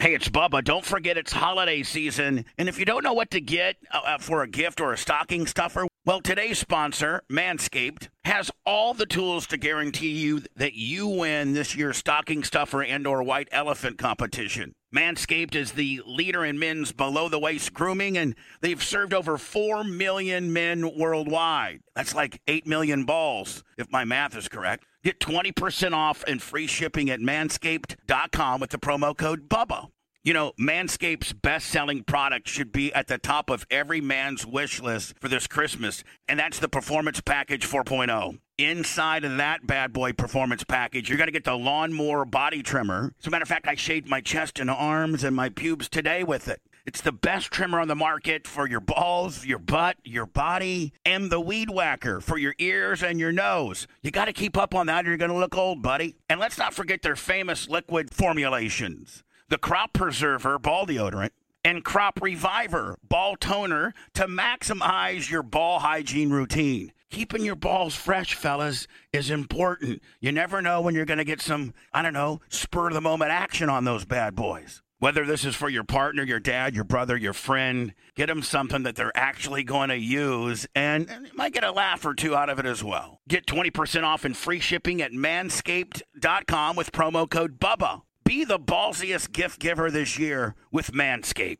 Hey, it's Bubba. Don't forget it's holiday season. And if you don't know what to get uh, for a gift or a stocking stuffer, well, today's sponsor, Manscaped, has all the tools to guarantee you that you win this year's stocking stuffer and or white elephant competition. Manscaped is the leader in men's below the waist grooming and they've served over 4 million men worldwide. That's like 8 million balls if my math is correct. Get 20% off and free shipping at manscaped.com with the promo code BUBBA. You know, Manscaped's best selling product should be at the top of every man's wish list for this Christmas, and that's the Performance Package 4.0. Inside of that bad boy performance package, you're going to get the lawnmower body trimmer. As a matter of fact, I shaved my chest and arms and my pubes today with it. It's the best trimmer on the market for your balls, your butt, your body, and the weed whacker for your ears and your nose. You got to keep up on that or you're going to look old, buddy. And let's not forget their famous liquid formulations the Crop Preserver ball deodorant and Crop Reviver ball toner to maximize your ball hygiene routine. Keeping your balls fresh, fellas, is important. You never know when you're going to get some, I don't know, spur of the moment action on those bad boys. Whether this is for your partner, your dad, your brother, your friend, get them something that they're actually going to use and might get a laugh or two out of it as well. Get 20% off and free shipping at manscaped.com with promo code BUBBA. Be the ballsiest gift giver this year with Manscaped.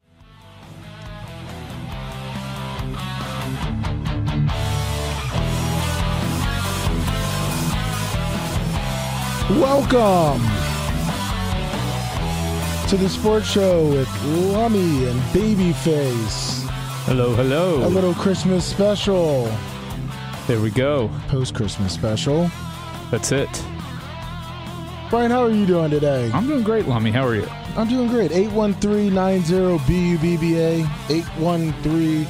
Welcome to the sports show with Lummy and Babyface. Hello, hello. A little Christmas special, There we go. post Christmas special. That's it. Brian, how are you doing today? I'm doing great, Lummy. How are you? I'm doing great. 813-90-BUBBA.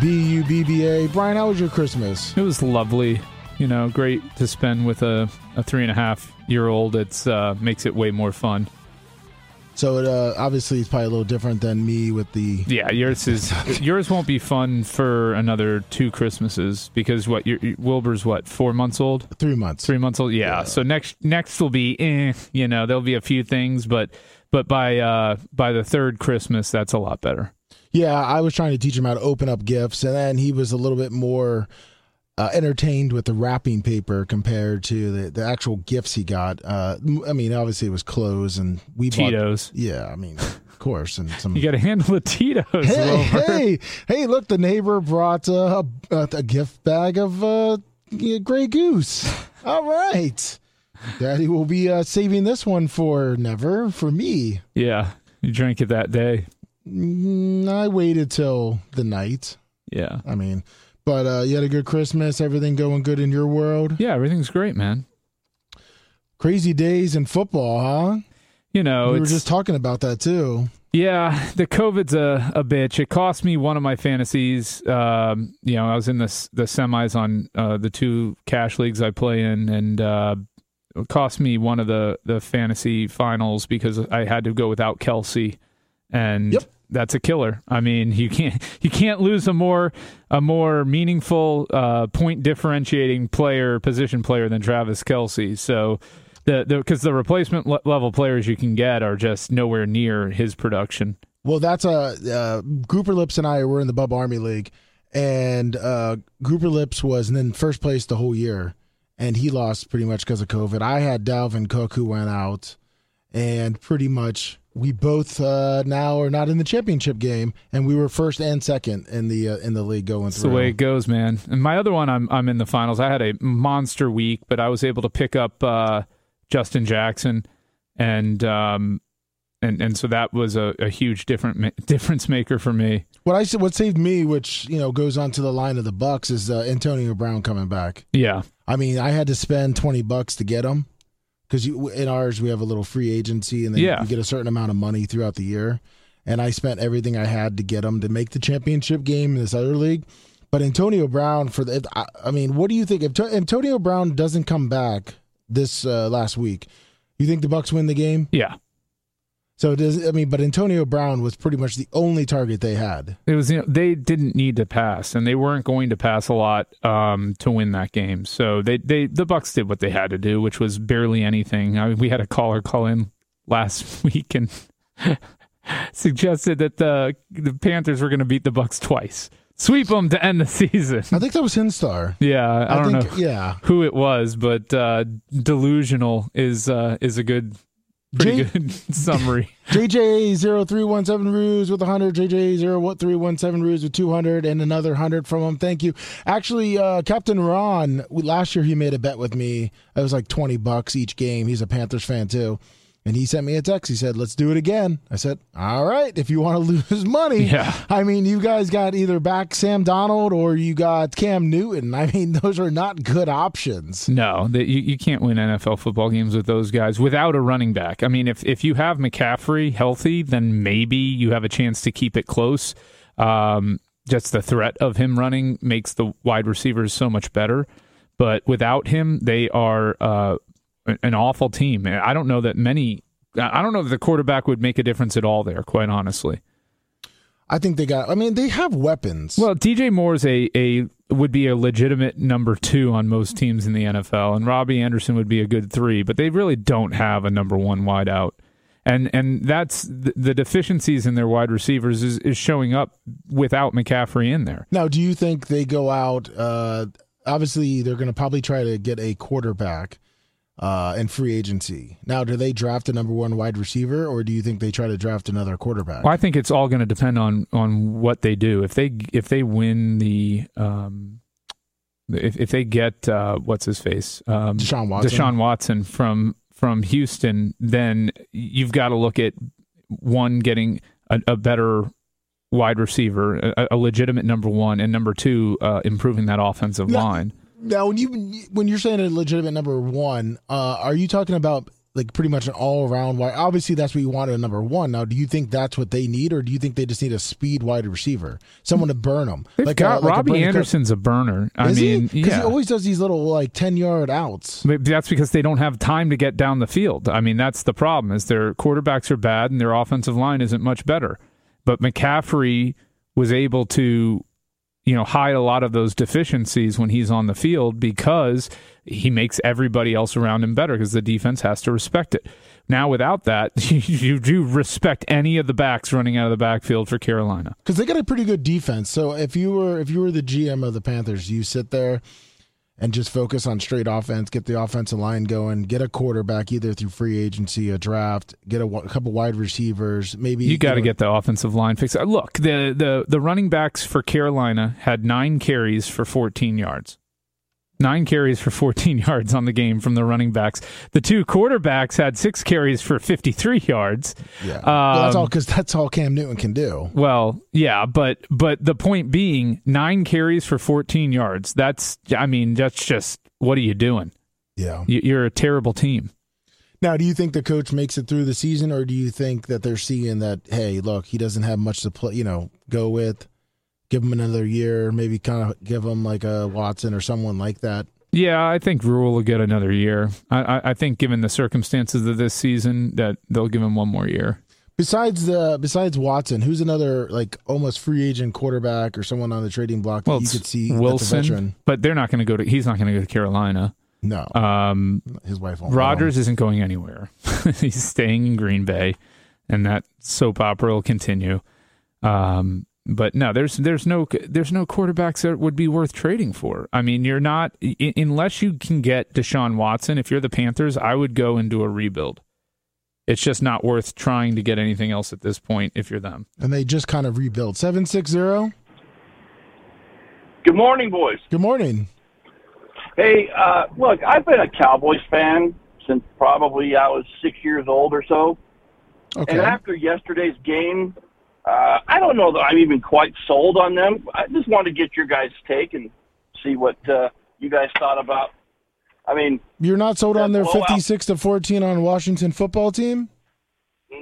813-90-BUBBA. Brian, how was your Christmas? It was lovely. You know, great to spend with a, a three and a half year old. It's uh, makes it way more fun. So it uh, obviously it's probably a little different than me with the Yeah, yours is yours won't be fun for another two Christmases because what your, Wilbur's what four months old, three months. three months old. Yeah. So next next will be eh, you know there'll be a few things, but but by uh by the third Christmas that's a lot better. Yeah, I was trying to teach him how to open up gifts, and then he was a little bit more uh, entertained with the wrapping paper compared to the, the actual gifts he got. Uh, I mean, obviously it was clothes, and we bought. Tito's. Yeah, I mean, of course, and some. You got to handle the Tito's. hey, hey, hey! Look, the neighbor brought uh, a, a gift bag of uh, Grey Goose. All right, Daddy will be uh, saving this one for never for me. Yeah, you drank it that day. Mm, I waited till the night. Yeah. I mean, but uh, you had a good Christmas. Everything going good in your world. Yeah, everything's great, man. Crazy days in football, huh? You know, we were just talking about that too. yeah, the COVID's a, a bitch. It cost me one of my fantasies. Um, you know, I was in the the semis on uh, the two cash leagues I play in, and uh, it cost me one of the the fantasy finals because I had to go without Kelce, and Yep. That's a killer. I mean, you can't you can't lose a more a more meaningful uh, point differentiating player, position player than Travis Kelce. So. The because the, replacement le- level players you can get are just nowhere near his production. Well, that's a uh, Grouper Lips and I were in the Bub Army League, and uh, Lips was in first place the whole year, and he lost pretty much because of COVID. I had Dalvin Cook who went out, and pretty much we both uh, now are not in the championship game, and we were first and second in the uh, in the league going That's through. the way it goes, man. And my other one, I'm I'm in the finals. I had a monster week, but I was able to pick up uh, Justin Jackson, and um, and and so that was a, a huge different ma- difference maker for me. What I said, what saved me, which you know goes on to the line of the Bucks, is uh, Antonio Brown coming back. Yeah, I mean, I had to spend twenty bucks to get him because in ours we have a little free agency, and then Yeah. you get a certain amount of money throughout the year. And I spent everything I had to get him to make the championship game in this other league. But Antonio Brown for the, I, I mean, what do you think if To- Antonio Brown doesn't come back this uh, last week? You think the Bucks win the game? yeah. So does I mean, but Antonio Brown was pretty much the only target they had. It was you know they didn't need to pass, and they weren't going to pass a lot um, to win that game. So they they the Bucks did what they had to do, which was barely anything. I mean, we had a caller call in last week and suggested that the the Panthers were going to beat the Bucks twice, sweep them to end the season. I think that was Hinstar. Yeah, I, don't think, know Yeah, who it was, but uh, delusional is uh, is a good pretty Jay- good summary. JJ0317 Ruse with 100, JJ0317 Ruse with 200, and another 100 from him. Thank you. Actually, uh, Captain Ron, we- last year he made a bet with me. It was like 20 bucks each game. He's a Panthers fan too. And he sent me a text. He said, let's do it again. I said, all right, if you want to lose money. Yeah. I mean, you guys got either back Sam Darnold or you got Cam Newton. I mean, those are not good options. No, that you, you can't win NFL football games with those guys without a running back. I mean, if if you have McCaffrey healthy, then maybe you have a chance to keep it close. Um, just the threat of him running makes the wide receivers so much better. But without him, they are uh, an awful team. I don't know that many. I don't know if the quarterback would make a difference at all there. Quite honestly. I think they got, I mean, they have weapons. Well, DJ Moore's a a would be a legitimate number two on most teams in the NFL, and Robby Anderson would be a good three, but they really don't have a number one wideout. And and that's the, the deficiencies in their wide receivers is, is showing up without McCaffrey in there. Now, do you think they go out? Uh, obviously, they're going to probably try to get a quarterback uh, in free agency. Now, do they draft a number one wide receiver, or do you think they try to draft another quarterback? Well, I think it's all going to depend on on what they do. If they if they win the um, if if they get uh, what's his face um, Deshaun Watson. Deshaun Watson from from Houston, then you've got to look at one getting a, a better wide receiver, a, a legitimate number one, and number two uh, improving that offensive No. line. Now, when you when you're saying a legitimate number one, uh, are you talking about like pretty much an all around wide? Obviously, that's what you want at number one. Now, do you think that's what they need, or do you think they just need a speed wide receiver, someone to burn them? They've like got a, like Robbie Cook? Anderson's a burner. I Is mean, he? Because yeah. he always does these little like ten yard outs. Maybe that's because they don't have time to get down the field. I mean, that's the problem. Is their quarterbacks are bad and their offensive line isn't much better. But McCaffrey was able to, you know, hide a lot of those deficiencies when he's on the field because he makes everybody else around him better because the defense has to respect it. Now, without that, you do respect any of the backs running out of the backfield for Carolina. because they got a pretty good defense. So if you were if you were the GM of the Panthers, you sit there and just focus on straight offense, get the offensive line going, get a quarterback either through free agency, a draft, get a, a couple wide receivers, maybe You got to know, get the offensive line fixed. Look, the, the the running backs for Carolina had nine carries for 14 yards. Nine carries for 14 yards on the game from the running backs. The two quarterbacks had six carries for 53 yards. Yeah, well, that's Um, all because that's all Cam Newton can do. Well, yeah, but but the point being, nine carries for 14 yards. That's I mean, that's just what are you doing? Yeah. You're a terrible team. Now, do you think the coach makes it through the season, or do you think that they're seeing that hey, look, he doesn't have much to play, you know, go with? Give him another year, maybe kind of give him like a Watson or someone like that. Yeah, I think Rhule will get another year. I, I, I think, given the circumstances of this season, that they'll give him one more year. Besides the besides Watson, who's another like almost free agent quarterback or someone on the trading block that Well, you could see Wilson, but they're not going to go to. He's not going to go to Carolina. No, Um, his wife won't. him. isn't going anywhere. he's staying in Green Bay, and that soap opera will continue. Um, but no, there's there's no there's no quarterbacks that would be worth trading for. I mean, you're not i- unless you can get Deshaun Watson. If you're the Panthers, I would go and do a rebuild. it's just not worth trying to get anything else at this point if you're them. And they just kind of rebuild. 760. Good morning, boys. Good morning. Hey, uh, look, I've been a Cowboys fan since probably I was six years old or so. Okay. And after yesterday's game, uh, I don't know that I'm even quite sold on them. I just wanted to get your guys' take and see what uh, you guys thought about. I mean, You're not sold on their blowout. 56 to 14 on Washington football team?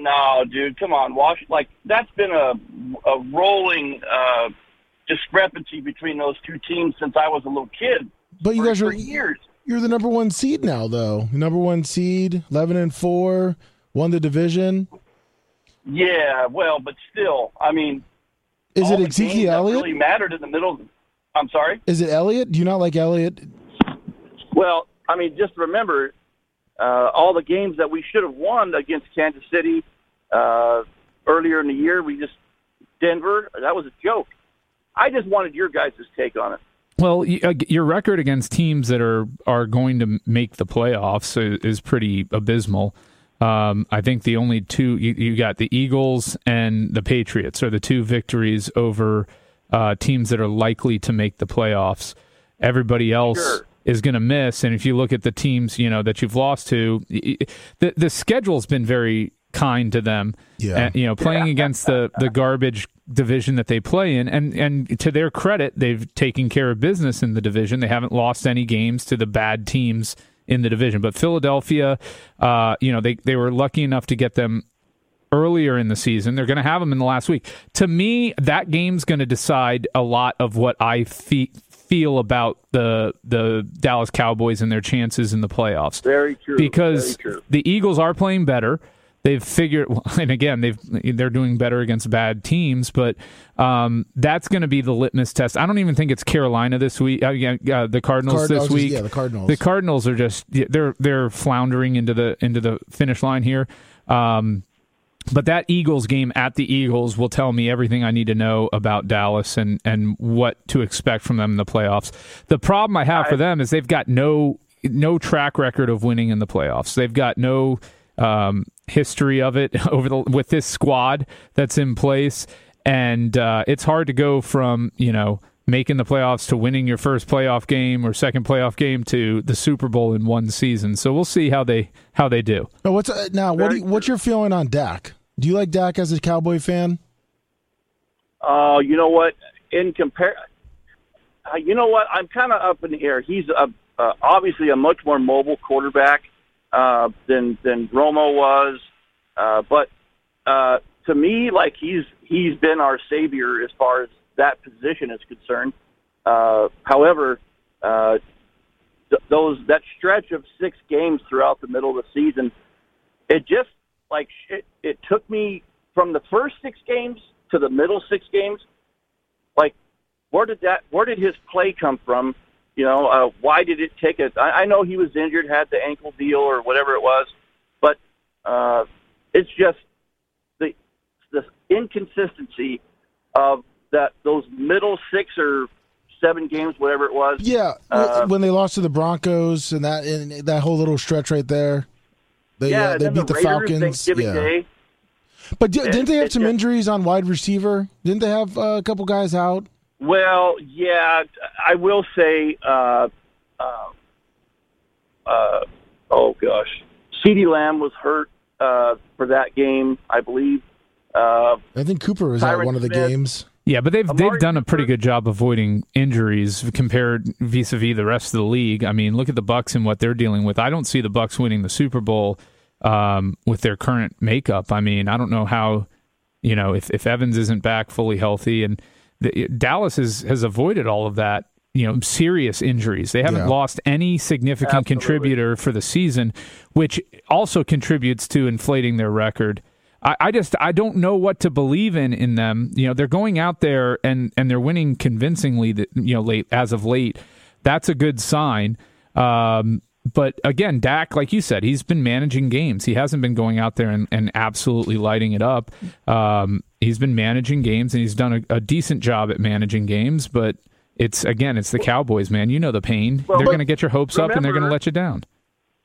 no, dude, come on, Wash. Like that's been a a rolling uh, discrepancy between those two teams since I was a little kid. But you for, guys are years. you're the number 1 seed now though. Number 1 seed, 11 and 4, won the division. Yeah, well, but still, I mean, Is it the games Ezekiel that Elliott? Really mattered in the middle. I'm sorry. Is it Elliott? Do you not like Elliott? Well, I mean, just remember uh, all the games that we should have won against Kansas City uh, earlier in the year. We just Denver. That was a joke. I just wanted your guys' take on it. Well, uh, your record against teams that are are going to make the playoffs is, is pretty abysmal. Um, I think the only two you, you got the Eagles and the Patriots are the two victories over uh, teams that are likely to make the playoffs. Everybody else Sure. is going to miss, and if you look at the teams you know that you've lost to, y- y- the the schedule's been very kind to them. Yeah. And, you know, playing against the the garbage division that they play in, and and to their credit, they've taken care of business in the division. They haven't lost any games to the bad teams in the division. But Philadelphia, uh, you know, they they were lucky enough to get them earlier in the season. They're going to have them in the last week. To me, that game's going to decide a lot of what I fe- feel about the the Dallas Cowboys and their chances in the playoffs Very true. because Very true. the Eagles are playing better. They've figured, and again, they've they're doing better against bad teams, but um, that's going to be the litmus test. I don't even think it's Carolina this week. Uh, yeah, uh, the Cardinals Cardinals, this week. yeah, the Cardinals. The Cardinals are just they're they're floundering into the into the finish line here. Um, but that Eagles game at the Eagles will tell me everything I need to know about Dallas and and what to expect from them in the playoffs. The problem I have for them is they've got no no track record of winning in the playoffs. They've got no um, history of it over the with this squad that's in place, and uh, it's hard to go from you know making the playoffs to winning your first playoff game or second playoff game to the Super Bowl in one season. So we'll see how they how they do. Now, what's uh, now? What do you, what's your feeling on Dak? Do you like Dak as a Cowboy fan? Uh, you know what? In compare, uh, you know what? I'm kind of up in the air. He's a, uh, obviously a much more mobile quarterback uh, than than Romo was, uh, but uh, to me, like he's he's been our savior as far as that position is concerned. Uh, however, uh, th- those that stretch of six games throughout the middle of the season, it just like it, it took me from the first six games to the middle six games. Like, where did that? Where did his play come from? You know, uh, why did it take it? I, I know he was injured, had the ankle deal or whatever it was, but uh, it's just the the inconsistency of that those middle six or seven games, whatever it was. Yeah, Uh, when they lost to the Broncos and that and that whole little stretch right there. They, yeah, uh, they beat the, the, Falcons. Yeah. Day. But di- didn't they have some just- injuries on wide receiver? Didn't they have uh, a couple guys out? Well, yeah, I will say. Uh, uh, uh, oh gosh, CeeDee Lamb was hurt uh, for that game, I believe. Uh, I think Cooper was out Tyron one of the Smith. games. Yeah, but they've Amari they've done a pretty good job avoiding injuries compared vis-a-vis the rest of the league. I mean, look at the Bucks and what they're dealing with. I don't see the Bucks winning the Super Bowl um, with their current makeup. I mean, I don't know how you know if if Evans isn't back fully healthy and the, Dallas has has avoided all of that. You know, serious injuries. They haven't Yeah. lost any significant Absolutely. contributor for the season, which also contributes to inflating their record. I, I just I don't know what to believe in in them. You know, they're going out there and and they're winning convincingly. That you know, late as of late, that's a good sign. Um, but again, Dak, like you said, he's been managing games. He hasn't been going out there and, and absolutely lighting it up. Um, he's been managing games and he's done a, a decent job at managing games. But it's again, it's the Cowboys, man. You know the pain. Well, they're going to get your hopes up and they're going to let you down.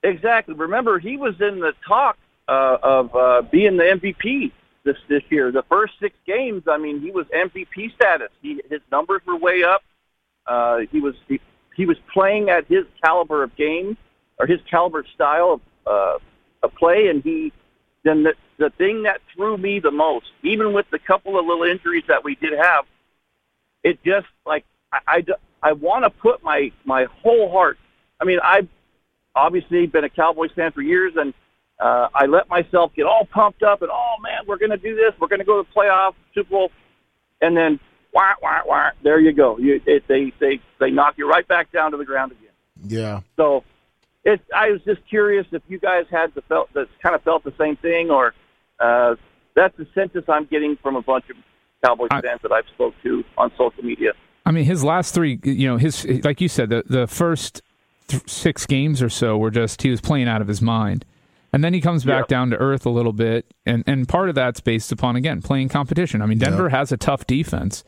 exactly. Remember, he was in the talk uh, of uh, being the MVP this this year. The first six games, I mean, he was MVP status. He, his numbers were way up. Uh, he was he, he was playing at his caliber of game or his caliber style of, uh, of play, and he then the the thing that threw me the most, even with the couple of little injuries that we did have, it just like I I, I want to put my my whole heart. I mean, I've obviously been a Cowboys fan for years, and uh, I let myself get all pumped up and oh man, we're going to do this. We're going to go to the playoff, Super Bowl, and then wah wah wah. There you go. You, it, they they they knock you right back down to the ground again. Yeah. So, it. I was just curious if you guys had the felt that kind of felt the same thing, or uh, that's the census I'm getting from a bunch of Cowboys I, fans that I've spoke to on social media. I mean, his last three, you know, his like you said, the the first th- six games or so were just he was playing out of his mind. And then he comes back down to earth a little bit, and, and part of that's based upon again playing competition. I mean, Denver has a tough defense,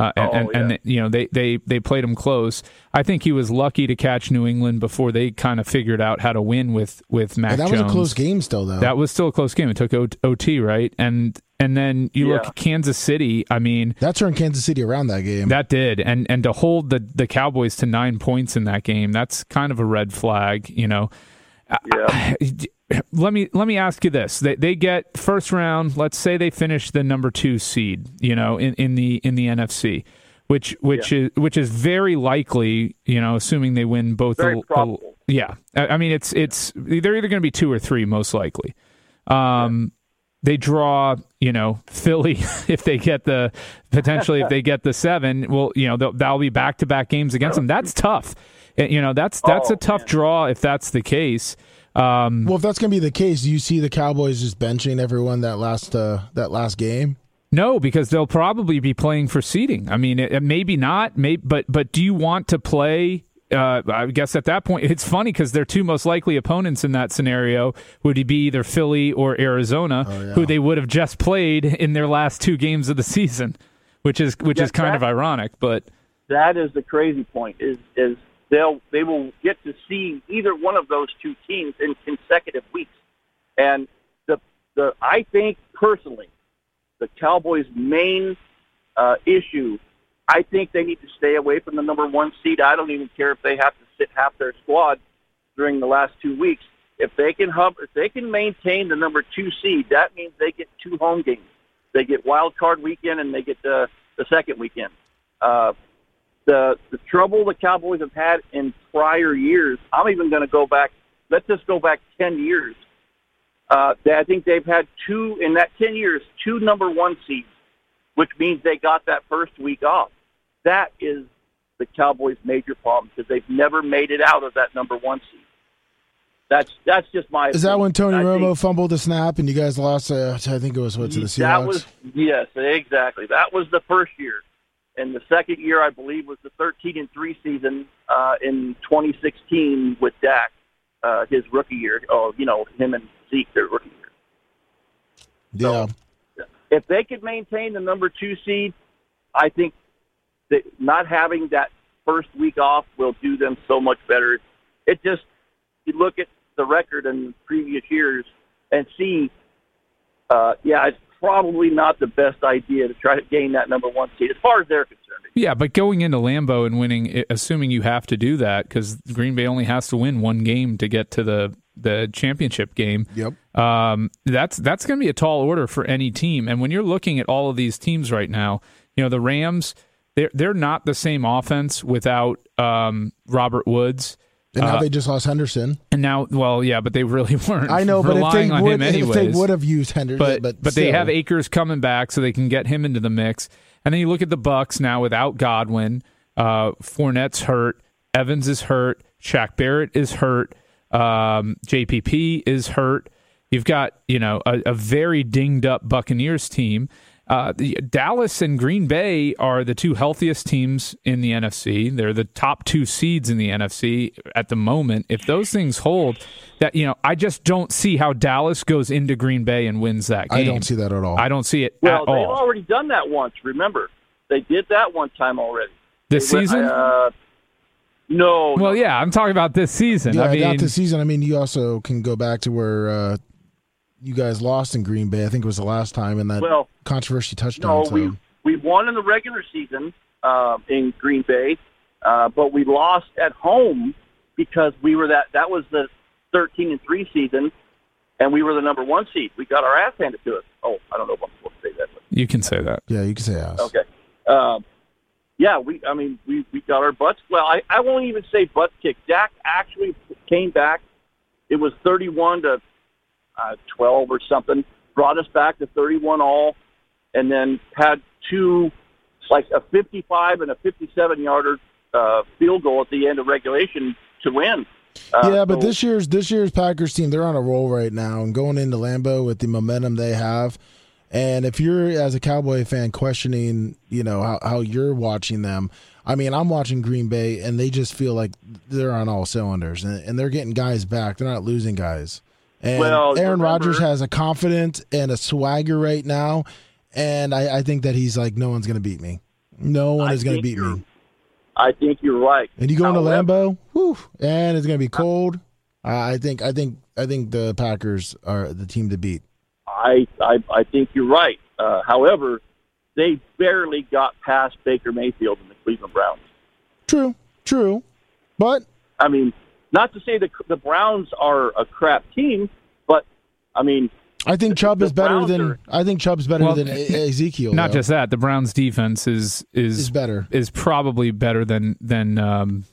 uh, and, Oh, and, yeah. and you know they, they they played him close. I think he was lucky to catch New England before they kind of figured out how to win with with Mac And that Jones. was a close game still, though. That was still a close game. It took O- OT, right? And and then you look Yeah. at Kansas City. I mean, that turned Kansas City around that game. that did, and and to hold the the Cowboys to nine points in that game, that's kind of a red flag, you know. Yeah. Let me let me ask you this: they they get first round. Let's say they finish the number two seed, you know, in, in the in the NFC, which which is which is very likely, you know, assuming they win both. Very the- the- yeah, I mean it's it's they're either going to be two or three, most likely. Um, they draw, you know, Philly if they get the potentially if they get the seven. Well, you know, they'll, that'll be back to back games against them. That's tough. Uh, You know, that's that's Oh, a tough man. draw if that's the case. Um, well, if that's going to be the case, do you see the Cowboys just benching everyone that last uh, that last game? no, because they'll probably be playing for seeding. I mean, it, it maybe not, maybe, but but do you want to play? Uh, I guess at that point, it's funny because their two most likely opponents in that scenario would be either Philly or Arizona, yeah. who they would have just played in their last two games of the season, which is which Yeah, is kind that- of ironic. But that is the crazy point is is they'll they will get to see either one of those two teams in consecutive weeks. And the the i think personally the cowboys main uh, issue i think they need to stay away from the number one seed. I don't even care if they have to sit half their squad during the last two weeks. If they can hub if they can maintain the number two seed that means they get two home games. They get wild card weekend and they get the the second weekend. Uh, the the trouble the Cowboys have had in prior years. I'm even going to go back. Let's just go back ten years. Uh, they- I think they've had two in that ten years, two number one seeds, which means they got that first week off. That is the Cowboys' major problem because they've never made it out of that number one seed. That's that's just my. Is that when Tony I Romo think- fumbled the snap and you guys lost? Uh, I think it was what to the Seahawks. That was yes, exactly. That was the first year, and the second year, I believe, was the 13 and three season uh, in 2016 with Dak, uh, his rookie year. Oh, you know him and Zeke, their rookie year. yeah. If they could maintain the number two seed, I think that not having that first week off will do them so much better. It just you look at the record in previous years and see, uh, yeah, probably not the best idea to try to gain that number one seed as far as they're concerned. yeah, but going into Lambeau and winning, assuming you have to do that because Green Bay only has to win one game to get to the the championship game. Yep. um, that's that's going to be a tall order for any team. And when you're looking at all of these teams right now, you know the Rams, they're they're not the same offense without um, Robert Woods. And now Uh, they just lost Henderson. And now, well, yeah, but they really weren't. I know, but if relying they on would, him if they would have used Henderson, but but but, they have Akers coming back, so they can get him into the mix. And then you look at the Bucks now without Godwin. Uh, Fournette's hurt. Evans is hurt. Shaq Barrett is hurt. Um, JPP is hurt. You've got you know a, a very dinged up Buccaneers team. Uh, the, Dallas and Green Bay are the two healthiest teams in the NFC. They're the top two seeds in the NFC at the moment. If those things hold, that you know, I just don't see how Dallas goes into Green Bay and wins that game. I don't see that at all. I don't see it Well, at they've all. already done that once. Remember, they did that one time already. This They went- season? Uh, no. well, yeah, I'm talking about this season. yeah, I mean, not this season. I mean, you also can go back to where uh, you guys lost in Green Bay. I think it was the last time in that Well, controversy touchdown. no, so. we we won in the regular season uh, in Green Bay, uh, but we lost at home because we were that that was the thirteen and three season, and we were the number one seed. We got our ass handed to us. Oh, I don't know if I'm supposed to say that. But You can say that. yeah, you can say ass. Okay. Um, yeah, we. I mean, we we got our butts. Well, I I won't even say butt kick. Dak actually came back. It was thirty-one to uh, twelve or something. Brought us back to thirty-one all, and then had two, like a fifty-five and a fifty-seven yarder uh, field goal at the end of regulation to win. Uh, yeah, but so- this year's this year's Packers team, they're on a roll right now and going into Lambeau with the momentum they have. And if you're as a Cowboy fan questioning, you know, how, how you're watching them, I mean, I'm watching Green Bay and they just feel like they're on all cylinders and, and they're getting guys back. They're not losing guys. And Well, Aaron Rodgers has a confidence and a swagger right now. And I, I think that he's like, no one's going to beat me. No one I is going to beat me. I think you're right. And you go into Lambeau, whew, and it's going to be cold. I I think I think I think the Packers are the team to beat. I, I, I think you're right. Uh, however, they barely got past Baker Mayfield and the Cleveland Browns. True, true, but I mean, not to say the the Browns are a crap team, but I mean, I think Chubb is better Browns than are- I think Chubb's better Well, than Ezekiel. Not though. just that, the Browns' defense is is is better. is probably better than than um,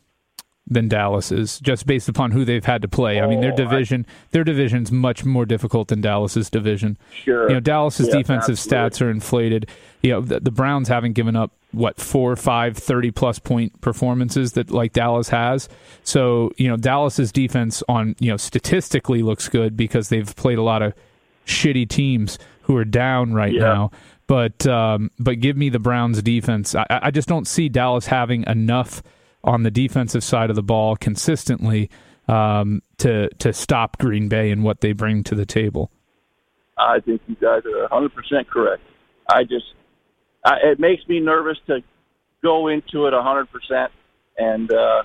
than Dallas is, just based upon who they've had to play. I mean, their Oh, I- division their division's much more difficult than Dallas's division. sure. You know, Dallas's Yeah, defensive absolutely. stats are inflated. You know, the, the Browns haven't given up what four, five, 30 plus point performances that like Dallas has. So, you know, Dallas's defense on, you know, statistically looks good because they've played a lot of shitty teams who are down right Yeah. now. But um, but give me the Browns defense. I, I just don't see Dallas having enough on the defensive side of the ball consistently um, to to stop Green Bay and what they bring to the table. I think you guys are 100 percent correct. I just, It makes me nervous to go into it 100 percent and uh,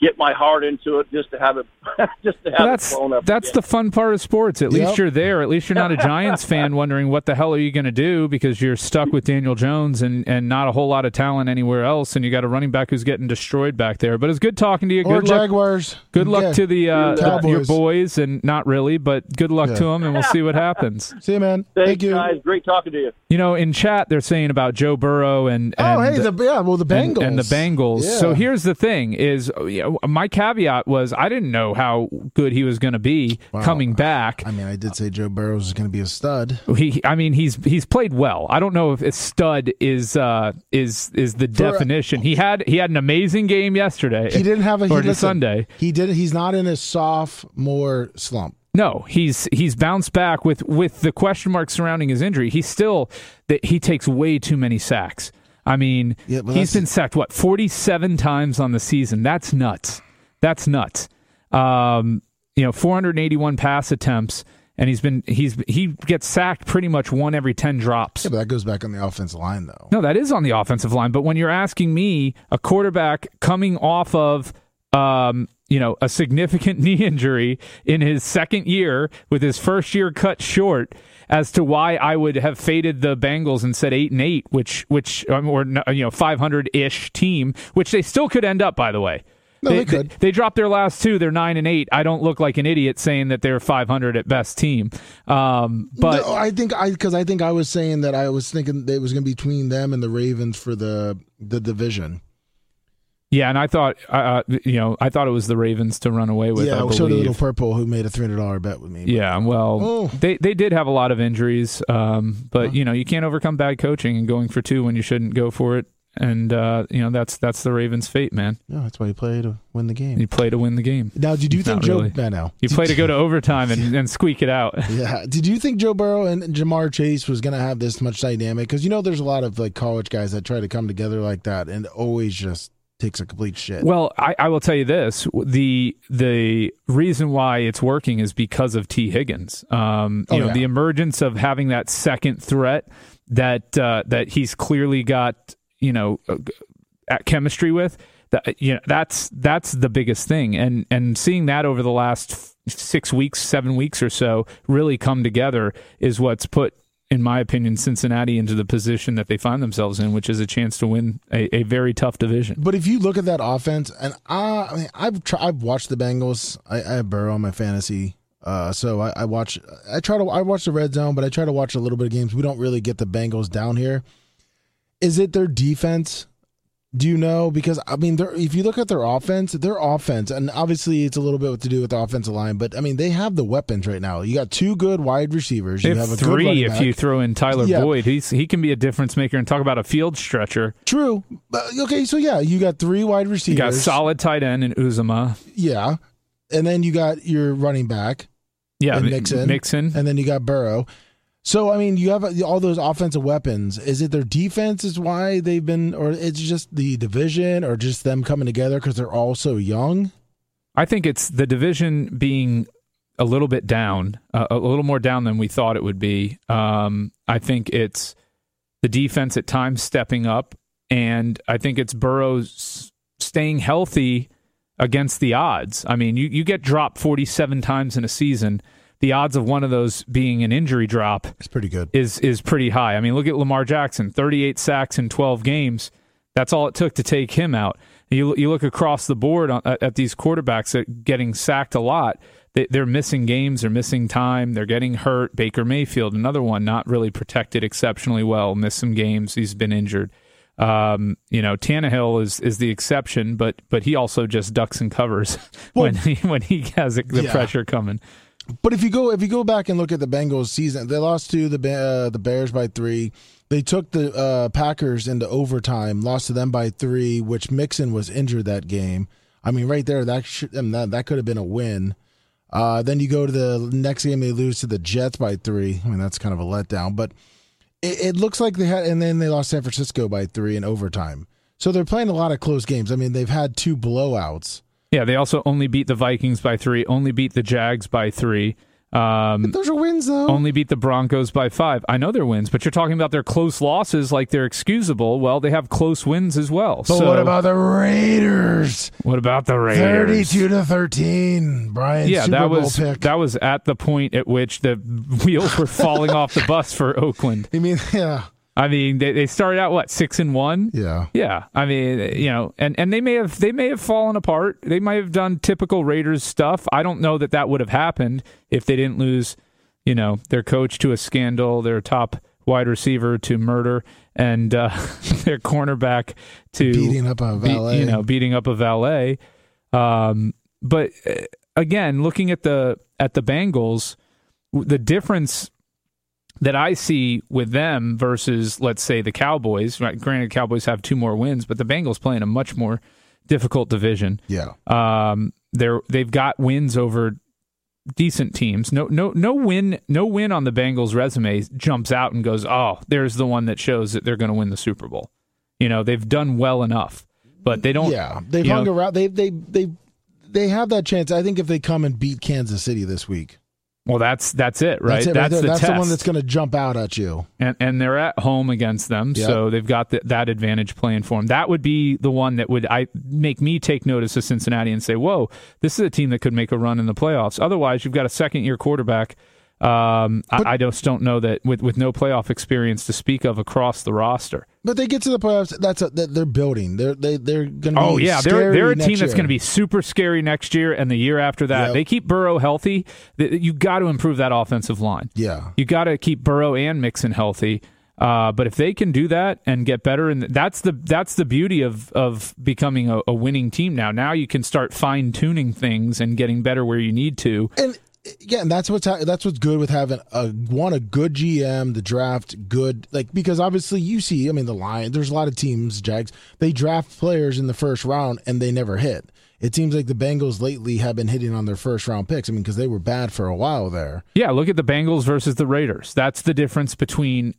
get my heart into it just to have it, just to have Well, it that's blown up. that's again. the fun part of sports. At Yep. least you're there. At least you're not a Giants fan wondering what the hell are you going to do because you're stuck with Daniel Jones and, and not a whole lot of talent anywhere else, and you got a running back who's getting destroyed back there. But it's good talking to you. Or Good luck. Jaguars. Good luck Yeah. to the uh, Cowboys. your boys, and not really, but good luck Yeah. to them, and we'll see what happens. See you, man. Thanks, Thank you. guys. Great talking to you. You know, in chat they're saying about Joe Burrow and, and Oh, hey, the yeah, well, the and- Bengals and, the Bengals. Yeah. So here's the thing: is you know, my caveat was I didn't know how good he was going to be Wow. coming back. I mean, I did say Joe Burrows is going to be a stud. He, I mean, he's he's played well. I don't know if a stud is uh, is is the For- definition. He had he had an amazing game yesterday. He didn't have a he, listen, Sunday. He did. He's not in a sophomore slump. No, he's he's bounced back with with the question mark surrounding his injury. He's still that he takes way too many sacks. I mean, Yeah, he's been sacked what forty seven times on the season. That's nuts. That's nuts. Um, you know, four hundred eighty one pass attempts, and he's been he's he gets sacked pretty much one every ten drops. Yeah, but that goes back on the offensive line, though. No, that is on the offensive line. But when you're asking me, a quarterback coming off of, um, you know, a significant knee injury in his second year with his first year cut short, as to why I would have faded the Bengals and said eight and eight, which, which, um, or you know, five hundred ish team, which they still could end up, by the way. No, they could. They, dropped their last two. They're nine and eight. I don't look like an idiot saying that they're 500 at best team. Um, but No, I think I because I think I was saying that I was thinking that it was going to be between them and the Ravens for the the division. Yeah, and I thought, uh, you know, I thought it was the Ravens to run away with. I yeah, believe. so did Little Purple, who made a three hundred dollar bet with me. Yeah, well, Oh. they they did have a lot of injuries, um, but you know, you can't overcome bad coaching and going for two when you shouldn't go for it. And uh, you know, that's that's the Ravens' fate, man. no, that's why you play to win the game. You play to win the game. Now, did you think Not Joe? really. No, no. You play to go to overtime and, and squeak it out. Yeah. Did you think Joe Burrow and Ja'Marr Chase was going to have this much dynamic? Because you know, there's a lot of like college guys that try to come together like that, and always just takes a complete shit. Well, I, I will tell you this: the the reason why it's working is because of Tee Higgins. Um, you Oh, know, yeah. the emergence of having that second threat that uh, that he's clearly got. You know, uh, at chemistry with. That you know, that's that's the biggest thing, and and seeing that over the last six weeks, seven weeks or so really come together is what's put, in my opinion, Cincinnati into the position that they find themselves in, which is a chance to win a, a very tough division. But if you look at that offense, and I, I mean, I've I've watched the Bengals. I, I have Burrow on my fantasy, uh, so I, I watch. I try to I watch the red zone, but I try to watch a little bit of games. We don't really get the Bengals down here. Is it their defense? Do you know? Because I mean, if you look at their offense, their offense, and obviously it's a little bit to do with the offensive line, but I mean, they have the weapons right now. You got two good wide receivers. You If have a three, if back. you throw in Tyler Yeah. Boyd, he's he can be a difference maker. And talk about a field stretcher. True. Okay, so yeah, you got three wide receivers. You got solid tight end in Uzomah. Yeah, and then you got your running back. Yeah, Mixon. Mixon. and then you got Burrow. So I mean, you have all those offensive weapons. Is it their defense is why they've been, or it's just the division, or just them coming together because they're all so young? I think it's the division being a little bit down, uh, a little more down than we thought it would be. Um, I think it's the defense at times stepping up, and I think it's Burrow's staying healthy against the odds. I mean, you, you get dropped 47 times in a season. The odds of one of those being an injury drop is pretty good. is is pretty high. I mean, look at Lamar Jackson, 38 sacks in 12 games. That's all it took to take him out. You you look across the board on, at, at these quarterbacks that getting sacked a lot. They, they're missing games. They're missing time. They're getting hurt. Baker Mayfield, another one, not really protected exceptionally well. Missed some games. He's been injured. Um, you know, Tannehill is is the exception, but but he also just ducks and covers when he when he has the Yeah. pressure coming. But if you go if you go back and look at the Bengals season, they lost to the uh, the Bears by three. They took the uh, Packers into overtime, lost to them by three, which Mixon was injured that game. I mean, right there, that should, that, that could have been a win. Uh, then you go to the next game, they lose to the Jets by three. I mean, that's kind of a letdown, but it, it looks like they had, and then they lost San Francisco by three in overtime. So they're playing a lot of close games. I mean, they've had two blowouts. Yeah, they also only beat the Vikings by three, only beat the Jags by three, um, Those are wins, though. only beat the Broncos by five. I know they're wins, but you're talking about their close losses like they're excusable. Well, they have close wins as well. but so what about the Raiders? what about the Raiders? Thirty-two to thirteen. Brian, Yeah, Super that Bowl was pick. that was at the point at which the wheels were falling off the bus for Oakland. I mean, yeah, I mean, they, they started out what six and one. yeah. Yeah, I mean, you know, and, and they may have they may have fallen apart. They might have done typical Raiders stuff. I don't know that that would have happened if they didn't lose, you know, their coach to a scandal, their top wide receiver to murder, and uh, their cornerback to Beating up a be- valet. you know, beating up a valet. Um, but uh, again, looking at the at the Bengals, the difference that I see with them versus, let's say, the Cowboys. Right? Granted, Cowboys have two more wins, but the Bengals play in a much more difficult division. yeah. Um, they're they've got wins over decent teams. No no no win no win on the Bengals resume jumps out and goes, "Oh, there's the one that shows that they're going to win the Super Bowl." You know, they've done well enough, but they don't Yeah, they've hung know- around. They they they they have that chance. I think if they come and beat Kansas City this week, Well, that's that's it, right? that's it. right there. the that's the one that's going to jump out at you. and and they're at home against them, Yep. so they've got th- that advantage playing for them. That would be the one that would I make me take notice of Cincinnati and say, "Whoa, this is a team that could make a run in the playoffs." Otherwise, you've got a second year quarterback. Um, But- I, I just don't know that with with no playoff experience to speak of across the roster. But they get to the playoffs. That's a, they're building. They're they they're going to. Oh be yeah, they're they're a team that's going to be super scary next year and the year after that. Yep. They keep Burrow healthy. You got to improve that offensive line. Yeah, You got to keep Burrow and Mixon healthy. Uh, but if they can do that and get better, and that's the that's the beauty of of becoming a, a winning team now. Now you can start fine tuning things and getting better where you need to. and yeah, and that's what's ha- that's what's good with having a one a good GM, the draft good like because obviously you see, I mean the Lions. There's a lot of teams, Jags. They draft players in the first round and they never hit. It seems like the Bengals lately have been hitting on their first round picks. I mean, because they were bad for a while there. Yeah, look at the Bengals versus the Raiders. That's the difference between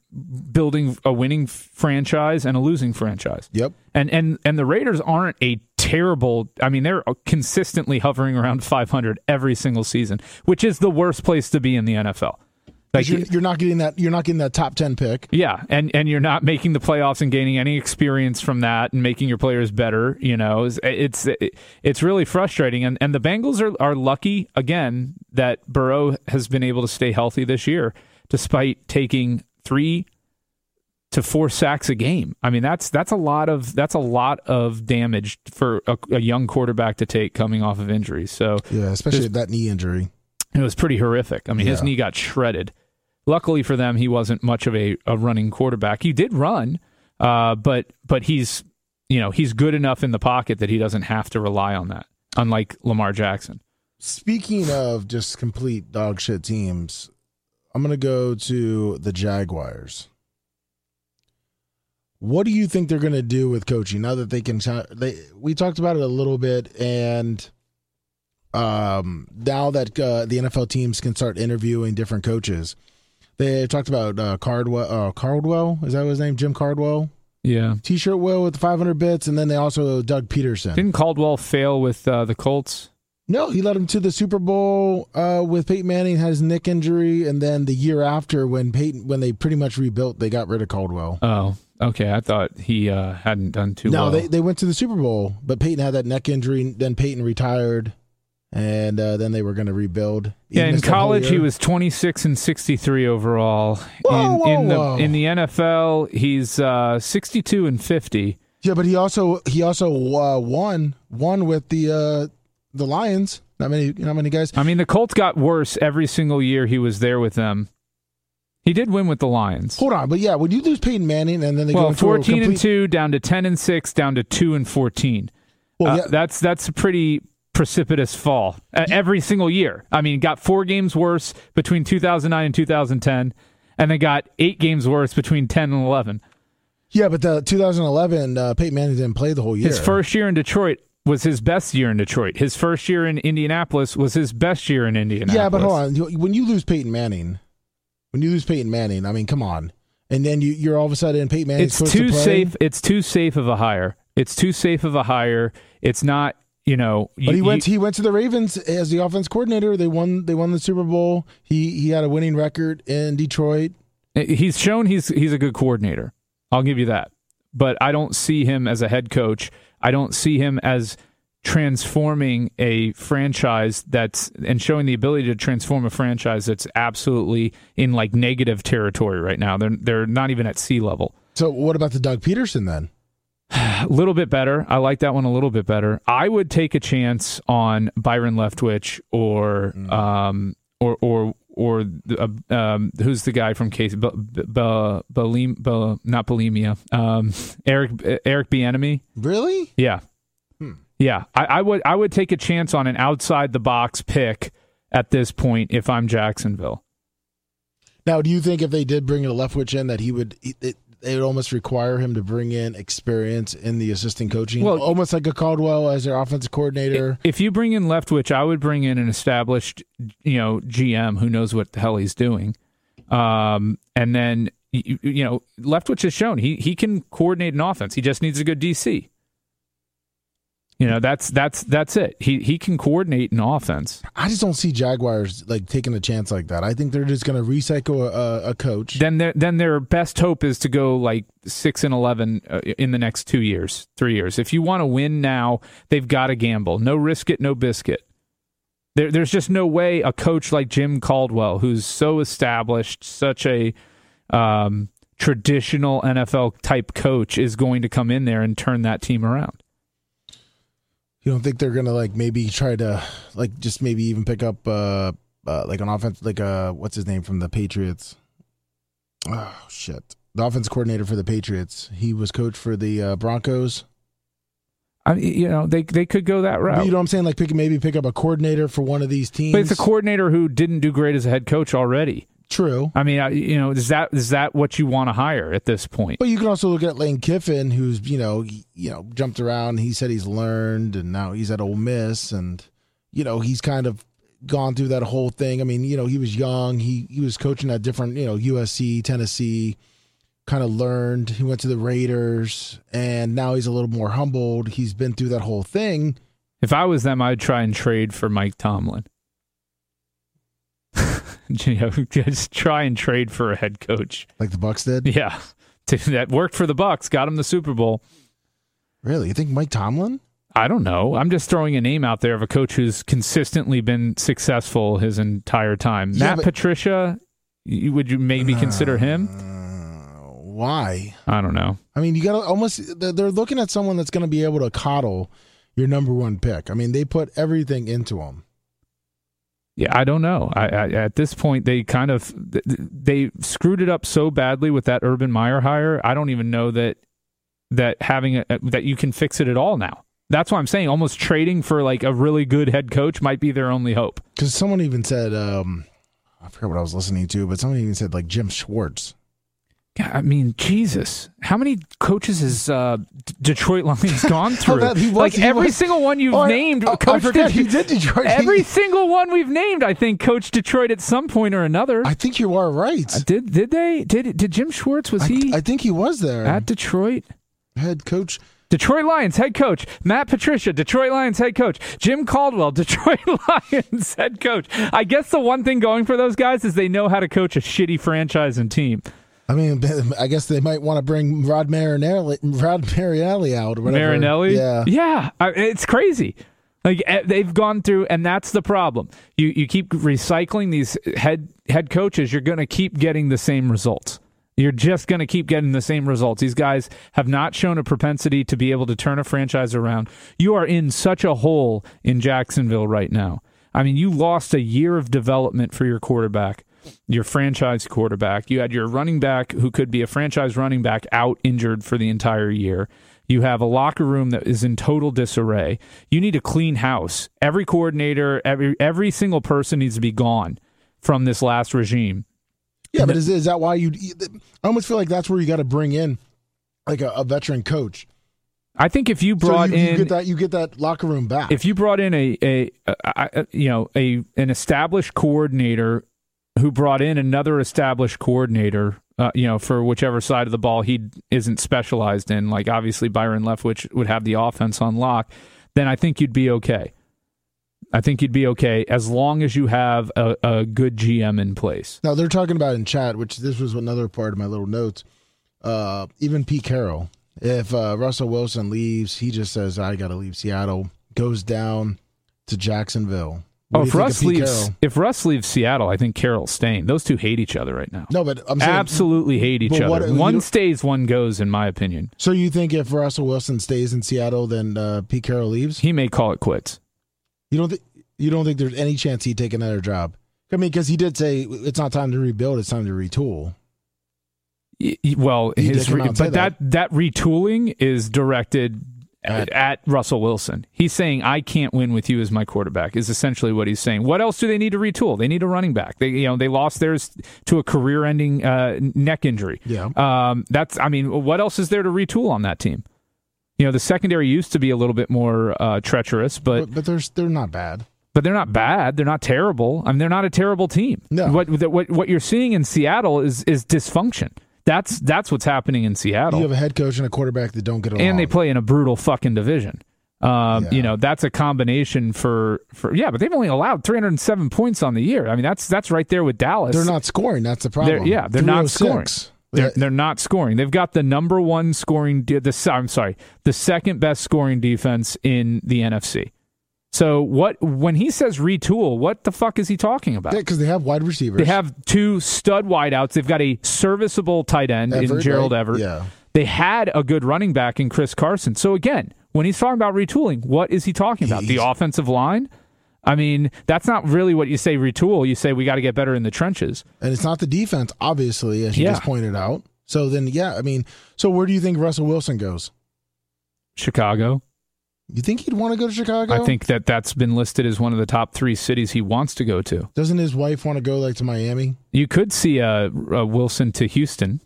building a winning franchise and a losing franchise. Yep. And and and the Raiders aren't a terrible. I mean, they're consistently hovering around 500 every single season, which is the worst place to be in the NFL. Like you're, you're, not getting that you're not getting that top 10 pick. Yeah, and and you're not making the playoffs and gaining any experience from that and making your players better, you know. It's it's, it's really frustrating and and the Bengals are are lucky again that Burrow has been able to stay healthy this year despite taking 3 to 4 sacks a game. I mean, that's that's a lot of that's a lot of damage for a, a young quarterback to take coming off of injuries. So Yeah, especially that knee injury. It was pretty horrific. I mean, yeah. his knee got shredded. Luckily for them, he wasn't much of a, a running quarterback. He did run, uh, but but he's you know he's good enough in the pocket that he doesn't have to rely on that. Unlike Lamar Jackson. Speaking of just complete dog shit teams, I'm gonna go to the Jaguars. What do you think they're gonna do with coaching now that they can? They we talked about it a little bit, and um, now that uh, the NFL teams can start interviewing different coaches, they talked about uh, Cardwell. Uh, Cardwell is that his name? Jim Cardwell. Yeah. T-shirt Will with the 500 bits, and then they also Doug Pederson. Didn't Caldwell fail with uh, the Colts? No, he led them to the Super Bowl uh, with Peyton Manning had his neck injury, and then the year after, when Peyton when they pretty much rebuilt, they got rid of Caldwell. Oh, okay. I thought he uh, hadn't done too no, well. No, they they went to the Super Bowl, but Peyton had that neck injury. Then Peyton retired and uh, then they were going to rebuild. Yeah, in college he was 26 and 63 overall. Whoa, in, whoa, in the whoa. in the NFL, he's uh, 62 and 50. Yeah, but he also he also uh, won won with the uh, the Lions. Not many not many guys. I mean, the Colts got worse every single year he was there with them. He did win with the Lions. Hold on, but yeah, when you lose Peyton Manning and then they well, go 14 complete... and 2 down to 10 and 6 down to 2 and 14. Well, uh, yeah. that's that's a pretty precipitous fall uh, every single year. I mean, got four games worse between 2009 and 2010, and they got eight games worse between 10 and 11. Yeah, but the 2011, uh, Peyton Manning didn't play the whole year. His first year in Detroit was his best year in Detroit. His first year in Indianapolis was his best year in Indianapolis. Yeah, but hold on. When you lose Peyton Manning, when you lose Peyton Manning, I mean, come on. And then you, you're all of a sudden Peyton Manning. It's too to safe. It's too safe of a hire. It's too safe of a hire. It's not you know, but he went. he went to the Ravens as the offense coordinator. They won. They won the Super Bowl. He he had a winning record in Detroit. Eh, he's shown he's he's a good coordinator. I'll give you that. But I don't see him as a head coach. I don't see him as transforming a franchise that's and showing the ability to transform a franchise that's absolutely in like negative territory right now. They're they're not even at sea level. So what about the Doug Pederson then? A little bit better. I like that one a little bit better. I would take a chance on Byron Leftwich or mm. um or or or uh, um who's the guy from Case b- b- b- bulim, not bulimia um Eric Eric Bieniemy. Really? Yeah. Yeah, I, I would I would take a chance on an outside the box pick at this point if I'm Jacksonville. Now, do you think if they did bring in a Leftwich in that he would it, they would almost require him to bring in experience in the assistant coaching, well, almost like a Caldwell as their offensive coordinator. If you bring in Leftwich, I would bring in an established, you know, GM who knows what the hell he's doing, um, and then you, you know, Leftwich has shown he he can coordinate an offense. He just needs a good DC. You know, that's that's that's it. He he can coordinate an offense. I just don't see Jaguars like taking a chance like that. I think they're just going to recycle a, a, coach. Then their then their best hope is to go like six and eleven uh, in the next two years, three years. If you want to win now, they've got to gamble. No risk it, no biscuit. There, there's just no way a coach like Jim Caldwell, who's so established, such a um, traditional NFL type coach, is going to come in there and turn that team around. You don't think they're gonna like maybe try to like just maybe even pick up uh, uh like an offense like uh what's his name from the Patriots? Oh shit. The offense coordinator for the Patriots. He was coach for the uh, Broncos. I mean, you know, they they could go that route. But you know what I'm saying? Like pick maybe pick up a coordinator for one of these teams. But it's a coordinator who didn't do great as a head coach already. True. I mean, you know, is that is that what you want to hire at this point? But you can also look at Lane Kiffin, who's you know you know jumped around. He said he's learned, and now he's at Ole Miss, and you know he's kind of gone through that whole thing. I mean, you know, he was young. He he was coaching at different, you know, USC, Tennessee. Kind of learned. He went to the Raiders, and now he's a little more humbled. He's been through that whole thing. If I was them, I'd try and trade for Mike Tomlin. you know, just try and trade for a head coach. like the Bucks did. Yeah, that worked for the Bucks, got him the Super Bowl. Really, you think Mike Tomlin? I don't know. I'm just throwing a name out there of a coach who's consistently been successful his entire time. Yeah, Matt but- Patricia, you, would you maybe consider him? Uh, why? I don't know. I mean, you got to almost. They're they're looking at someone that's going to be able to coddle your number one pick. I mean, they put everything into him. Yeah, I don't know. I, I, at this point, they kind of th- th- they screwed it up so badly with that Urban Meyer hire. I don't even know that that having a, that you can fix it at all now. That's why I'm saying almost trading for like a really good head coach might be their only hope. Because someone even said, um, I forget what I was listening to, but someone even said like Jim Schwartz. Yeah, I mean, Jesus, how many coaches has uh, D- Detroit Lions gone through? that he was- like every was- single one you've Oh, I- named, oh, I coached forgot he did Detroit. Every single one we've named, I think, coached Detroit at some point or another. I think you are right. Uh, did did they did did Jim Schwartz was I, he I think he was there. at Detroit? head coach. Detroit Lions head coach Matt Patricia, Detroit Lions head coach Jim Caldwell, Detroit Lions head coach. I guess the one thing going for those guys is they know how to coach a shitty franchise and team. I mean, I guess they might want to bring Rod Marinelli, Rod Marinelli out or whatever. Marinelli, Yeah. yeah, it's crazy. Like eh, they've gone through, and that's the problem. You you keep recycling these head head coaches, you're going to keep getting the same results. You're just going to keep getting the same results. These guys have not shown a propensity to be able to turn a franchise around. You are in such a hole in Jacksonville right now. I mean, you lost a year of development for your quarterback, your franchise quarterback. You had your running back who could be a franchise running back out injured for the entire year. You have a locker room that is in total disarray. You need a clean house. Every coordinator, every every single person needs to be gone from this last regime. Yeah, but is, is that why you? I almost feel like that's where you got to bring in like a, a veteran coach. I think if you brought so you, in you get that you get that locker room back. if you brought in a, a, a, a you know a an established coordinator who brought in another established coordinator uh, you know for whichever side of the ball he isn't specialized in like obviously Byron Leftwich would have the offense on lock then I think you'd be okay I think you'd be okay as long as you have a, a good GM in place now they're talking about in chat, which this was another part of my little notes. Uh, even Pete Carroll, if uh, Russell Wilson leaves, he just says I got to leave Seattle. Goes down to Jacksonville. What oh if Russ leaves Carroll? if Russ leaves Seattle I think Carroll's staying those two hate each other right now No, but I'm saying absolutely hate each other what- one stays one goes in my opinion So you think if Russell Wilson stays in Seattle, then uh, Pete Carroll leaves? he may call it quits You don't think you don't think there's any chance he'd take another job? I mean, because he did say it's not time to rebuild; it's time to retool. Y- Well, He his re- out and say but that. that retooling is directed at, At- Russell Wilson. He's saying, "I can't win with you as my quarterback." Is essentially what he's saying. What else do they need to retool? They need a running back. They, you know, they lost theirs to a career-ending uh, neck injury. Yeah. Um, that's. I mean, what else is there to retool on that team? You know, the secondary used to be a little bit more uh, treacherous, but But, but they're they're not bad. but they're not bad. They're not terrible. I mean, they're not a terrible team. No. What what what you're seeing in Seattle is is dysfunction. That's that's what's happening in Seattle. You have a head coach and a quarterback that don't get along. and they play in a brutal fucking division. Um, Yeah. You know that's a combination for for yeah, but they've only allowed 307 points on the year. I mean that's that's right there with Dallas. They're not scoring. That's the problem. They're- yeah, they're not scoring. They're, they're not scoring. They've got the number one scoring. De- the I'm sorry, the second best scoring defense in the NFC. So what when he says retool, what the fuck is he talking about? Yeah, because they have wide receivers. They have two stud wideouts. They've got a serviceable tight end in Gerald right? Everett. Yeah. They had a good running back in Chris Carson. So again, when he's talking about retooling, what is he talking about? The offensive line? I mean, that's not really what you say retool. You say we got to get better in the trenches. and it's not the defense, obviously, as you Yeah. just pointed out. So then, yeah, I mean, so where do you think Russell Wilson goes? Chicago. You think he'd want to go to Chicago? I think that that's been listed as one of the top three cities he wants to go to. Doesn't his wife want to go like to Miami? You could see a, a Wilson to Houston,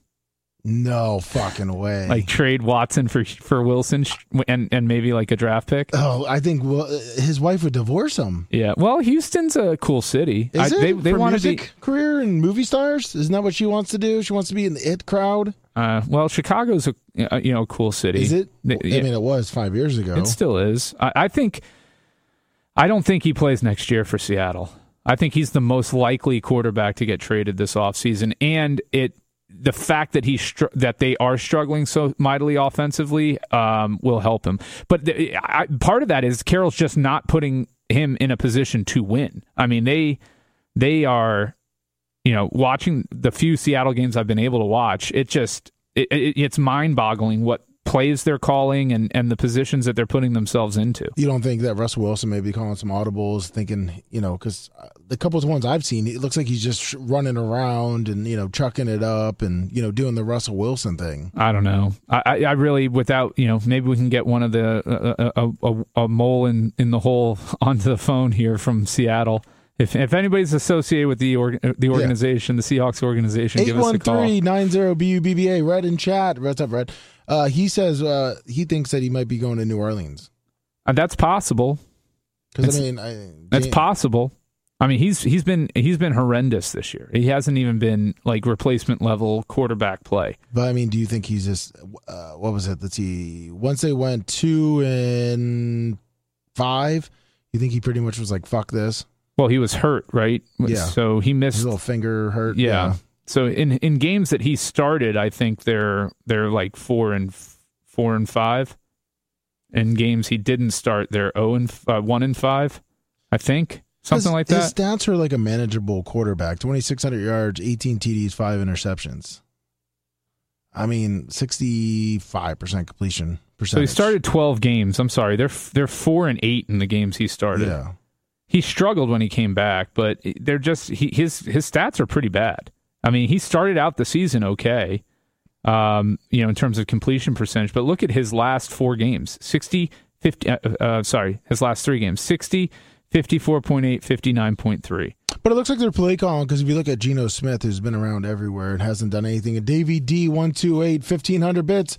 No fucking way. like trade Watson for for Wilson, and and maybe like a draft pick. oh, I think well, his wife would divorce him. Yeah, well, Houston's a cool city. Is I, it they they want to be. career and movie stars? Isn't that what she wants to do? She wants to be in the it crowd. Uh, well, Chicago's a uh, you know cool city. Is it? I mean, it was five years ago. it still is. I, I think. I don't think he plays next year for Seattle. I think he's the most likely quarterback to get traded this offseason. And it the fact that he str- that they are struggling so mightily offensively um, will help him. But the, I, part of that is Carroll's just not putting him in a position to win. I mean, they they are, you know, watching the few Seattle games I've been able to watch. It just it, it, it's mind boggling what plays they're calling and, and the positions that they're putting themselves into. You don't think that Russell Wilson may be calling some audibles, thinking, you know, because uh, the couple of ones I've seen, it looks like he's just running around and, you know, chucking it up and, you know, doing the Russell Wilson thing. I don't know. I, I really, without, you know, maybe we can get one of the, uh, a, a, a mole in, in the hole onto the phone here from Seattle. If, if anybody's associated with the or, the organization, yeah. the Seahawks organization, give us a call. 813-90-BUBBA. Red in chat. What's up, Red? Uh, he says uh, he thinks that he might be going to New Orleans. Uh, that's possible. Because I mean, I, that's possible. I mean, he's he's been he's been horrendous this year. He hasn't even been like replacement level quarterback play. But I mean, do you think he's just uh, what was it? Let's see. Once they went two and five, you think he pretty much was like, "Fuck this." Well, he was hurt, right? Yeah. So he missed His little finger hurt. Yeah. yeah. So in in games that he started, I think they're they're like four and four and five. In games he didn't start, they're zero oh and uh, one and five. I think something his, like that. His stats are like a manageable quarterback: twenty six hundred yards, eighteen TDs, five interceptions. I mean, sixty five percent completion percentage. So he started twelve games. I'm sorry, they're they're four and eight in the games he started. Yeah he struggled when he came back, but they're just he, his his stats are pretty bad. I mean, he started out the season okay, um, you know, in terms of completion percentage, but look at his last four games 60, 50, uh, uh, sorry, his last three games 60, 54.8, 59.3. But it looks like they're play calling because if you look at Geno Smith, who's been around everywhere and hasn't done anything, and Davey D128, 1500 bits.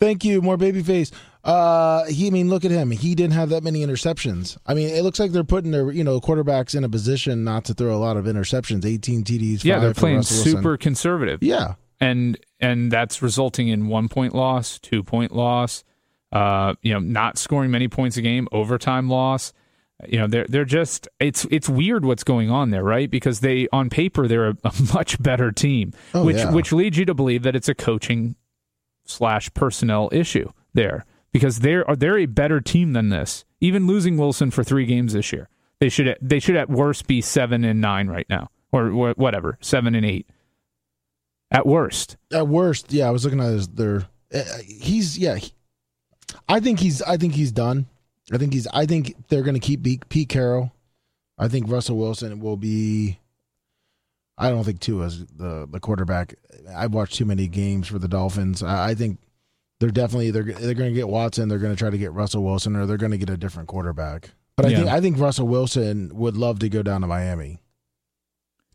Thank you, more babyface. Uh, he, I mean, look at him. He didn't have that many interceptions. I mean, it looks like they're putting their, you know, quarterbacks in a position not to throw a lot of interceptions. 18 TDs. Yeah, they're playing super conservative. Yeah, and and that's resulting in one point loss, two point loss. Uh, you know, not scoring many points a game, overtime loss. You know, they're they're just it's it's weird what's going on there, right? Because they on paper they're a, a much better team, oh, which yeah. which leads you to believe that it's a coaching slash personnel issue there because they're they're a better team than this. Even losing Wilson for three games this year, they should they should at worst be seven and nine right now, or whatever, seven and eight. At worst. At worst, yeah. I was looking at his, their. Uh, he's yeah. He, I think he's. I think he's done. I think he's. I think they're going to keep Pete Carroll. I think Russell Wilson will be. I don't think Tua is the the quarterback. I've watched too many games for the Dolphins. I, I think they're definitely they're they're going to get Watson. They're going to try to get Russell Wilson, or they're going to get a different quarterback. But I yeah. think I think Russell Wilson would love to go down to Miami,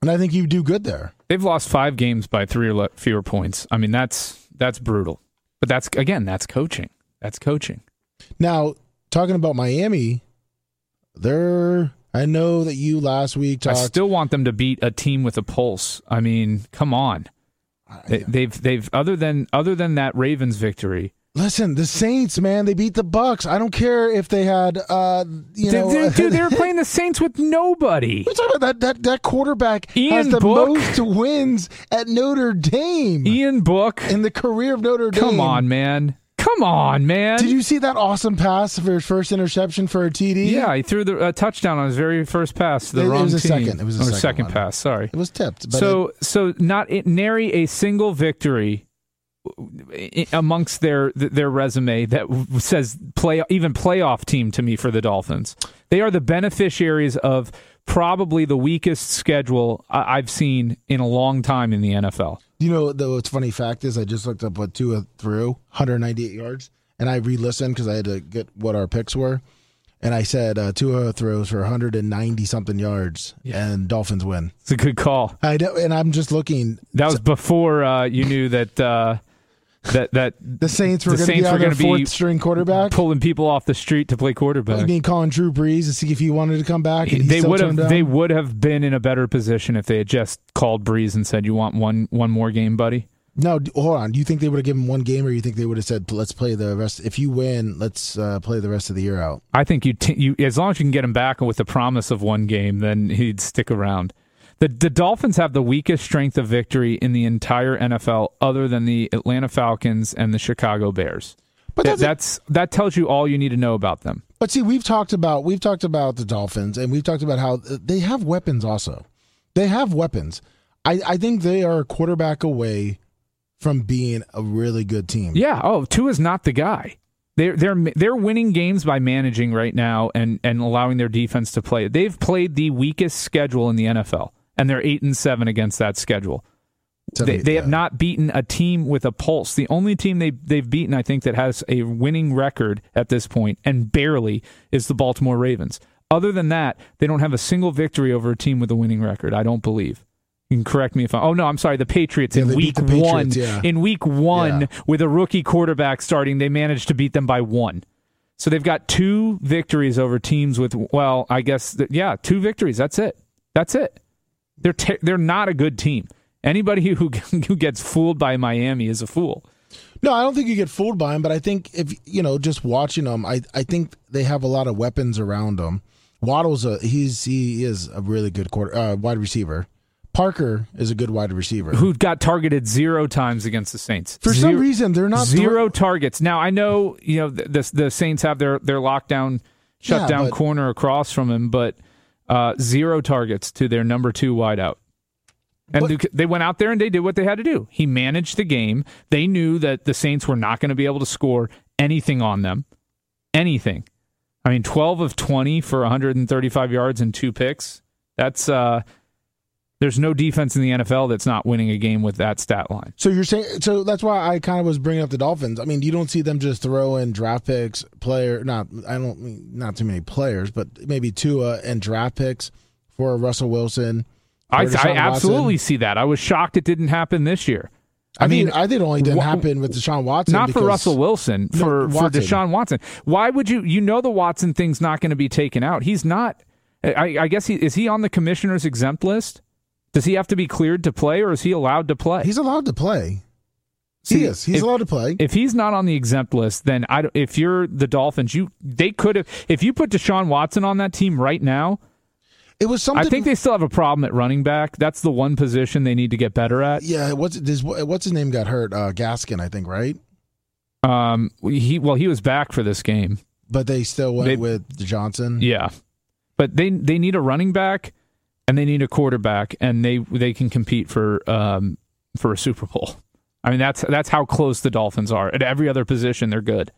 and I think you do good there. They've lost five games by three or fewer points. I mean, that's that's brutal. But that's again, that's coaching. That's coaching. Now, talking about Miami, they're. I know that you last week talked. I still want them to beat a team with a pulse. I mean, come on. They, they've they've other than other than that Ravens victory. Listen, the Saints, man, they beat the Bucks. I don't care if they had, uh, you know, dude, dude, they were playing the Saints with nobody. We're talking about that that that quarterback Ian has the Book. most wins at Notre Dame. Ian Book in the career of Notre Dame. Come on, man. Come on, man. Did you see that awesome pass for his first interception for a TD? Yeah, he threw the uh, touchdown on his very first pass. The it, wrong it was a team. second. It was a or second, second pass. Sorry, it was tipped. so it, so not it, nary a single victory amongst their their resume that says play even playoff team to me for the Dolphins. They are the beneficiaries of probably the weakest schedule I've seen in a long time in the NFL. You know, the what's funny fact is I just looked up what Tua threw, 198 yards, and I re-listened because I had to get what our picks were, and I said uh, Tua throws for 190 something yards, yeah. and Dolphins win. It's a good call. I know, and I'm just looking. That was before uh, you knew that. Uh, that that the Saints were going to be fourth string quarterback, pulling people off the street to play quarterback. I mean, calling Drew Brees to see if he wanted to come back. they would have. They would have been in a better position if they had just called Brees and said, "You want one one more game, buddy." No, hold on. Do you think they would have given one game, or you think they would have said, "Let's play the rest"? If you win, let's uh, play the rest of the year out. I think you, t- you as long as you can get him back with the promise of one game, then he'd stick around. The the Dolphins have the weakest strength of victory in the entire NFL, other than the Atlanta Falcons and the Chicago Bears. But That- that's, that tells you all you need to know about them. but see, we've talked about we've talked about the Dolphins, and we've talked about how they have weapons. Also, they have weapons. I I think they are a quarterback away from being a really good team. Yeah. Oh, is not the guy. They're they're they're winning games by managing right now and and allowing their defense to play. They've played the weakest schedule in the NFL, and they're eight and seven against that schedule. They, they have not beaten a team with a pulse. The only team they they've beaten, I think, that has a winning record at this point, and barely, is the Baltimore Ravens. Other than that, they don't have a single victory over a team with a winning record. I don't believe. You can correct me if I. Oh no, I'm sorry. The Patriots Yeah, in week Patriots, one. yeah. In week one, Yeah. with a rookie quarterback starting, they managed to beat them by one. So they've got two victories over teams with. Well, I guess yeah, two victories. That's it. That's it. They're te- they're not a good team. Anybody who who gets fooled by Miami is a fool. No, I don't think you get fooled by them, but I think if you know, just watching them, I I think they have a lot of weapons around them. Waddle's a he's he is a really good quarter uh, wide receiver. Parker is a good wide receiver. Who got targeted zero times against the Saints? For some reason, they're not zero targets. Now I know you know the the, the Saints have their their lockdown shut Yeah, corner across from him, but uh, zero targets to their number two wideout. And But- they went out there and they did what they had to do. He managed the game. They knew that the Saints were not going to be able to score anything on them. Anything. I mean, 12 of 20 for 135 yards and two picks. That's uh there's no defense in the NFL that's not winning a game with that stat line. So you're saying so that's why I kind of was bringing up the Dolphins. I mean, you don't see them just throw in draft picks, player. Not I don't mean not too many players, but maybe Tua and draft picks for Russell Wilson. I, I Watson. absolutely see that. I was shocked it didn't happen this year. I, I, mean, mean, I think it only didn't wh- happen with Deshaun Watson. not for Russell Wilson, No, for for Watson. Deshaun Watson. Why would you? You know the Watson thing's not going to be taken out. He's not. I, I guess he is he on the commissioner's exempt list. Does he have to be cleared to play, or is he allowed to play? He's allowed to play. See, he is. He's if- allowed to play. If he's not on the exempt list, then I if you're the Dolphins, you they could have. If you put Deshaun Watson on that team right now, it was something. I think they still have a problem at running back. That's the one position they need to get better at. Yeah, what's his what's his name got hurt? Uh, Gaskin, I think, right? Um, he well, he was back for this game. But they still went They- with Johnson. Yeah, but they they need a running back and they need a quarterback, and they they can compete for um for a Super Bowl. I mean that's that's how close the Dolphins are. At every other position, they're good.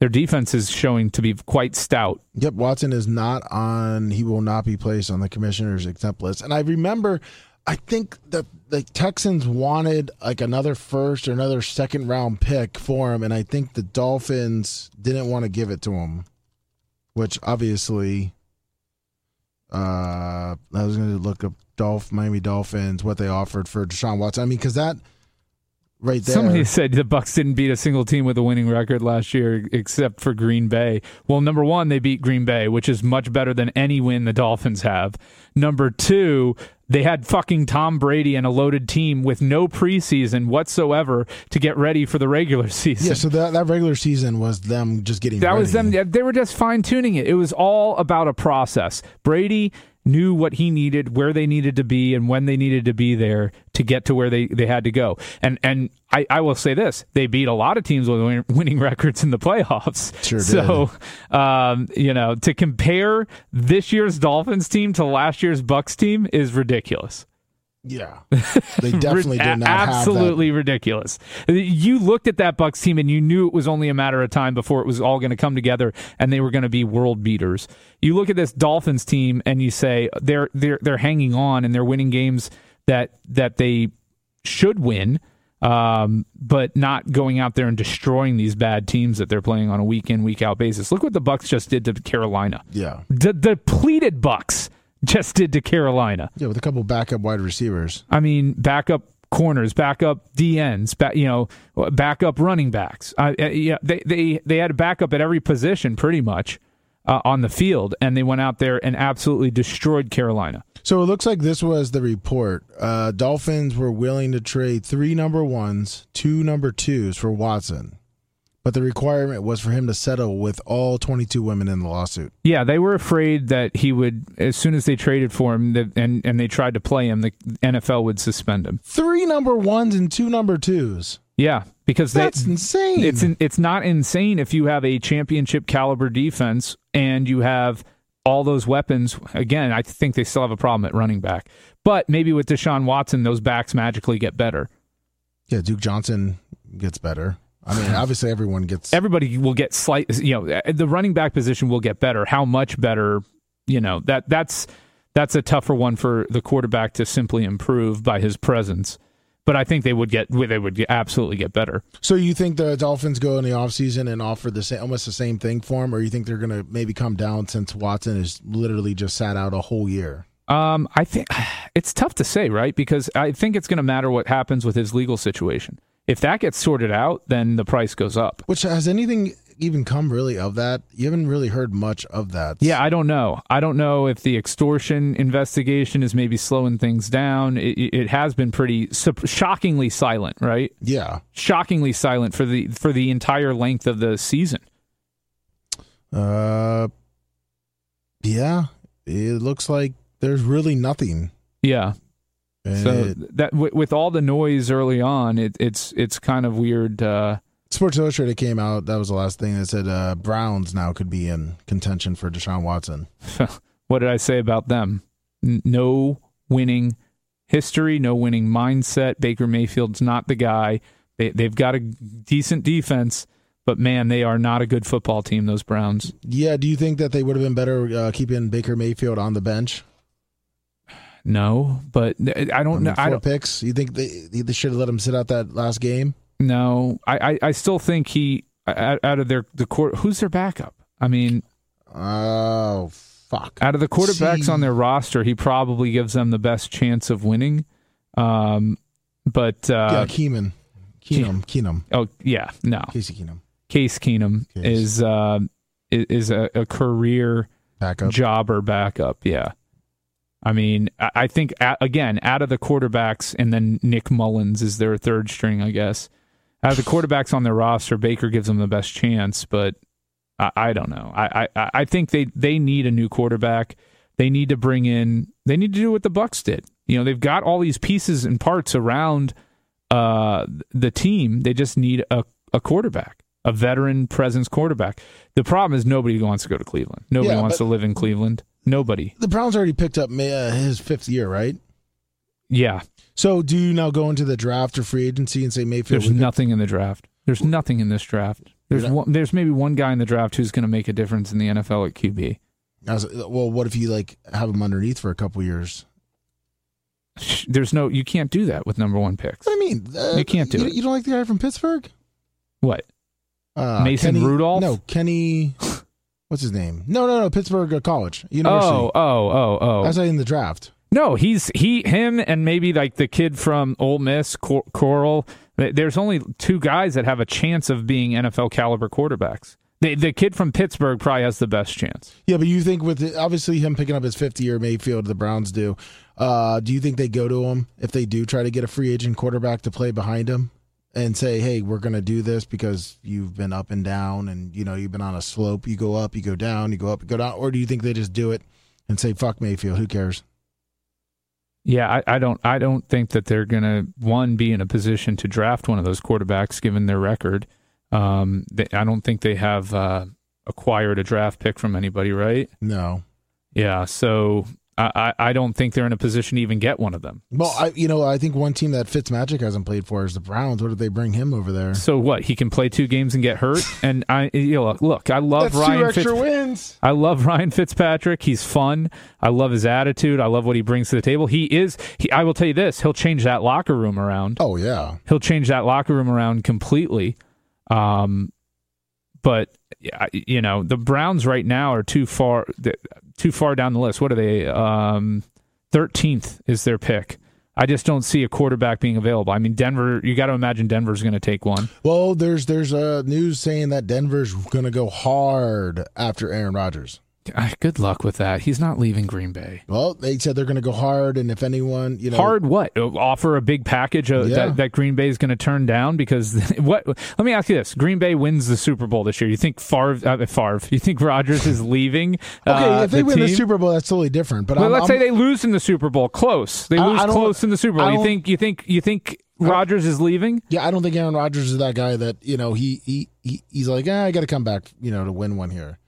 Their defense is showing to be quite stout. Yep, Watson is not on. He will not be placed on the commissioner's exempt list. And I remember, I think that the Texans wanted like another first or another second round pick for him, and I think the Dolphins didn't want to give it to him, which obviously, uh, I was going to look up Dolph Miami Dolphins what they offered for Deshaun Watson. I mean, because that right there. Somebody said the Bucks didn't beat a single team with a winning record last year except for Green Bay. Well, number one, they beat Green Bay, which is much better than any win the Dolphins have. Number two, they had fucking Tom Brady and a loaded team with no preseason whatsoever to get ready for the regular season. yeah, so that, that regular season was them just getting That was them. They were just fine tuning it. It was all about a process. Brady knew what he needed, where they needed to be, and when they needed to be there to get to where they, they had to go. And and I, I will say this: they beat a lot of teams with win- winning records in the playoffs. Sure. So, um, you know, to compare this year's Dolphins team to last year's Bucks team is ridiculous. Yeah, they definitely did not have absolutely ridiculous. You looked at that Bucks team and you knew it was only a matter of time before it was all going to come together and they were going to be world beaters. You look at this Dolphins team and you say they're they're they're hanging on and they're winning games that that they should win. Um, but not going out there and destroying these bad teams that they're playing on a week in week out basis. Look what the Bucks just did to Carolina. Yeah, The depleted Bucks just did to Carolina. yeah, with a couple backup wide receivers. I mean, backup corners, backup DNs, back, you know, backup running backs. Uh, uh, yeah, they they they had a backup at every position pretty much uh, on the field, and they went out there and absolutely destroyed Carolina. So it looks like this was the report. Uh, Dolphins were willing to trade three number ones, two number twos for Watson, but the requirement was for him to settle with all 22 women in the lawsuit. Yeah, they were afraid that he would, as soon as they traded for him that, and, and they tried to play him, the NFL would suspend him. Three number ones and two number twos. Yeah, because they- That's insane. It's it's not insane if you have a championship caliber defense and you have all those weapons. Again, I think they still have a problem at running back, but maybe with Deshaun Watson, those backs magically get better. yeah, Duke Johnson gets better. I mean, obviously everyone gets. Everybody will get slight. You know, the running back position will get better. How much better? You know that that's that's a tougher one for the quarterback to simply improve by his presence. But I think they would get they would get, absolutely get better. So you think the Dolphins go in the offseason and offer the same, almost the same thing for him, or you think they're going to maybe come down since Watson has literally just sat out a whole year? Um, I think it's tough to say, right? Because I think it's going to matter what happens with his legal situation. If that gets sorted out, then the price goes up. Which has anything even come really of that? You haven't really heard much of that. Yeah, I don't know. I don't know if the extortion investigation is maybe slowing things down. It, it has been pretty shockingly silent, right? Yeah. Shockingly silent for the for the entire length of the season. Uh, yeah. It looks like there's really nothing. Yeah. And So it- that with, with all the noise early on, it, it's it's kind of weird. Uh, Sports Illustrated came out. That was the last thing that said uh, Browns now could be in contention for Deshaun Watson. what did I say about them? N- no winning history, no winning mindset. Baker Mayfield's not the guy. They, they've got a decent defense, but man, they are not a good football team. Those Browns. Yeah. Do you think that they would have been better uh, keeping Baker Mayfield on the bench? No, but I I don't mean, know. four I don't picks. You think they they should have let him sit out that last game? No, I, I, I still think he out of their the court. Who's their backup? I mean, Oh fuck! out of the quarterbacks See. on their roster, he probably gives them the best chance of winning. Um, but yeah, uh, Keenum, Keenum, Keenum, oh yeah, no. Casey Keenum, Case Keenum Case. is uh, is a, a career backup. jobber backup. Yeah, I mean, I think again out of the quarterbacks, and then Nick Mullens is their third string, I guess. Out of the quarterbacks on their roster, Baker gives them the best chance, but I, I don't know. I, I I think they they need a new quarterback. They need to bring in. They need to do what the Bucks did. You know, they've got all these pieces and parts around uh, the team. They just need a, a quarterback, a veteran presence quarterback. The problem is nobody wants to go to Cleveland. Nobody Yeah, wants but- to live in Cleveland. Nobody. The Browns already picked up May- uh, his fifth year, right? Yeah. So do you now go into the draft or free agency and say Mayfield? There's nothing in the draft. There's nothing in this draft. There's one, there's maybe one guy in the draft who's going to make a difference in the NFL at QB. Was- well, what if you like have him underneath for a couple years? There's no you can't do that with number one picks. What do you mean? Uh, You can't do you, it. You don't like the guy from Pittsburgh? What? Uh, Mason Kenny- Rudolph? No, Kenny. What's his name? No, no, no. Pittsburgh uh, College University. Oh, oh, oh, oh. I was in the draft. No, he's he him and maybe like the kid from Ole Miss, Cor- Corral. There's only two guys that have a chance of being NFL caliber quarterbacks. The the kid from Pittsburgh probably has the best chance. Yeah, but you think with the, obviously him picking up his 50 year Mayfield, the Browns do. Uh, do you think they go to him if they do try to get a free agent quarterback to play behind him and say, "Hey, we're going to do this because you've been up and down, and you know you've been on a slope. You go up, you go down, you go up, you go down," or do you think they just do it and say, "Fuck Mayfield, who cares"? Yeah, I, I don't I don't think that they're gonna one be in a position to draft one of those quarterbacks given their record. Um, they, I don't think they have uh, acquired a draft pick from anybody, right? No. Yeah, so I, I don't think they're in a position to even get one of them. Well, I you know I think one team that Fitzmagic hasn't played for is the Browns. What did they bring him over there? So what? He can play two games and get hurt. And I, you know, look, I love Ryan. Fitz- wins. I love Ryan Fitzpatrick. He's fun. I love his attitude. I love what he brings to the table. He is. He, I will tell you this: he'll change that locker room around. Oh yeah. He'll change that locker room around completely. Um, but you know, the Browns right now are too far, too far down the list. What are they? Um, thirteenth is their pick. I just don't see a quarterback being available. I mean, Denver. You got to imagine Denver's going to take one. Well, there's there's uh, news saying that Denver's going to go hard after Aaron Rodgers. Ah, Good luck with that. He's not leaving Green Bay. Well, they said they're going to go hard, and if anyone, you know, Hard what? Uh, Offer a big package uh, Yeah. that, that Green Bay is going to turn down because what? Let me ask you this: Green Bay wins the Super Bowl this year. You think Favre? Uh, Favre? You think Rodgers is leaving? Okay, uh, if they the win the? Super Bowl, that's totally different. But Well, I'm, let's I'm- say they lose in the Super Bowl, close. They I- lose close in the Super Bowl. You think? You think? You think Rodgers is leaving? yeah, I don't think Aaron Rodgers is that guy that you know he he, he he's like, ah, I got to come back, you know, to win one here.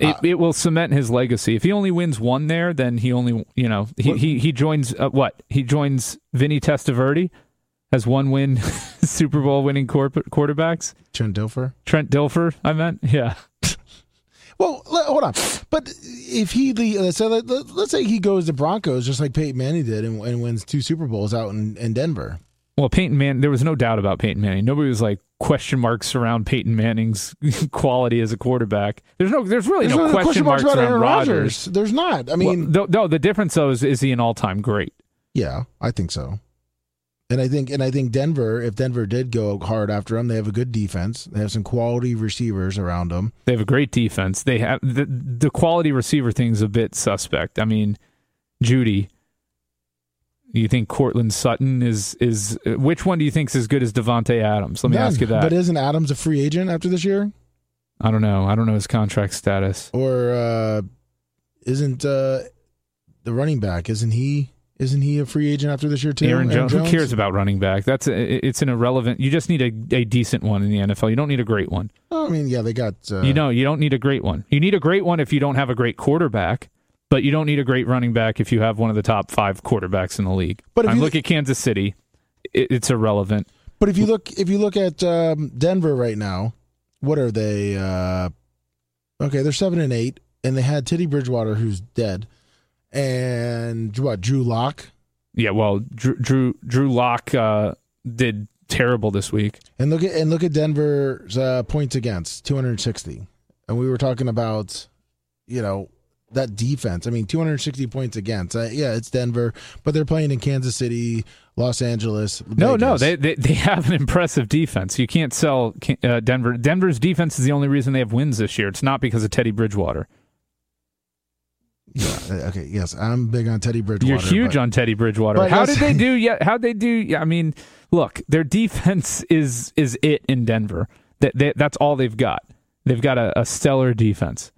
It, Uh, it will cement his legacy. If he only wins one there, then he only, you know, he he, he joins uh, what? He joins Vinny Testaverde as one win Super Bowl winning corp- quarterbacks. Trent Dilfer. Trent Dilfer, I meant. Yeah. Well, le- hold on. But if he the uh, so let, let, us say he goes to Broncos just like Peyton Manning did and, and wins two Super Bowls out in, in Denver. Well, Peyton Manning, there was no doubt about Peyton Manning. Nobody was like question marks around Peyton Manning's quality as a quarterback. There's no, there's really There's no no question, marks, about around Aaron Rodgers. Rodgers. There's not. I mean, well, no, no, the difference though is, is he an all-time great? yeah, I think so. And I think and I think Denver, if Denver did go hard after him, they have a good defense. They have some quality receivers around them. They have a great defense. They have the the quality receiver thing's a bit suspect. I mean, Jeudy. You think Courtland Sutton is is which one do you think is as good as Davante Adams? Let me None. ask you that. But isn't Adams a free agent after this year? I don't know. I don't know his contract status. Or uh, isn't uh, the running back? Isn't he? Isn't he a free agent after this year too? Aaron Jones. Who cares about running back? That's a, it's an irrelevant. You just need a, a decent one in the NFL. You don't need a great one. I mean, yeah, they got. Uh, you know, you don't need a great one. You need a great one if you don't have a great quarterback, but you don't need a great running back if you have one of the top five quarterbacks in the league. But if I you- look at Kansas City, it, it's irrelevant. But if you look, if you look at um, Denver right now, what are they? Uh, okay, they're seven and eight, and they had Teddy Bridgewater, who's dead, and what? Drew Lock, Yeah, well, Drew Drew, Drew Lock uh, did terrible this week. and look at and look at Denver's uh, points against two hundred sixty, and we were talking about, you know. That defense, I mean, 260 points against. Uh, yeah, it's Denver, but they're playing in Kansas City, Los Angeles. No, no, they, they they have an impressive defense. You can't sell uh, Denver. Denver's defense is the only reason they have wins this year. It's not because of Teddy Bridgewater. Yeah, uh, okay, yes, I'm big on Teddy Bridgewater. You're huge but- on Teddy Bridgewater. How did they do? Yeah, how they do? Yeah, I mean, look, their defense is is it in Denver. That they, that's all they've got. They've got a, a stellar defense.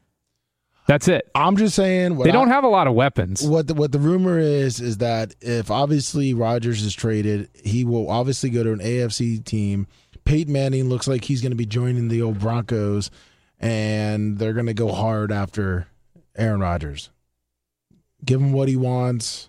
That's it. I'm just saying. What They don't have a lot of weapons. What the, what the rumor is is that if obviously Rodgers is traded, he will obviously go to an AFC team. Peyton Manning looks like he's going to be joining the old Broncos, and they're going to go hard after Aaron Rodgers. Give him what he wants.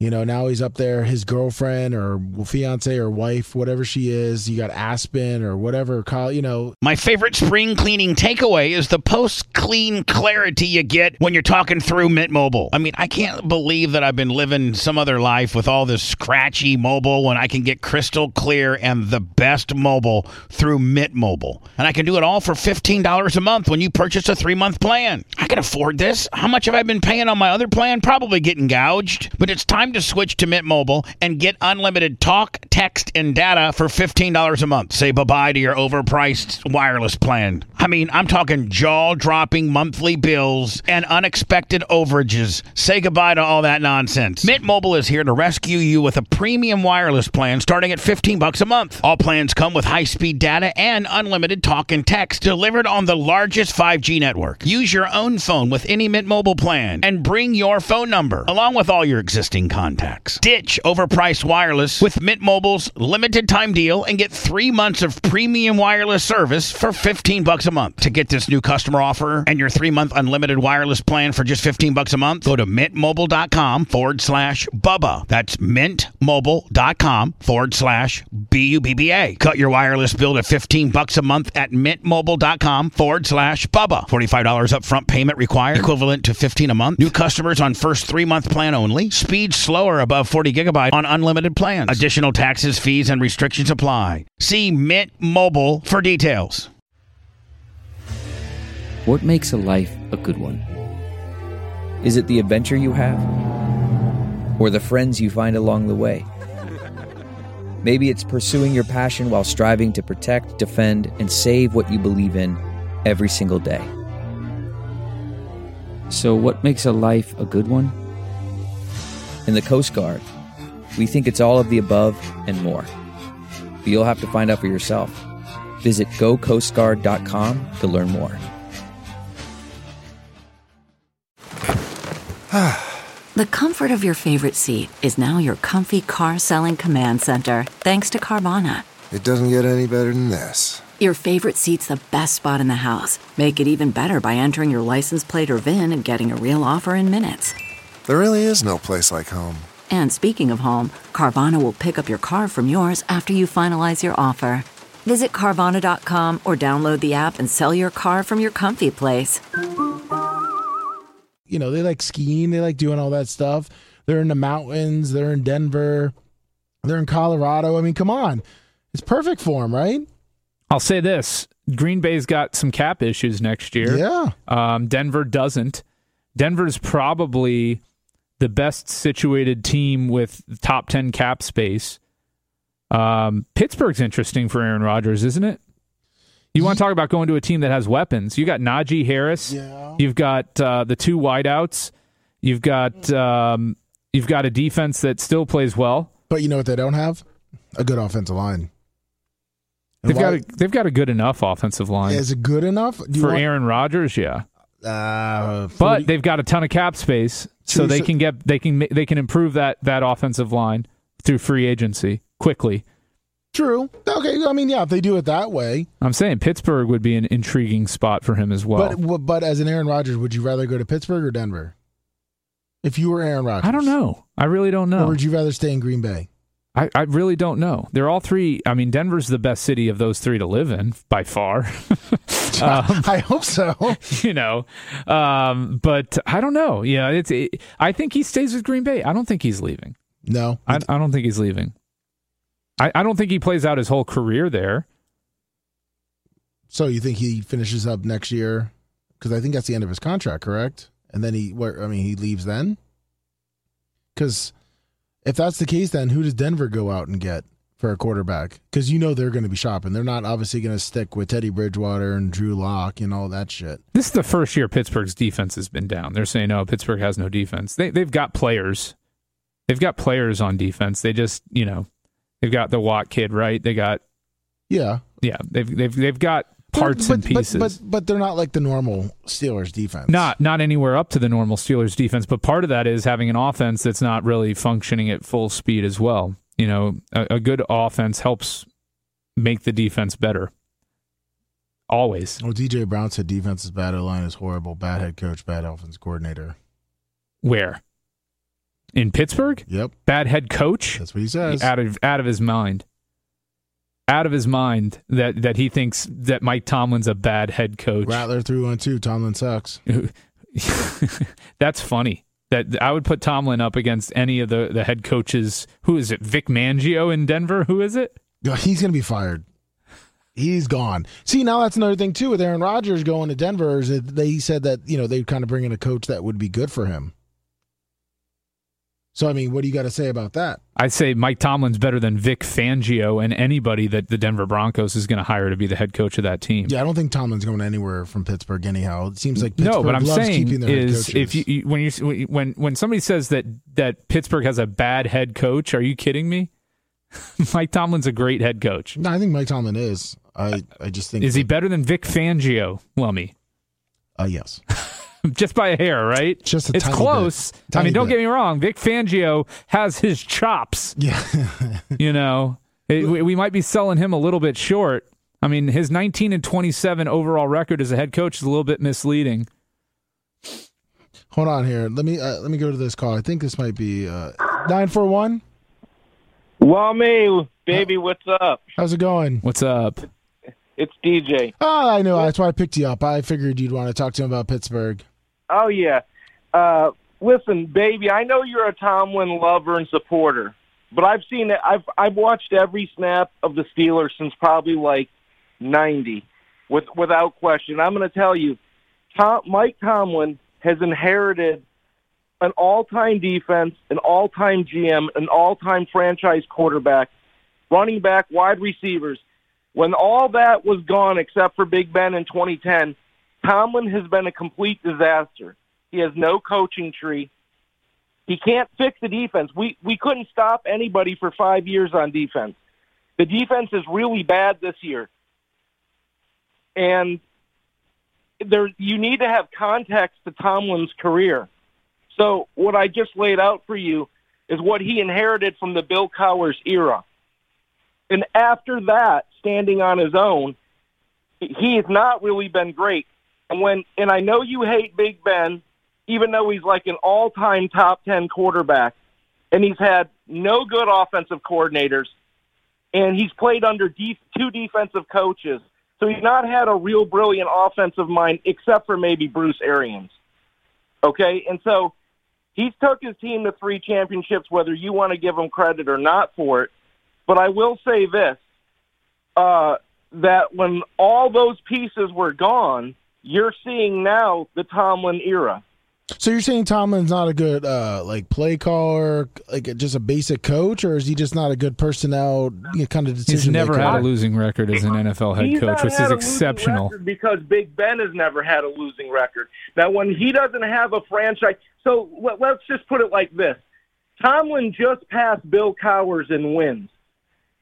You know, now he's up there. His girlfriend or fiance or wife, whatever she is, you got Aspen or whatever. You know, My favorite spring cleaning takeaway is the post clean clarity you get when you're talking through Mint Mobile. I mean, I can't believe that I've been living some other life with all this scratchy mobile when I can get crystal clear and the best mobile through Mint Mobile. And I can do it all for $15 a month when you purchase a three month plan. I can afford this. How much have I been paying on my other plan? Probably getting gouged. But it's time to switch to Mint Mobile and get unlimited talk, text, and data for $15 a month. Say bye bye to your overpriced wireless plan. I mean, I'm talking jaw dropping monthly bills and unexpected overages. Say goodbye to all that nonsense. Mint Mobile is here to rescue you with a premium wireless plan starting at 15 bucks a month. All plans come with high-speed data and unlimited talk and text delivered on the largest 5G network. Use your own phone with any Mint Mobile plan and bring your phone number along with all your existing contacts. Ditch overpriced wireless with Mint Mobile's limited time deal and get 3 months of premium wireless service for 15 bucks a month. To get this new customer offer and your 3-month unlimited wireless plan for just 15 bucks a month, go to mintmobile.com forward slash Bubba. That's mintmobile.com forward slash B-U-B-B-A. Cut your wireless bill to 15 bucks a month at mintmobile.com forward slash Bubba. $45 upfront payment required, equivalent to 15 a month. New customers on first three-month plan only. Speed slower above 40 gigabyte on unlimited plans. Additional taxes, fees, and restrictions apply. See Mint Mobile for details. What makes a life a good one? Is it the adventure you have? Or the friends you find along the way? Maybe it's pursuing your passion while striving to protect, defend, and save what you believe in every single day. So, what makes a life a good one? In the Coast Guard, we think it's all of the above and more. But you'll have to find out for yourself. Visit gocoastguard.com to learn more. the comfort of your favorite seat is now your comfy car selling command center, thanks to Carvana. It doesn't get any better than this. Your favorite seat's the best spot in the house. Make it even better by entering your license plate or VIN and getting a real offer in minutes. There really is no place like home. And speaking of home, Carvana will pick up your car from yours after you finalize your offer. Visit Carvana.com or download the app and sell your car from your comfy place. You know, they like skiing, they like doing all that stuff. They're in the mountains, they're in Denver, they're in Colorado. I mean, come on. It's perfect for them, right? I'll say this Green Bay's got some cap issues next year. Yeah. Um, Denver doesn't. Denver's probably the best situated team with top 10 cap space. Um, Pittsburgh's interesting for Aaron Rodgers, isn't it? You want to talk about going to a team that has weapons? You got Najee Harris. Yeah. You've got uh, the two wideouts. You've got um, you've got a defense that still plays well. But you know what they don't have? A good offensive line. They've got a, they've got a good enough offensive line. Is it good enough for want, Aaron Rodgers? Yeah. Uh, 40, but they've got a ton of cap space, so they can get they can they can improve that that offensive line through free agency quickly. True. Okay. I mean, yeah, if they do it that way, I'm saying Pittsburgh would be an intriguing spot for him as well. But but as an Aaron Rodgers, would you rather go to Pittsburgh or Denver? If you were Aaron Rodgers, I don't know. I really don't know. Or would you rather stay in Green Bay? I, I really don't know. They're all three. I mean, Denver's the best city of those three to live in by far. um, I hope so. You know, um, but I don't know. Yeah, it's. It, I think he stays with Green Bay. I don't think he's leaving. No, I, I don't think he's leaving. I, I don't think he plays out his whole career there. So you think he finishes up next year? Because I think that's the end of his contract, correct? And then he, where I mean, he leaves then. Because if that's the case, then who does Denver go out and get for a quarterback? Because you know they're going to be shopping. They're not obviously going to stick with Teddy Bridgewater and Drew Lock and all that shit. This is the first year Pittsburgh's defense has been down. They're saying, "No, Pittsburgh has no defense." They they've got players. They've got players on defense. They just, you know, they've got the Watt kid, right? They got Yeah. Yeah, they've they've they've got parts but, and pieces. But, but but they're not like the normal Steelers defense. Not not anywhere up to the normal Steelers defense. But part of that is having an offense that's not really functioning at full speed as well. You know, a, a good offense helps make the defense better. Always. Well, DJ Brown said defense is bad, line is horrible, bad head coach, bad offense coordinator. Where? In Pittsburgh? Yep. Bad head coach? That's what he says. Out of out of his mind out of his mind that that he thinks that Mike Tomlin's a bad head coach. Rattler threw one too. Tomlin sucks. That's funny. That I would put Tomlin up against any of the the head coaches. Who is it? Vic Fangio in Denver. Who is it? He's going to be fired. He's gone. See, now that's another thing too with Aaron Rodgers going to Denver. Is that they said that you know they kind of bring in a coach that would be good for him. So I mean, what do you got to say about that? I'd say Mike Tomlin's better than Vic Fangio and anybody that the Denver Broncos is going to hire to be the head coach of that team. Yeah, I don't think Tomlin's going anywhere from Pittsburgh anyhow. It seems like Pittsburgh no, but I'm saying is if you when you when when somebody says that that Pittsburgh has a bad head coach, are you kidding me? Mike Tomlin's a great head coach. No, I think Mike Tomlin is. I I just think is he better than Vic Fangio, Lummy? Uh, yes. just by a hair, right? Just it's close. I mean, don't bit. get me wrong. Vic Fangio has his chops. Yeah, you know, it, we, we might be selling him a little bit short. I mean, his 19 and 27 overall record as a head coach is a little bit misleading. Hold on here. Let me uh, let me go to this call. I think this might be uh, nine four one. Well, me baby, what's up? How's it going? What's up? It's DJ. Oh, I know. That's why I picked you up. I figured you'd want to talk to him about Pittsburgh. Oh yeah. Uh, listen, baby, I know you're a Tomlin lover and supporter, but I've seen it. I've I've watched every snap of the Steelers since probably like '90, with without question. I'm going to tell you, Tom, Mike Tomlin has inherited an all-time defense, an all-time GM, an all-time franchise quarterback, running back, wide receivers. When all that was gone except for Big Ben in 2010, Tomlin has been a complete disaster. He has no coaching tree. He can't fix the defense. We we couldn't stop anybody for five years on defense. The defense is really bad this year, and there you need to have context to Tomlin's career. So what I just laid out for you is what he inherited from the Bill Cowher's era. And after that, standing on his own, he has not really been great. And when and I know you hate Big Ben, even though he's like an all-time top 10 quarterback, and he's had no good offensive coordinators, and he's played under de- two defensive coaches. So he's not had a real brilliant offensive mind except for maybe Bruce Arians. Okay? And so he's took his team to three championships whether you want to give him credit or not for it. But I will say this uh, that when all those pieces were gone, you're seeing now the Tomlin era. So you're saying Tomlin's not a good uh, like play caller, like just a basic coach, or is he just not a good personnel you know, kind of decision? He's never maker? had a losing record as an NFL head He's coach, which is exceptional. Because Big Ben has never had a losing record. Now, when he doesn't have a franchise, so let, let's just put it like this: Tomlin just passed Bill Cowher's in wins,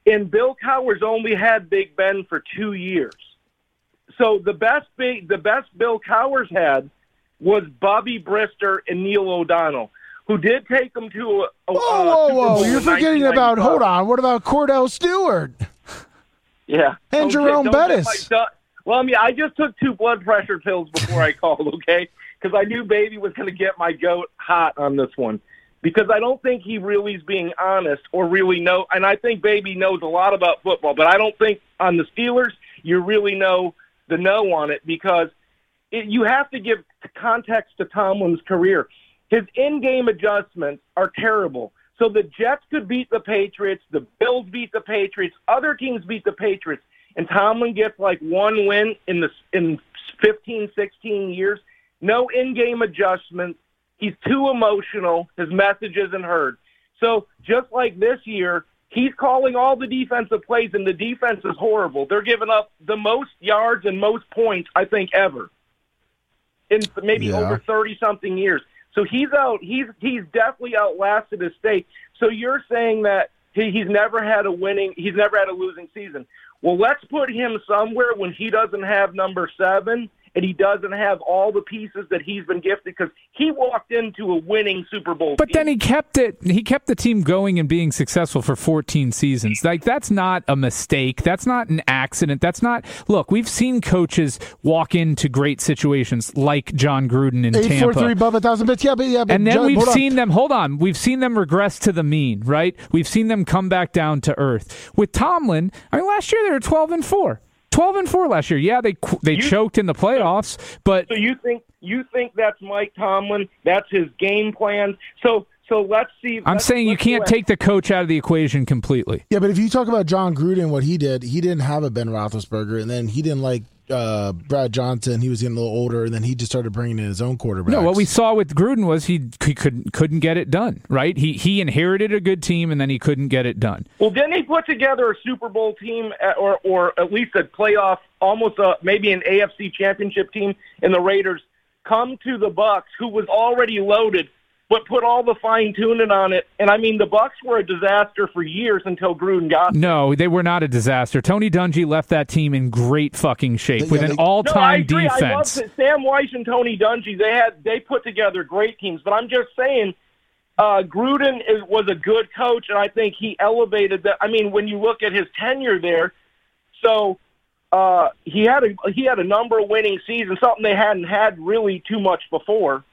and Bill Cowher's only had Big Ben for two years. So the best big, the best Bill Cowher's had was Bubby Brister and Neil O'Donnell, who did take them to a. a Whoa, whoa, You're forgetting about. Hold on. What about Kordell Stewart? Yeah. And Don't Jerome get- don't get Bettis. Well, I mean, I just took two blood pressure pills before I called, okay? Because I knew Baby was going to get my goat hot on this one. Because I don't think he really is being honest or really know. And I think Baby knows a lot about football, but I don't think on the Steelers you really know the no on it because it, you have to give context to Tomlin's career. His in-game adjustments are terrible. So the Jets could beat the Patriots, the Bills beat the Patriots, other teams beat the Patriots, and Tomlin gets like one win in the in 15, 16 years. No in-game adjustments. He's too emotional. His message isn't heard. So just like this year, he's calling all the defensive plays, and the defense is horrible. They're giving up the most yards and most points I think ever in maybe Yeah. over thirty something years. So he's out. He's he's definitely outlasted his state. So you're saying that he, he's never had a winning. He's never had a losing season. Well, let's put him somewhere when he doesn't have number seven and he doesn't have all the pieces that he's been gifted because he walked into a winning Super Bowl. But team. then he kept it. He kept the team going and being successful for 14 seasons. Like that's not a mistake. That's not an accident. That's not. Look, we've seen coaches walk into great situations like Jon Gruden in Eight four Tampa. three above a thousand bits. Yeah, but yeah, but and then John- we've hold on. seen them. Hold on, we've seen them regress to the mean. Right? We've seen them come back down to earth. With Tomlin, I mean, last year they were 12 and four. 12 and four last year. Yeah, they they You- choked in the playoffs, but So you think you think that's Mike Tomlin? That's his game plan. So so let's see. I'm let's- saying you let's can't take the coach out of the equation completely. Yeah, but if you talk about Jon Gruden, what he did, he didn't have a Ben Roethlisberger, and then he didn't like uh, Brad Johnson. He was getting a little older, and then he just started bringing in his own quarterback. No, what we saw with Gruden was he, he couldn't couldn't get it done. Right? He he inherited a good team and then he couldn't get it done. Well, didn't he put together a Super Bowl team, or or at least a playoff, almost a maybe an AFC Championship team, and the Raiders come to the Bucks, who was already loaded, but put all the fine tuning on it. And I mean, the Bucks were a disaster for years until Gruden got. No, they were not a disaster. Tony Dungy left that team in great fucking shape Yeah, with they- an No, I all-time agree. I love defense. that Sam Weiss and Tony Dungy. They had they put together great teams, but I'm just saying. Uh, Gruden is, was a good coach, and I think he elevated that. I mean, when you look at his tenure there, so uh, he had a he had a number of winning seasons, something they hadn't had really too much before,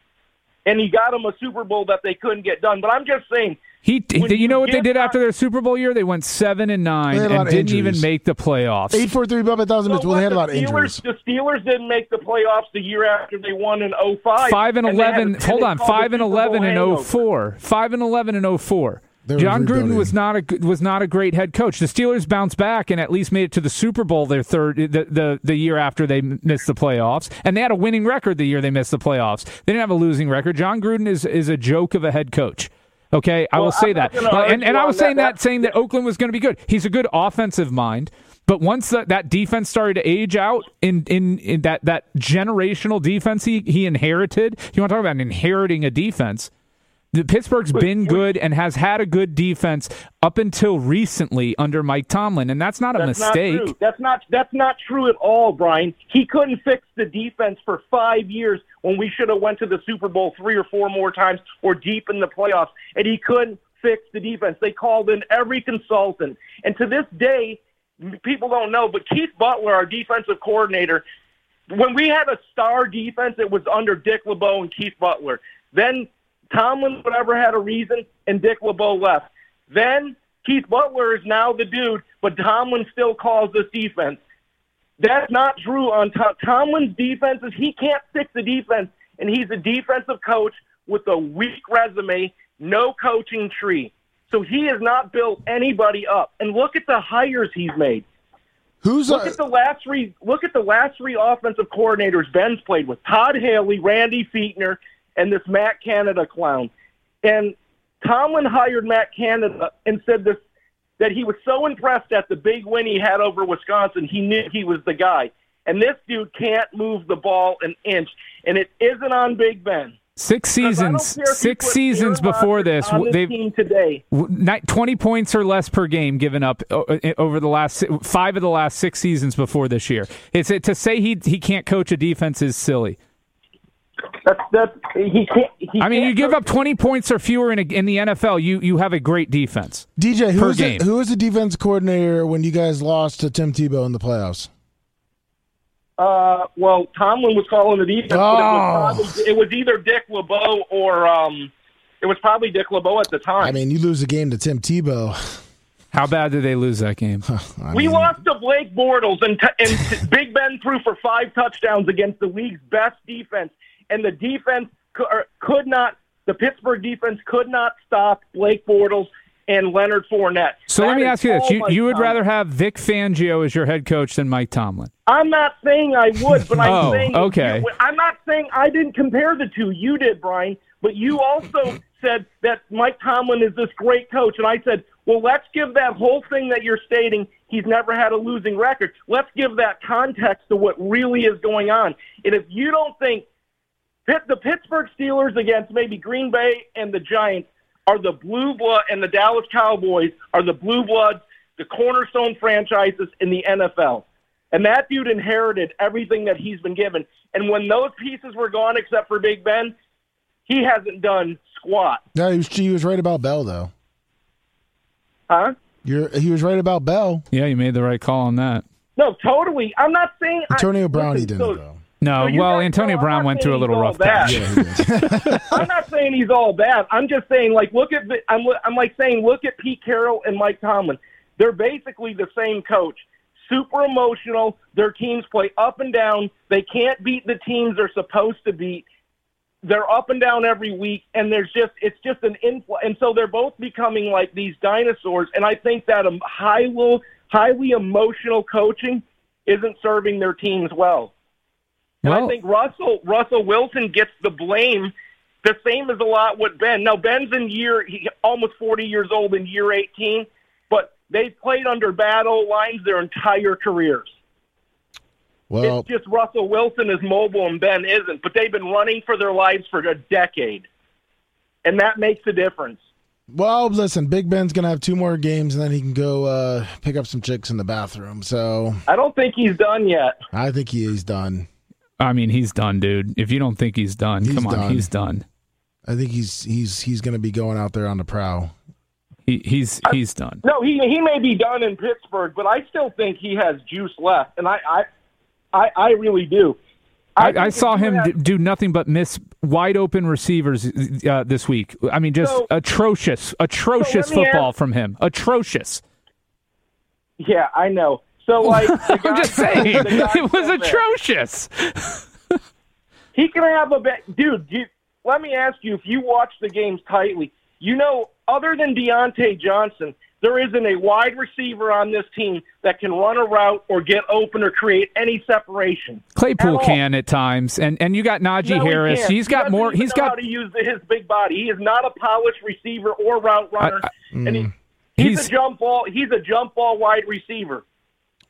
and he got them a Super Bowl that they couldn't get done. But I'm just saying, He, When you you know what they did after their Super Bowl year? They went seven and nine They had a lot and didn't even make the playoffs. eight four three above a thousand so bits. Well, they had a lot of the injuries. Steelers, the Steelers didn't make the playoffs the year after they won in 05. Five and they had- eleven. and hold on, five and eleven in oh hangover. 04. Five and eleven in 04. They were Jon Gruden was not a was not a great head coach. The Steelers bounced back and at least made it to the Super Bowl their third the the, the year after they missed the playoffs, and they had a winning record the year they missed the playoffs. They didn't have a losing record. Jon Gruden is is a joke of a head coach. Okay, I Well, will say I'm that, Uh, and and I was saying that. that, saying that Oakland was going to be good. He's a good offensive mind. But once that, that defense started to age out in, in, in that, that generational defense he, he inherited, you want to talk about inheriting a defense? The Pittsburgh's been good and has had a good defense up until recently under Mike Tomlin, and that's not a That's mistake. Not. That's not that's not true at all, Brian. He couldn't fix the defense for five years when we should have went to the Super Bowl three or four more times or deep in the playoffs, and he couldn't fix the defense. They called in every consultant, and to this day, people don't know, but Keith Butler, our defensive coordinator, when we had a star defense, it was under Dick LeBeau and Keith Butler. Then Tomlin, whatever, had a reason, and Dick LeBeau left. Then Keith Butler is now the dude, but Tomlin still calls this defense. That's not true on Tom- Tomlin's defenses. He can't fix the defense, and he's a defensive coach with a weak resume, no coaching tree. So he has not built anybody up. And look at the hires he's made. Who's Look uh, at the last three. Look at the last three offensive coordinators Ben's played with: Todd Haley, Randy Fichtner, and this Matt Canada clown. And Tomlin hired Matt Canada and said this that he was so impressed at the big win he had over Wisconsin, he knew he was the guy. And this dude can't move the ball an inch, and it isn't on Big Ben. Six seasons, care if you six seasons before this, they've team today. 20 points or less per game given up uh, uh, o- o- over the last five of the last six seasons before this year. It's uh, to say he he can't coach a defense is silly. That's that's he can't. He I mean, can't you give up 20 points or fewer in a, in the NFL, you you have a great defense. DJ? Who per was the, game. who was the defense coordinator when you guys lost to Tim Tebow in the playoffs? Uh, well, Tomlin was calling the defense, but it Oh. was, probably, it was either Dick LeBeau or um, it was probably Dick LeBeau at the time. I mean, you lose a game to Tim Tebow. How bad did they lose that game? I we mean, lost to Blake Bortles, and, t- and t- Big Ben threw for five touchdowns against the league's best defense, and the defense could, not. The Pittsburgh defense could not stop Blake Bortles and Leonard Fournette. So let me ask you this: you, you would Tomlin. rather have Vic Fangio as your head coach than Mike Tomlin? I'm not saying I would, but I'm Oh, saying okay. I'm not saying I didn't compare the two. You did, Brian, but you also said that Mike Tomlin is this great coach, and I said, well, let's give that whole thing that you're stating. He's never had a losing record. Let's give that context to what really is going on. And if you don't think the Pittsburgh Steelers against maybe Green Bay and the Giants are the blue blood, and the Dallas Cowboys are the blue bloods, the cornerstone franchises in the NFL. And that dude inherited everything that he's been given. And when those pieces were gone, except for Big Ben, he hasn't done squat. No, he was, he was right about Bell though. Huh? You're, he was right about Bell. Yeah, you made the right call on that. No, totally. I'm not saying I- Antonio Brown, he didn't so- though. No, So well, guys Antonio know Brown went through a little rough all patch. Yeah. I'm not saying he's all bad. I'm just saying, like, look at the, I'm, I'm like saying, look at Pete Carroll and Mike Tomlin. They're basically the same coach. Super emotional. Their teams play up and down. They can't beat the teams they're supposed to beat. They're up and down every week, and there's just it's just an infl. And so they're both becoming like these dinosaurs. And I think that um, a highly highly emotional coaching isn't serving their teams well. And Well- I think Russell Russell Wilson gets the blame the same as a lot with Ben. Now Ben's in year he, almost 40 years old in year 18, but they've played under bad old lines their entire careers. Well, it's just Russell Wilson is mobile and Ben isn't, but they've been running for their lives for a decade. And that makes a difference. well, listen. Big Ben's gonna have two more games, and then he can go uh, pick up some chicks in the bathroom. So I don't think he's done yet. I think he is done. I mean, he's done, dude. If you don't think he's done, He's come on, done. he's done. I think he's he's he's gonna be going out there on the prowl. He, he's he's done. No, he he may be done in Pittsburgh, but I still think he has juice left, and I I I, I really do. I, think I saw him had- do nothing but miss wide open receivers uh, this week. I mean, just So- atrocious, atrocious So football ask- from him. Atrocious. Yeah, I know. So like, I'm just saying, it was atrocious. He can have a bet, dude. You, let me ask you: if you watch the games tightly, you know, other than Diontae Johnson, there isn't a wide receiver on this team that can run a route or get open or create any separation. Claypool At can at times, and and you got Najee No, he Harris. He got doesn't more. He's know how got. to use his big body. He is not a polished receiver or route runner, and he, he's, He's- a jump ball. He's a jump ball wide receiver.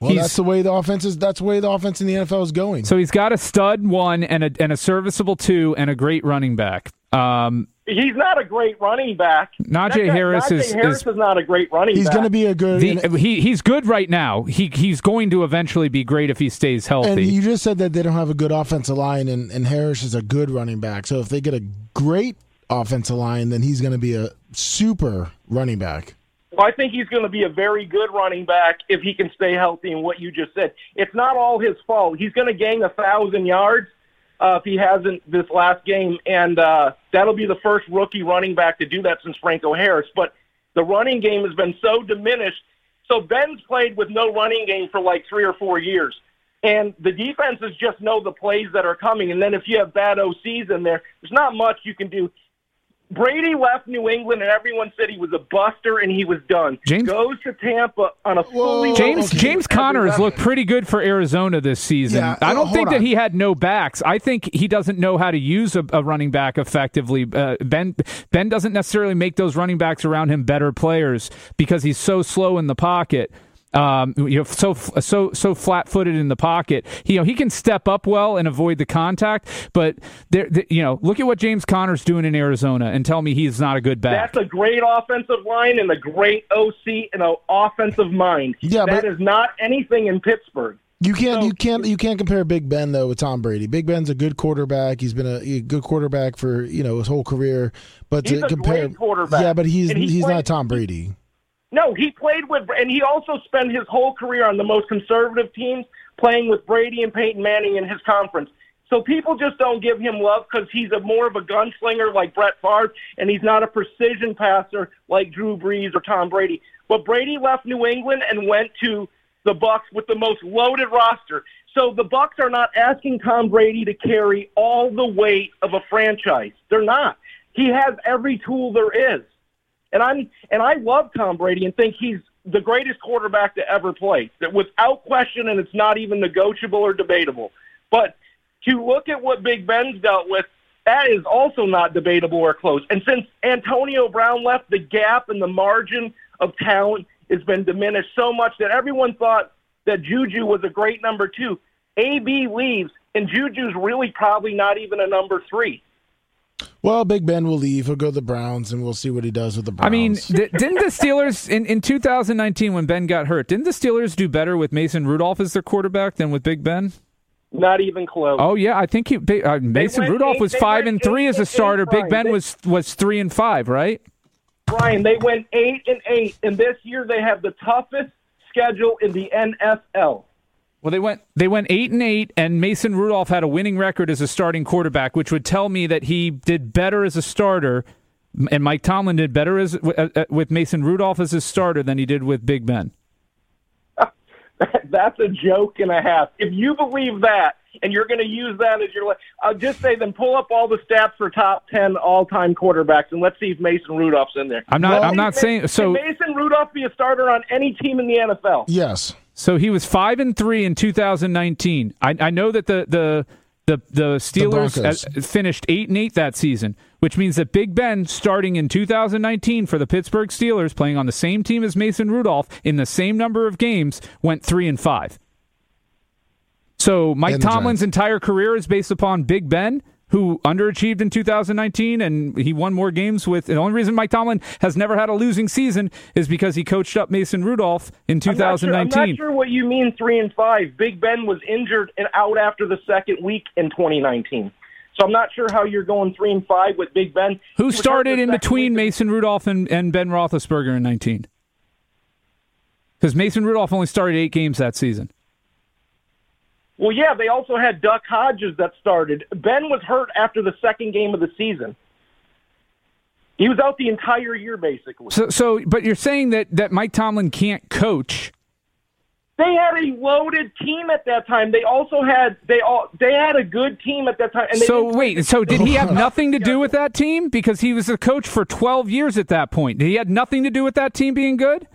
Well, He's- that's the way the offense is. That's the way the offense in the NFL is going. So he's got a stud one and a and a serviceable two and a great running back. Um, He's not a great running back. Najee guy- Harris Najee is- Harris is- is not a great running back. He's going to be a good. the, and, he he's good right now. He he's going to eventually be great if he stays healthy. and you just said that they don't have a good offensive line, and, and Harris is a good running back. So if they get a great offensive line, then he's going to be a super running back. Well, I think he's going to be a very good running back if he can stay healthy. And what you just said, it's not all his fault. He's going to gain a thousand yards uh, if he hasn't this last game, and uh, that'll be the first rookie running back to do that since Franco Harris. But the running game has been so diminished. So Ben's played with no running game for like three or four years. And the defenses just know the plays that are coming. And then if you have bad OCs in there, there's not much you can do. Brady left New England, and everyone said he was a buster, and he was done. James- goes to Tampa on a fully James Okay. James Conner has looked pretty good for Arizona this season. Yeah, I don't hold think that on. he had no backs. I think he doesn't know how to use a, a running back effectively. Uh, ben Ben doesn't necessarily make those running backs around him better players because he's so slow in the pocket. Um, you know, so so so flat-footed in the pocket. He, you know, he can step up well and avoid the contact. But there, there- you know, look at what James Conner's doing in Arizona, and tell me he's not a good back. That's a great offensive line and a great OC and an offensive mind. Yeah, that but- is not anything in Pittsburgh. You can't, So- you can't, you can't compare Big Ben though with Tom Brady. Big Ben's a good quarterback. He's been a, a good quarterback for you know his whole career. But He's to a compare, great quarterback. yeah, but he's he he's played- not Tom Brady. No, he played with, and he also spent his whole career on the most conservative teams, playing with Brady and Peyton Manning in his conference. So people just don't give him love because he's a more of a gunslinger like Brett Favre, and he's not a precision passer like Drew Brees or Tom Brady. But Brady left New England and went to the Bucks with the most loaded roster. So the Bucks are not asking Tom Brady to carry all the weight of a franchise. They're not. He has every tool there is. And I'm and I love Tom Brady and think he's the greatest quarterback to ever play. That without question, and it's not even negotiable or debatable. But to look at what Big Ben's dealt with, that is also not debatable or close. And since Antonio Brown left, the gap and the margin of talent has been diminished so much that everyone thought that Juju was a great number two. AB leaves, and Juju's really probably not even a number three. Well, Big Ben will leave. He'll go to the Browns, and we'll see what he does with the Browns. I mean, th- didn't the Steelers in, in 2019 when Ben got hurt? Didn't the Steelers do better with Mason Rudolph as their quarterback than with Big Ben? Not even close. Oh yeah, I think he, uh, Mason went Rudolph eight- was they five and three eight as a eight, starter. Big Ben They- was was three and five, right? Brian, they went eight and eight, and this year they have the toughest schedule in the NFL. Well, they went they went eight and eight, and Mason Rudolph had a winning record as a starting quarterback, which would tell me that he did better as a starter, and Mike Tomlin did better as uh, uh, with Mason Rudolph as his starter than he did with Big Ben. That's a joke and a half. If you believe that, and you're going to use that as your, I'll just say then pull up all the stats for top ten all-time quarterbacks, and let's see if Mason Rudolph's in there. I'm not. Well- I'm not saying so. Can Mason Rudolph be a starter on any team in the NFL? yes. So he was five and three in 2019. I, I know that the the the, the Steelers Broncos. uh, finished eight and eight that season, which means that Big Ben, starting in 2019 for the Pittsburgh Steelers, playing on the same team as Mason Rudolph in the same number of games, went three and five. So Mike And Tomlin's entire career is based upon Big Ben, who underachieved in 2019, and he won more games with. The only reason Mike Tomlin has never had a losing season is because he coached up Mason Rudolph in I'm not, sure, I'm 2019. not sure what you mean three and five. Big Ben was injured and out after the second week in 2019. So I'm not sure how you're going three and five with Big Ben. Who started in between week. Mason Rudolph and, and Ben Roethlisberger in 19? Because Mason Rudolph only started eight games that season. Well, yeah, they also had Duck Hodges that started. Ben was hurt after the second game of the season. He was out the entire year, basically. So, so, but you're saying that, that Mike Tomlin can't coach. They had a loaded team at that time. They also had they all they had a good team at that time. And they So wait, so did he have nothing to do with that team because he was a coach for 12 years at that point? Did he had nothing to do with that team being good?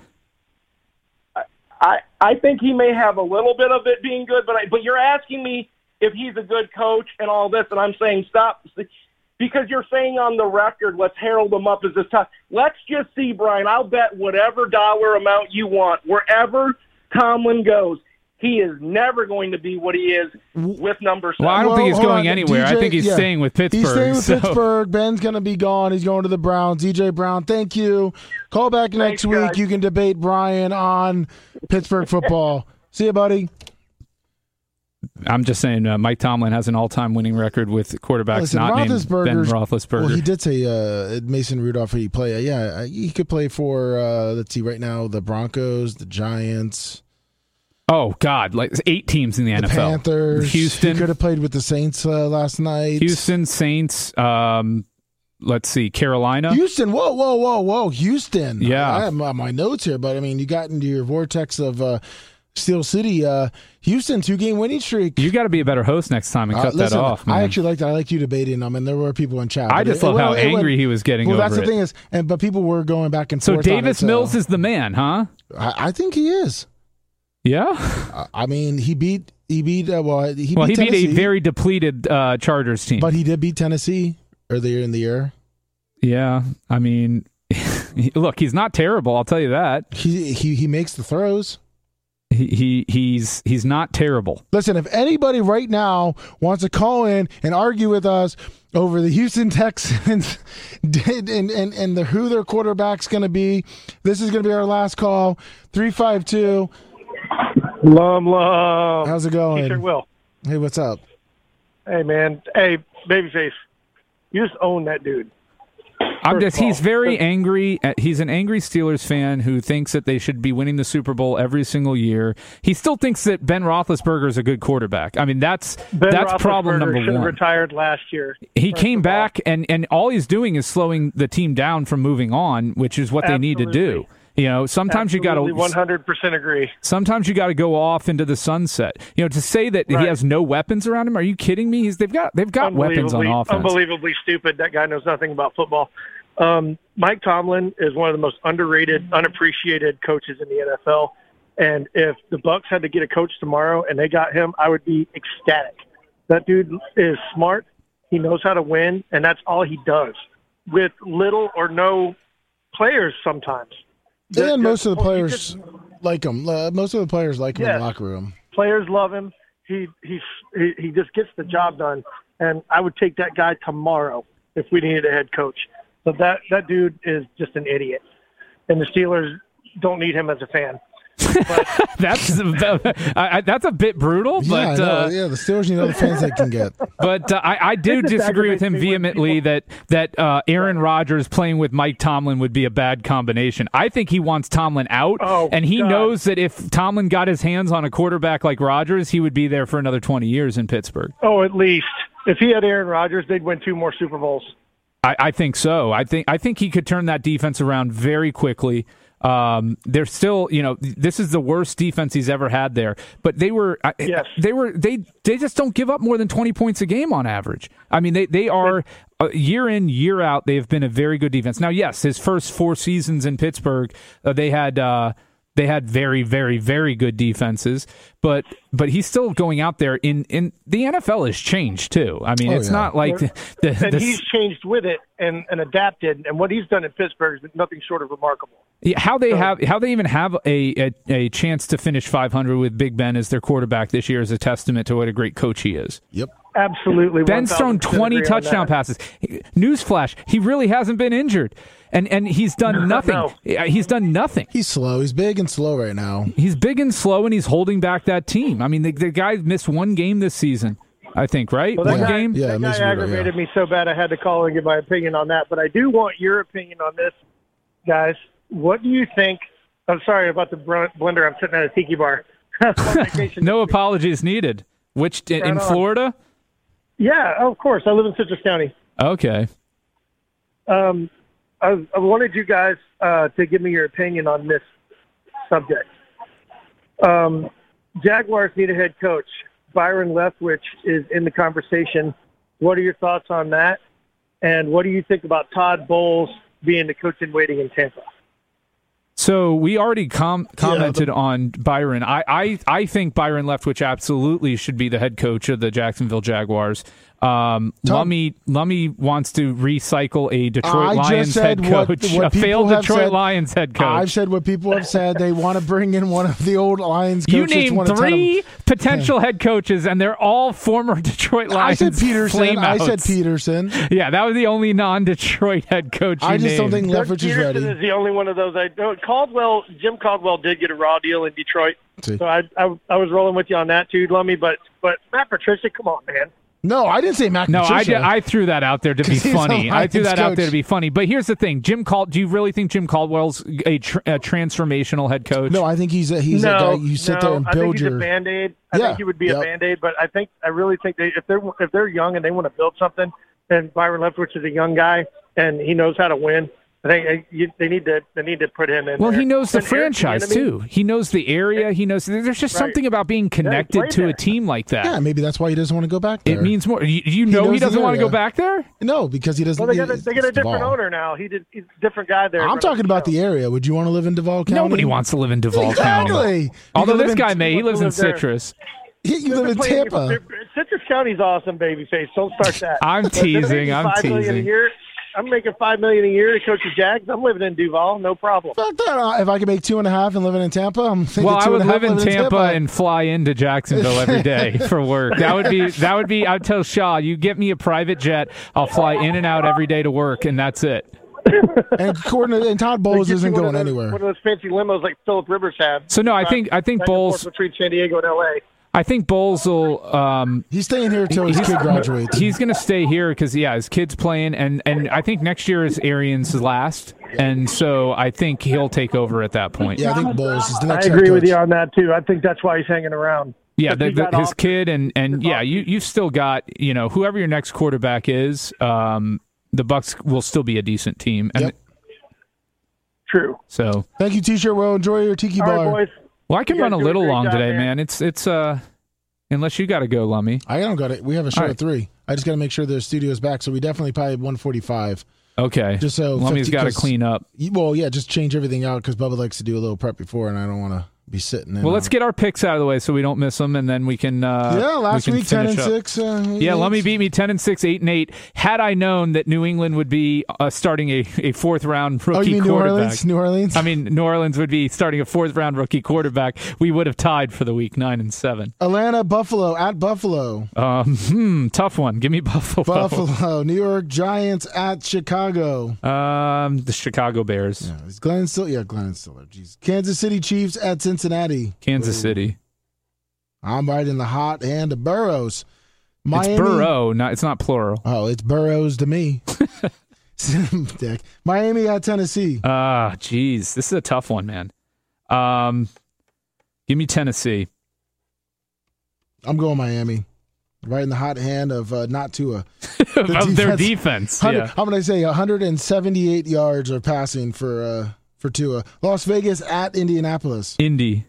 I I think he may have a little bit of it being good, but I, but you're asking me if he's a good coach and all this, and I'm saying stop because you're saying on the record, let's herald him up as this tough. Let's just see, Brian. I'll bet whatever dollar amount you want wherever Tomlin goes. He is never going to be what he is with number seven. Well, I don't think he's going on. anywhere. I think he's yeah. staying with Pittsburgh. He's staying with so- Pittsburgh. Ben's going to be gone. He's going to the Browns. DJ Brown, thank you. Call back next Thanks, week. guys. You can debate Brian on Pittsburgh football. See you, buddy. I'm just saying, uh, Mike Tomlin has an all-time winning record with quarterbacks Listen, not named Ben Roethlisberger. Well, he did say uh, Mason Rudolph. He play. Uh, yeah, he could play for. Uh, let's see, right now the Broncos, the Giants, oh God, like eight teams in the, the NFL: Panthers. Houston, could have played with the Saints uh, last night. Houston Saints. Um, let's see, Carolina. Houston, whoa, whoa, whoa, whoa, Houston. Yeah. I have my, my notes here, but I mean, you got into your vortex of uh, Steel City. Uh, Houston, two game winning streak. You got to be a better host next time and Uh, cut listen, that off. Man. I actually liked. I liked you debating them, and there were people in chat. I just it- love it how it angry he was getting Well, over that's the it. thing is, and but people were going back and so forth. on Davis Mills is the man, huh? I, I think he is. Yeah. I- mean, he beat he beat uh, well he well, beat he beat a very depleted uh, Chargers team. but he did beat Tennessee earlier in the year. yeah, I mean, look, he's not terrible. I'll tell you that. He he he makes the throws. He, he he's he's not terrible. Listen, if anybody right now wants to call in and argue with us over the Houston Texans did and, and, and the who their quarterback's going to be, this is going to be our last call. 352. Lum lum. How's it going? T-shirt Will. Hey, what's up? Hey man. Hey, babyface. You just own that dude. I'm just, he's very angry. at- He's an angry Steelers fan who thinks that they should be winning the Super Bowl every single year. He still thinks that Ben Roethlisberger is a good quarterback. I mean, that's Ben that's problem number should one. retired last year. He came back and and all he's doing is slowing the team down from moving on, which is what they need to do. Absolutely. You know, sometimes you got to one hundred percent agree. sometimes you got to go off into the sunset. You know, to say that he has no weapons around him, are you kidding me? He's they've got they've got weapons on offense. Unbelievably stupid. That guy knows nothing about football. Um, Mike Tomlin is one of the most underrated, unappreciated coaches in the NFL. And if the Bucks had to get a coach tomorrow and they got him, I would be ecstatic. That dude is smart. He knows how to win, and that's all he does with little or no players sometimes. And most of the players just- like him. Uh, most of the players like him in the locker room. players love him. He he's he, he just gets the job done, and I would take that guy tomorrow if we needed a head coach. But that that dude is just an idiot, and the Steelers don't need him as a fan. that's I, I, that's a bit brutal, yeah, but know. uh, yeah, the Steelers need all the fans they can get. but uh, I, I do disagree with him aggravates me when vehemently people- that that uh, Aaron Rodgers playing with Mike Tomlin would be a bad combination. I think he wants Tomlin out, Oh, and he God. knows that if Tomlin got his hands on a quarterback like Rodgers, he would be there for another twenty years in Pittsburgh. Oh, at least if he had Aaron Rodgers, they'd win two more Super Bowls. I, I think so. I think I think he could turn that defense around very quickly. Um, they're still, you know, this is the worst defense he's ever had there. But they were, Yes. they were, they they just don't give up more than twenty points a game on average. I mean, they they are uh, year in year out. They have been a very good defense. Now, yes, his first four seasons in Pittsburgh, uh, they had. Uh, they had very, very, very good defenses, but but he's still going out there. In in the NFL has changed too. I mean, Oh, it's yeah. not like the, the, And the- he's changed with it and, and adapted. And what he's done in Pittsburgh is nothing short of remarkable. Yeah, how they have how they even have a, a a chance to finish 500 with Big Ben as their quarterback this year is a testament to what a great coach he is. Yep. Absolutely. Ben's thrown 20 touchdown passes. Newsflash: He really hasn't been injured, and and he's done nothing. No. He's done nothing. He's slow. He's big and slow right now. He's big and slow, and he's holding back that team. I mean, the, the guy missed one game this season, I think, right? Well, that one guy, game. Yeah, that guy aggravated yeah. me so bad I had to call and give my opinion on that. But I do want your opinion on this, guys. What do you think? I'm sorry about the blender. I'm sitting at a tiki bar. No apologies needed. Which in Right on. Florida? Yeah, of course. I live in Citrus County. Okay. Um, I, I wanted you guys uh, to give me your opinion on this subject. Um, Jaguars need a head coach. Byron Leftwich is in the conversation. What are your thoughts on that? And what do you think about Todd Bowles being the coach in waiting in Tampa? So we already com- commented the- on Byron. I, I I think Byron Leftwich absolutely should be the head coach of the Jacksonville Jaguars. Um, Lummy Lummy wants to recycle a Detroit I just Lions said head what- coach, what a failed Detroit said. Lions head coach. I've said what people have said. They want to bring in one of the old Lions you coaches. named to tell them- three potential head coaches, and they're all former Detroit Lions. I Lions. said Pederson. I said. Pederson. Yeah, that was the only non-Detroit head coach. I you just don't named. think Doug Leftwich is Pederson is the only one of those. I know Caldwell, Jim Caldwell did get a raw deal in Detroit, See. so I, I I was rolling with you on that too, Lummy. But but Matt Patricia, come on, man. No, I didn't say Mac No, I, did, I threw that out there to be funny. I threw Lions that out there to be funny. But here's the thing: Jim Cal. Do you really think Jim Caldwell's a, tr- a transformational head coach? no, I think he's a he's no, a guy you sit no, there and I think build he's your. a band aid. I Yeah, think he would be yep. a band aid, but I think I really think they if they're if they're young and they want to build something, and Byron Leftwich is a young guy and he knows how to win. I think uh, you, they need to they need to put him in. Well, there. he knows the And franchise Bieniemy- too. He knows the area. He knows. There's just Right. something about being connected played to a team like that. yeah, maybe that's why he doesn't want to go back there. it means more. You, you know he, doesn't want to go back there. no because he doesn't. Well, they got a, they got a different Duval. owner now. He did he's a different guy there. I'm talking about the area. Would you want to live in Duval County? Nobody wants to live in Duval County. Exactly. You Although this in- guy may. He lives in live there. Citrus. You live in Tampa. Citrus County's awesome, babyface. Don't start that. I'm teasing, I'm $5 million teasing. A year. I'm making five million a year to coach the Jags. I'm living in Duval, no problem. Fuck that. Uh, If I could make two and a half and living in Tampa, I'm thinking Well, I would and a half live in living Tampa and fly into Jacksonville every day for work. That would be that would be. I'd tell Shaw, you get me a private jet, I'll fly in and out every day to work, and that's it. and, according to- and Todd Bowles isn't going those, anywhere. One of those fancy limos like Philip Rivers had. So no, I think I think Back Bowles. between San Diego and L.A. I think Bowles will. Um, He's staying here until his kid graduates. He's going to stay here because yeah, his kid's playing, and and I think next year is Arians' last, and so I think he'll take over at that point. yeah, I think Bowles is the I next head agree with you on that too. I think that's why he's hanging around. Yeah, the, the, his off- kid and and yeah, you you've still got you know whoever your next quarterback is, um, the Bucks will still be a decent team, and Yep. True. so Thank you, T-shirt. Well, enjoy your tiki All bar. right, boys. Well, I can run a guys do a little long job, today, man. man. It's it's uh, unless you got to go, Lummy. I don't got it. We have a show All right. at three. I just got to make sure the studio's back. So we definitely probably 145. Okay, Just so Lummy's 50 got to clean up. Well, yeah, just change everything out because Bubba likes to do a little prep before, and I don't want to be sitting. In Well, let's get our picks out of the way so we don't miss them, and then we can. Uh, Yeah, last we week ten and up. six. Uh, Yeah, let me beat me ten and six, eight and eight. Had I known that New England would be uh, starting a, a fourth round rookie Oh, mean New quarterback, Orleans? New Orleans. I mean New Orleans would be starting a fourth round rookie quarterback, we would have tied for the week nine and seven. Atlanta, Buffalo at Buffalo. Um, hmm, tough one. Give me Buffalo. Buffalo, New York Giants at Chicago. Um, the Chicago Bears, Yeah, Glenn Still. Yeah, Glenn Stiller. Jeez. Kansas City Chiefs at Cincinnati. Kansas City. I'm right in the hot hand of Burrows. Miami, It's Burrow, not it's not plural. Oh, it's Burrows to me. Dick. Miami at Tennessee. Ah, jeez, this is a tough one, man. Um, give me Tennessee. I'm going Miami. Right in the hot hand of uh, not Tua. of their defense. defense. 100 Yeah. I'm going to say 178 yards are passing for uh, for Tua. Las Vegas at Indianapolis. Indy.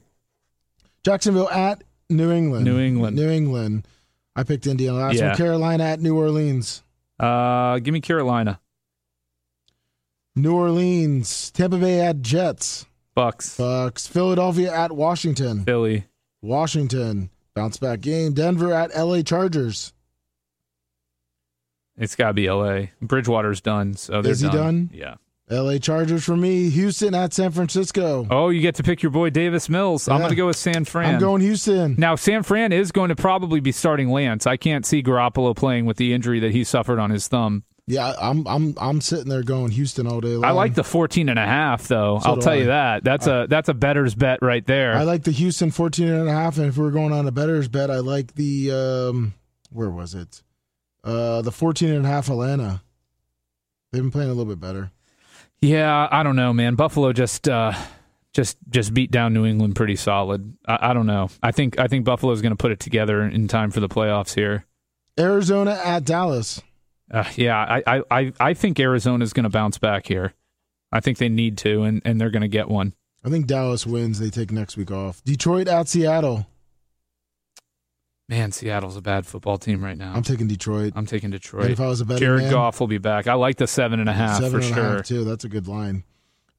Jacksonville at New England. New England. New England. I picked Indiana last Yeah. one. Carolina at New Orleans. Uh, give me Carolina. New Orleans. Tampa Bay at Jets. Bucks. Bucks. Philadelphia at Washington. Philly. Washington. Bounce back game. Denver at LA Chargers. It's got to be L.A. Bridgewater's done, so they're Is he done? Yeah. LA Chargers for me. Houston at San Francisco. Oh, you get to pick your boy Davis Mills. I'm going to go with San Fran. I'm going Houston. Now, San Fran is going to probably be starting Lance. I can't see Garoppolo playing with the injury that he suffered on his thumb. Yeah, I'm I'm I'm sitting there going Houston all day long. I like the 14 and a half though. So I'll tell I. you that. That's a that's a better's bet right there. I like the Houston 14 and a half and if we're going on a better's bet, I like the um where was it? Uh the 14 and a half Atlanta. They've been playing a little bit better. Yeah, I don't know, man. Buffalo just uh just just beat down New England pretty solid. I, I don't know. I think I think Buffalo's going to put it together in time for the playoffs here. Arizona at Dallas. Uh, yeah, I, I, I, think Arizona's going to bounce back here. I think they need to, and, and they're going to get one. I think Dallas wins. They take next week off. Detroit at Seattle. Man, Seattle's a bad football team right now. I'm taking Detroit. I'm taking And Detroit. if I was a betting Jared man, Goff will be back. I like the seven and a half seven for and a half, sure. too. That's a good line.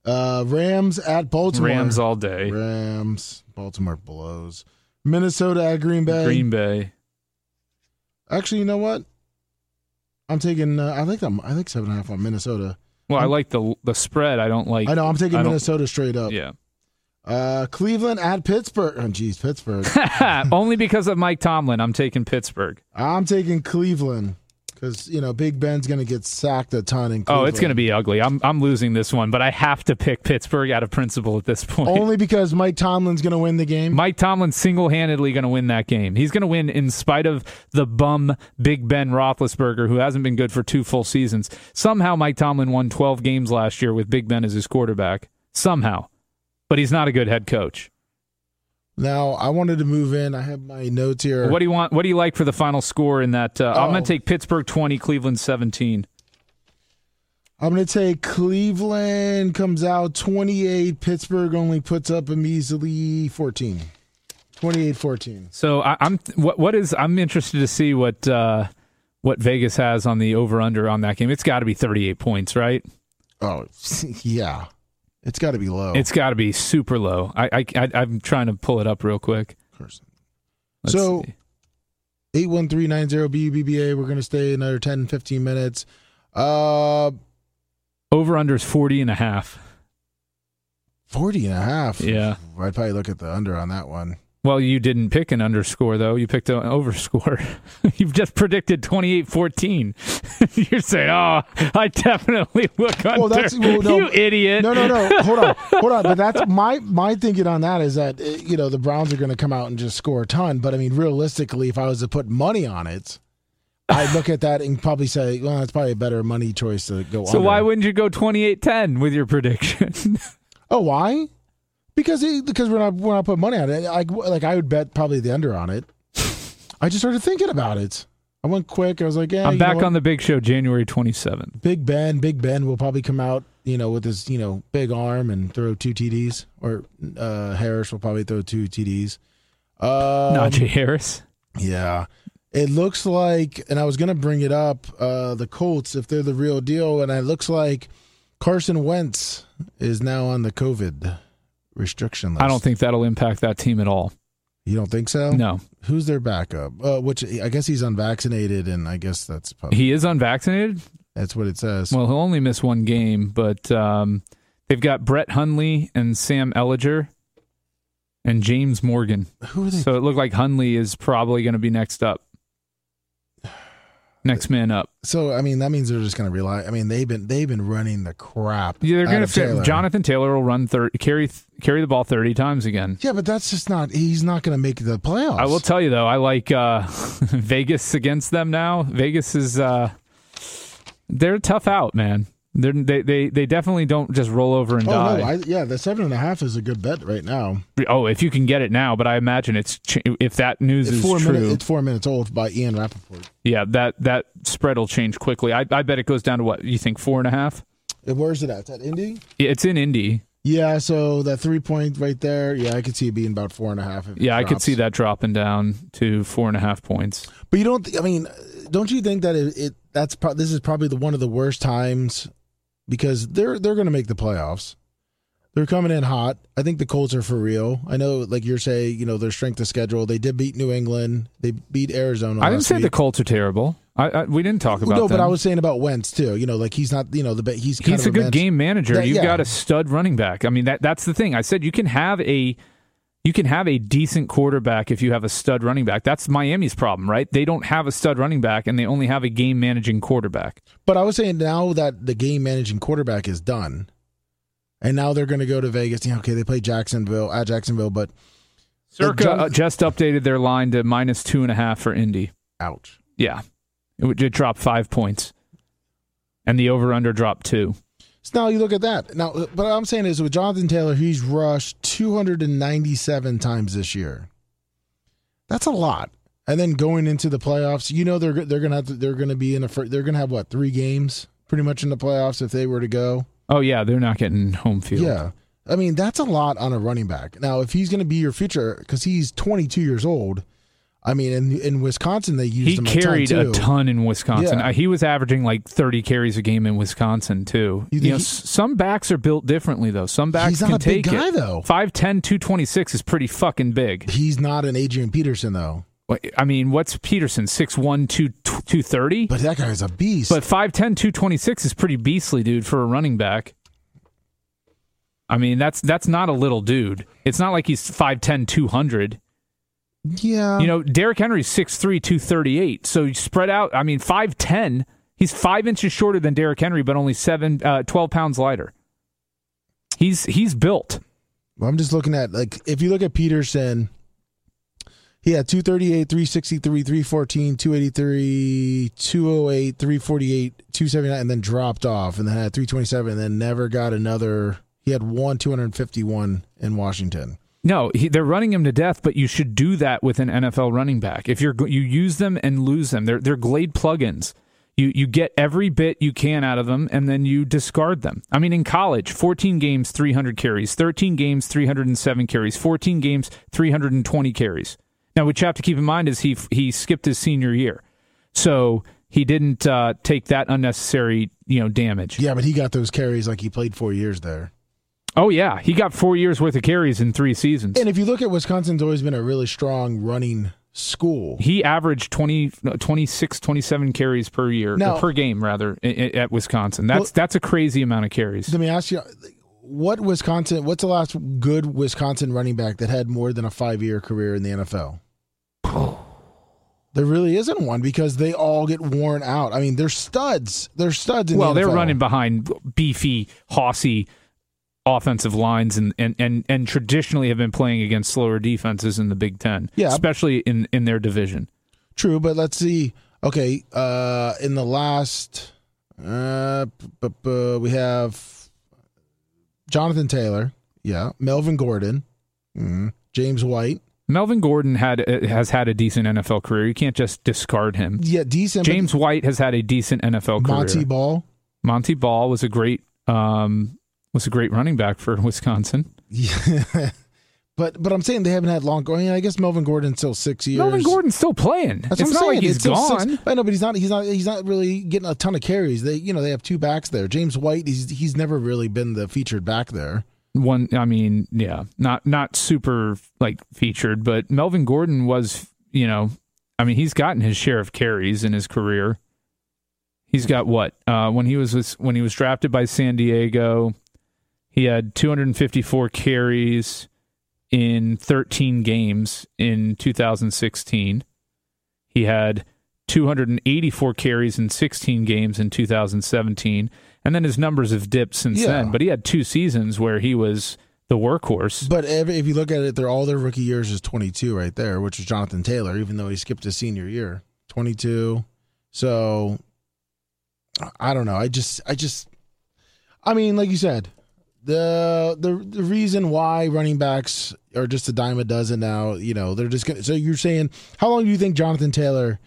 Uh Rams at Baltimore. Rams all day. Rams. Baltimore blows. Minnesota at Green Bay. Green Bay. Actually, you know what? I'm taking. Uh, I like them. I like seven and a half on Minnesota. Well, I like the the spread. I don't like. I know. I'm taking Minnesota straight up. Yeah. Uh, Cleveland at Pittsburgh. Oh, geez, Pittsburgh. Only because of Mike Tomlin, I'm taking Pittsburgh. I'm taking Cleveland because you know Big Ben's going to get sacked a ton in. Cleveland. Oh, it's going to be ugly. I'm I'm losing this one, but I have to pick Pittsburgh out of principle at this point. only because Mike Tomlin's going to win the game. Mike Tomlin's single handedly going to win that game. He's going to win in spite of the bum Big Ben Roethlisberger, who hasn't been good for two full seasons. Somehow, Mike Tomlin won 12 games last year with Big Ben as his quarterback. Somehow. But he's not a good head coach. Now I wanted to move in. I have my notes here. What do you want? What do you like for the final score in that? Uh, I'm Oh. going to take Pittsburgh 20, Cleveland 17. I'm going to take Cleveland comes out 28. Pittsburgh only puts up a measly 14. 28-14. So I, I'm what what is I'm interested to see what uh, what Vegas has on the over under on that game. It's got to be 38 points, right? Oh, yeah. It's got to be low. It's got to be super low. I, I, I am trying to pull it up real quick. of course. Let's So- 81390BBBA. We're going to stay another 10, 15 minutes. Uh, over under is 40 and a half. 40 and a half. Yeah. I'd probably look at the under on that one. Well, you didn't pick an underscore though. You picked an overscore. You've just predicted 28-14. You're saying, "Oh, I definitely look under." Well, that's- well, no. you idiot. No, no, no. Hold on, hold on. But that's my my thinking on that is that uh, you know the Browns are going to come out and just score a ton. But I mean, realistically, if I was to put money on it, I'd look at that and probably say, well, that's probably a better money choice to go. On." So under. why wouldn't you go 28-10 with your prediction? Oh, why? Because it, because when I when I put money on it, I like I would bet probably the under on it. I just started thinking about it. I went quick. I was like, yeah. I'm back on the big show January 27th. Big Ben. Big Ben will probably come out, you know, with his you know big arm and throw two TDs. Or uh, Harris will probably throw two TDs. Um, Najee Harris. Yeah. It looks like, and I was going to bring it up, uh, the Colts, if they're the real deal, and it looks like Carson Wentz is now on the COVID restriction list. I don't think that'll impact that team at all. You don't think so? No. Who's their backup? Uh, which I guess he's unvaccinated, and I guess that's probably, He is unvaccinated? that's what it says. Well, he'll only miss one game, but um, they've got Brett Hundley and Sam Ehlinger and James Morgan. Who are they? So it looked like Hundley is probably going to be next up. Next man up. So I mean, that means they're just going to rely. I mean, they've been they've been running the crap. Yeah, they're going to Taylor. Jonathan Taylor will run thir- carry carry the ball 30 times again. Yeah, but that's just not. He's not going to make the playoffs. I will tell you though, I like uh, Vegas against them now. Vegas is uh, they're tough out, man. They're, they they they definitely don't just roll over and Oh die. no! I, yeah, the seven and a half is a good bet right now. oh, if you can get it now, but I imagine it's ch- if that news It's is four true. minutes. It's four minutes old by Ian Rapoport. yeah, that that spread will change quickly. I I bet it goes down to what you think four and a half. And Where's it at? Is that Indy? It's in Indy. Yeah, so that three point right there. Yeah, I could see it being about four and a half. Yeah, I could see that dropping down to four and a half points. But you don't. I mean, don't you think that it? it that's pro- this is probably the one of the worst times because they're they're going to make the playoffs. They're coming in hot. I think the Colts are for real. I know, like you're saying, you know, their strength of schedule. They did beat New England. They beat Arizona. I didn't say the. Colts are terrible. I, I we didn't talk about no, but. I was saying about Wentz too. You know, like he's not. You know, the he's kind He's of a good bench- game manager. That- You've yeah. got a stud running back. I mean that that's the thing. I said you can have a you can have a decent quarterback if you have a stud running back. That's Miami's problem, right? They don't have a stud running back and they only have a game managing quarterback. But I was saying now that the game managing quarterback is done, and now they're going to go to Vegas. You know, okay, they play Jacksonville at Jacksonville, but Circa uh, just updated their line to minus two and a half for Indy. ouch. Yeah, it dropped five points, and the over under dropped two. So now you look at that. Now, uh, what I'm saying is with Jonathan Taylor, he's rushed 297 times this year. That's a lot. And then going into the playoffs, you know they're they're gonna have to, they're gonna be in a they're gonna have what three games pretty much in the playoffs if they were to go. Oh yeah, they're not getting home field. Yeah, I mean that's a lot on a running back. Now, if he's gonna be your future, because he's 22 years old. I mean, in in Wisconsin they used he him carried a ton, a ton in Wisconsin. Yeah. Uh, He was averaging like 30 carries a game in Wisconsin too. You You, know, he- some backs are built differently though. Some backs He's not can a big take guy, it. though. 5'10", 226 is pretty fucking big. He's not an Adrian Peterson though. I mean, what's Peterson? 6'1", 230? But that guy's a beast. But 5'10", 226 is pretty beastly, dude, for a running back. I mean, that's that's not a little dude. It's not like he's 5'10", 200. Yeah. You know, Derrick Henry's 6'3", 238. So you spread out, I mean, 5'10", he's five inches shorter than Derrick Henry, but only seven, uh, 12 pounds lighter. He's he's built. Well, I'm just looking at, like, if you look at Peterson – he had 238, 363, 314, 283, 208, 348, 279, and then dropped off, and then had 327, and then never got another. He had one 251 in Washington. No, he, they're running him to death, but you should do that with an NFL running back. If you're you use them and lose them, they're they're Glade plugins. You you get every bit you can out of them, and then you discard them. I mean, in college, 14 games, 300 carries, 13 games, 307 carries, 14 games, 320 carries. Now, what you have to keep in mind is he he skipped his senior year, so he didn't uh, take that unnecessary you know damage. Yeah, but he got those carries like he played four years there. Oh yeah, he got four years worth of carries in three seasons. And if you look at Wisconsin's always been a really strong running school. He averaged 20, 26, 27 carries per year, now, per game rather, at Wisconsin. That's well, that's a crazy amount of carries. Let me ask you, what Wisconsin? What's the last good Wisconsin running back that had more than a five year career in the NFL? There really isn't one because they all get worn out. I mean, they're studs. They're studs. well, the they're running behind beefy, hossy offensive lines, and, and and and traditionally have been playing against slower defenses in the Big Ten. Yeah, especially in in their division. True, but let's see. Okay, uh, in the last, uh, b- b- we have Jonathan Taylor, yeah, Melvin Gordon, mm-hmm. James White. Melvin Gordon had uh, has had a decent NFL career. You can't just discard him. Yeah, decent. James White has had a decent NFL career. Montee Ball. Montee Ball was a great um, was a great running back for Wisconsin. Yeah. But but I'm saying they haven't had long going. I guess Melvin Gordon's still six years. Melvin Gordon's still playing. That's it's not saying. like he's gone. Six, I know, but he's not. He's not. He's not really getting a ton of carries. They you know they have two backs there. James White. He's he's never really been the featured back there. One. I mean, yeah, not not super like featured, but Melvin Gordon was. You know, I mean, he's gotten his share of carries in his career. He's got what? Uh, when he was when he was drafted by San Diego, he had 254 carries in 13 games in 2016. He had 284 carries in 16 games in 2017. And then his numbers have dipped since yeah. then. But he had two seasons where he was the workhorse. But if you look at it, they're all their rookie years is 22 right there, which is Jonathan Taylor, even though he skipped his senior year. 22. So I don't know. I just, I just, I mean, like you said, the the the reason why running backs are just a dime a dozen now, you know, they're just gonna. So you're saying, how long do you think Jonathan Taylor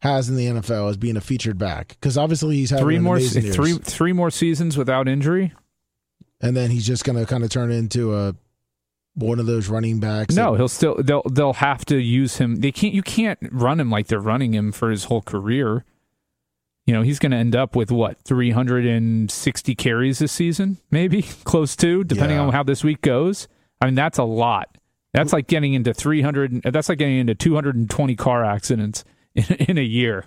has in the NFL as being a featured back? Because obviously he's had three more three three more seasons without injury, and then he's just gonna kind of turn into a one of those running backs. No, that, he'll still they'll they'll have to use him. They can't you can't run him like they're running him for his whole career you know, he's going to end up with what, 360 carries this season, maybe close to, depending yeah. on how this week goes. I mean, that's a lot. That's like getting into 300, that's like getting into 220 car accidents in, in a year.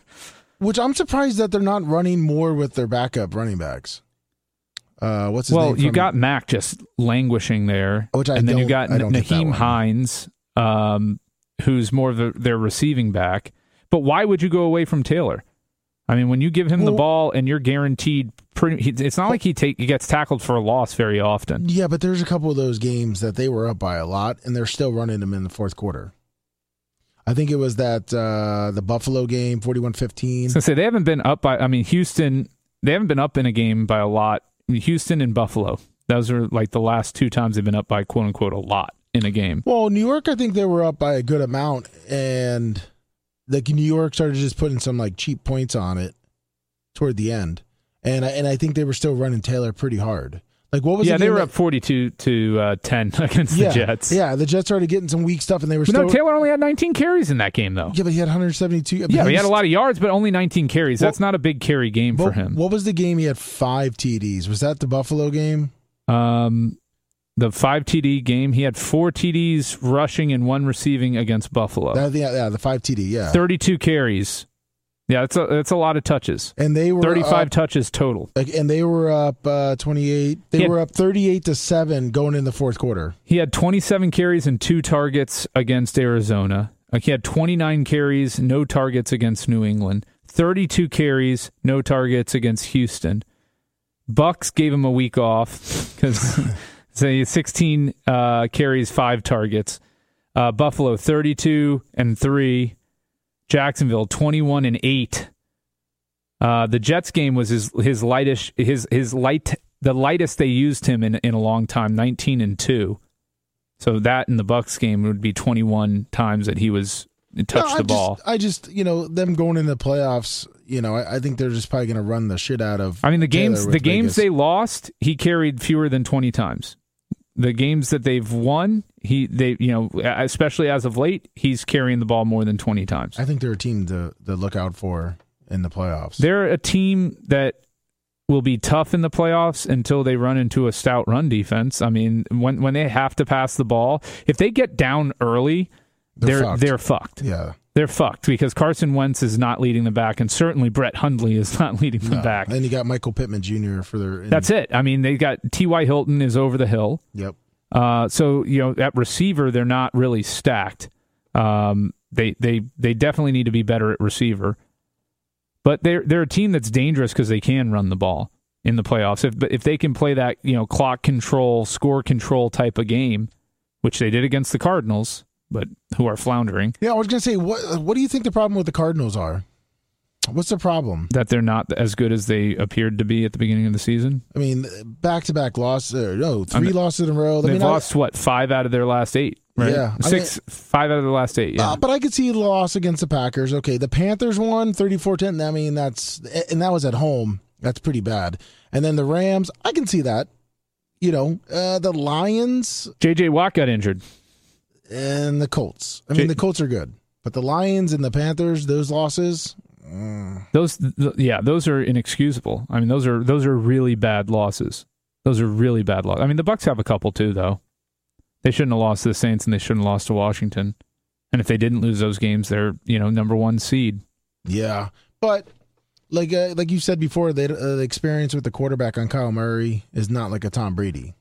Which I'm surprised that they're not running more with their backup running backs. Uh, what's his well? You got Mack just languishing there, which I and then you got N- Nyheim Hines, um, who's more of the, their receiving back. But why would you go away from Taylor? I mean, when you give him well, the ball and you're guaranteed, pretty, it's not like he take he gets tackled for a loss very often. Yeah, but there's a couple of those games that they were up by a lot, and they're still running them in the fourth quarter. I think it was that uh, the Buffalo game, 41-15. So say they haven't been up by. I mean, Houston, they haven't been up in a game by a lot. I mean, Houston and Buffalo, those are like the last two times they've been up by quote unquote a lot in a game. Well, New York, I think they were up by a good amount, and like New York started just putting some like cheap points on it toward the end, and I, and I think they were still running Taylor pretty hard. Like what was? Yeah, the they were that, up forty-two to uh, ten against yeah, the Jets. Yeah, the Jets started getting some weak stuff, and they were. But still, no, Taylor only had nineteen carries in that game, though. Yeah, but he had one hundred seventy-two. Yeah, he had a lot of yards, but only nineteen carries. Well, That's not a big carry game well, for him. What was the game? He had five TDs. Was that the Buffalo game? Um, the five TD game, he had four TDs rushing and one receiving against Buffalo. That, yeah, yeah, the five TD, yeah. 32 carries. Yeah, that's a that's a lot of touches. And they were 35 up, touches total. like, and they were up uh, 28. They had- were up 38 to 7 going in the fourth quarter. He had 27 carries and two targets against Arizona. Like he had 29 carries, no targets against New England. 32 carries, no targets against Houston. Bucs gave him a week off because say 16 uh, carries, five targets. Uh, Buffalo 32 and three. Jacksonville 21 and eight. Uh, the Jets game was his his lightest his his light the lightest they used him in in a long time 19 and two. So that in the Bucs game would be 21 times that he was touched No, the I ball. Just, I just, you know, them going into the playoffs, you know, I, I think they're just probably going to run the shit out of. I mean, the games the games Vegas. they lost, he carried fewer than 20 times. The games that they've won, he they you know, especially as of late, he's carrying the ball more than 20 times. I think they're a team to, to look out for in the playoffs. They're a team that will be tough in the playoffs until they run into a stout run defense. I mean, when when they have to pass the ball, if they get down early, They're they're fucked. they're fucked. yeah. They're fucked because Carson Wentz is not leading them back, and certainly Brett Hundley is not leading them No. back. And you got Michael Pittman Jr. for their. That's it. I mean, they got T.Y. Hilton is over the hill. Yep. Uh, so you know at receiver they're not really stacked. Um, they they they definitely need to be better at receiver, but they're they're a team that's dangerous because they can run the ball in the playoffs. If but if they can play that you know clock control, score control type of game, which they did against the Cardinals, but who are floundering, Yeah, I was gonna say, what what do you think the problem with the Cardinals are? What's the problem? that they're not as good as they appeared to be at the beginning of the season. I mean, back to back loss. Uh, no, three mean, losses in a row. They've mean, I- lost what five out of their last eight, right? Yeah, I six, five out of the last eight. Yeah, Uh, but I could see loss against the Packers. Okay, the Panthers won 34-10. I mean, that's and that was at home. That's pretty bad. And then the Rams, I can see that. You know, uh, the Lions J.J. Watt got injured. And the Colts. I mean, the Colts are good, but the Lions and the Panthers, those losses. Those, th- yeah, those are inexcusable. I mean, those are those are really bad losses. Those are really bad losses. I mean, the Bucs have a couple too, though. They shouldn't have lost to the Saints, and they shouldn't have lost to Washington. And if they didn't lose those games, they're you know number one seed. Yeah, but like uh, like you said before, they, uh, the experience with the quarterback on Kyle Murray is not like a Tom Brady.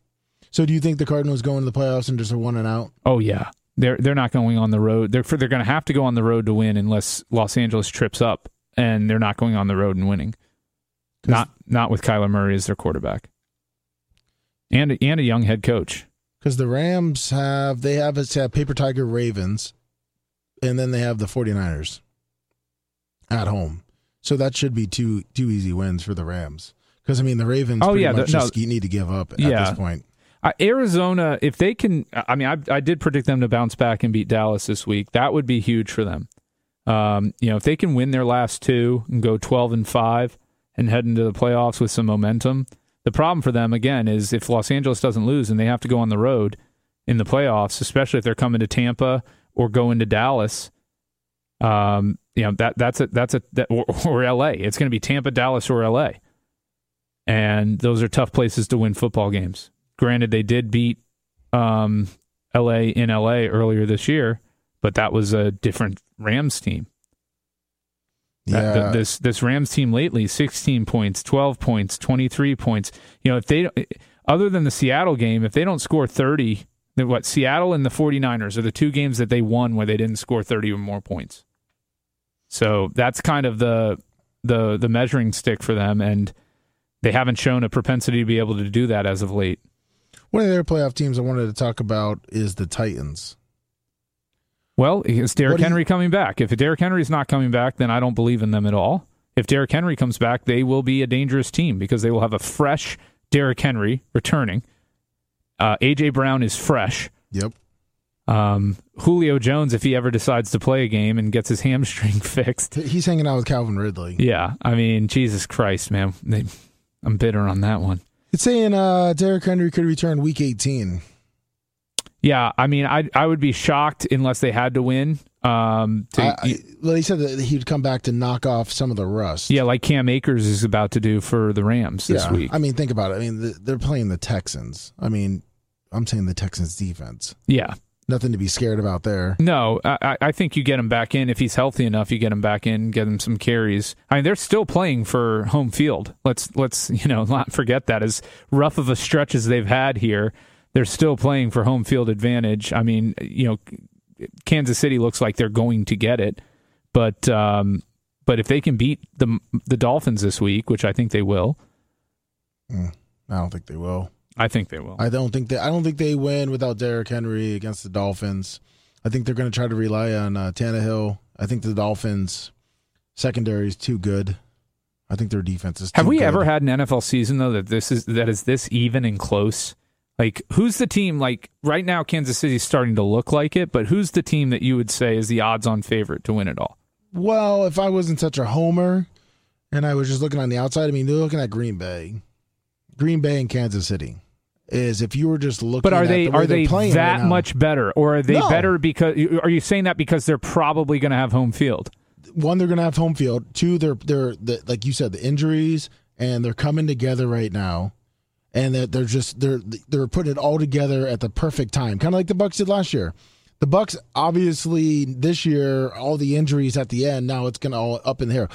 So, do you think the Cardinals go into the playoffs and just are one and out? Oh yeah, they're they're not going on the road. They're they're going to have to go on the road to win unless Los Angeles trips up, and they're not going on the road and winning. Not not with Kyler Murray as their quarterback, and a- and a young head coach. Because the Rams have they have it's have paper tiger Ravens, and then they have the 49ers at home. So that should be two two easy wins for the Rams. Because I mean the Ravens Oh, pretty yeah, much the- no. just need to give up at Yeah. this point. Uh, Arizona, if they can, I mean, I, I did predict them to bounce back and beat Dallas this week. That would be huge for them. Um, you know, if they can win their last two and go twelve and five and head into the playoffs with some momentum. The problem for them again is if Los Angeles doesn't lose and they have to go on the road in the playoffs, especially if they're coming to Tampa or going to Dallas. Um, you know that that's a that's a that, or, or L.A. It's going to be Tampa, Dallas, or L.A. And those are tough places to win football games. Granted, they did beat um, L.A. in L.A. earlier this year, but that was a different Rams team. That- Yeah, th- this this Rams team lately, sixteen points, twelve points, twenty three points. You know, if they other than the Seattle game, if they don't score thirty, then what Seattle and the 49ers are the two games that they won where they didn't score thirty or more points. So that's kind of the the the measuring stick for them, and they haven't shown a propensity to be able to do that as of late. One of their playoff teams I wanted to talk about is the Titans. Well, is Derrick do you- Henry coming back? If Derrick Henry is not coming back, then I don't believe in them at all. If Derrick Henry comes back, they will be a dangerous team because they will have a fresh Derrick Henry returning. Uh, AJ Brown is fresh. Yep. Um, Julio Jones, if he ever decides to play a game and gets his hamstring fixed, He's hanging out with Calvin Ridley. yeah, I mean, Jesus Christ, man, they, I'm bitter on that one. It's saying uh, Derrick Henry could return week 18. Yeah, I mean, I I would be shocked unless they had to win. Um, to, I, I, well, he said that he'd come back to knock off some of the rust. yeah, like Cam Akers is about to do for the Rams this yeah. week. I mean, think about it. I mean, th- they're playing the Texans. I mean, I'm saying the Texans defense. Yeah. Nothing to be scared about there. No, I, I think you get him back in if he's healthy enough. You get him back in, get him some carries. I mean, they're still playing for home field. Let's let's you know not forget that. As rough of a stretch as they've had here, they're still playing for home field advantage. I mean, you know, Kansas City looks like they're going to get it, but um, but if they can beat the the Dolphins this week, which I think they will, mm, I don't think they will. I think they will. I don't think they. I don't think they win without Derrick Henry against the Dolphins. I think they're going to try to rely on uh, Tannehill. I think the Dolphins secondary is too good. I think their defense is. Too good. Have we good. ever had an NFL season though that this is that is this even and close? Like, who's the team? Like right now, Kansas City's starting to look like it, but who's the team that you would say is the odds-on favorite to win it all? Well, if I wasn't such a homer, and I was just looking on the outside, I mean, they're looking at Green Bay, Green Bay and Kansas City is if you were just looking. But are they the are they playing that right much better, or are they no. better because? Are you saying that because they're probably going to have home field? One, they're going to have home field. Two, they're they're the, like you said, the injuries and they're coming together right now, and they're, they're just they're they're putting it all together at the perfect time, kind of like the Bucs did last year. The Bucs obviously this year all the injuries at the end. Now it's going to all up in the air.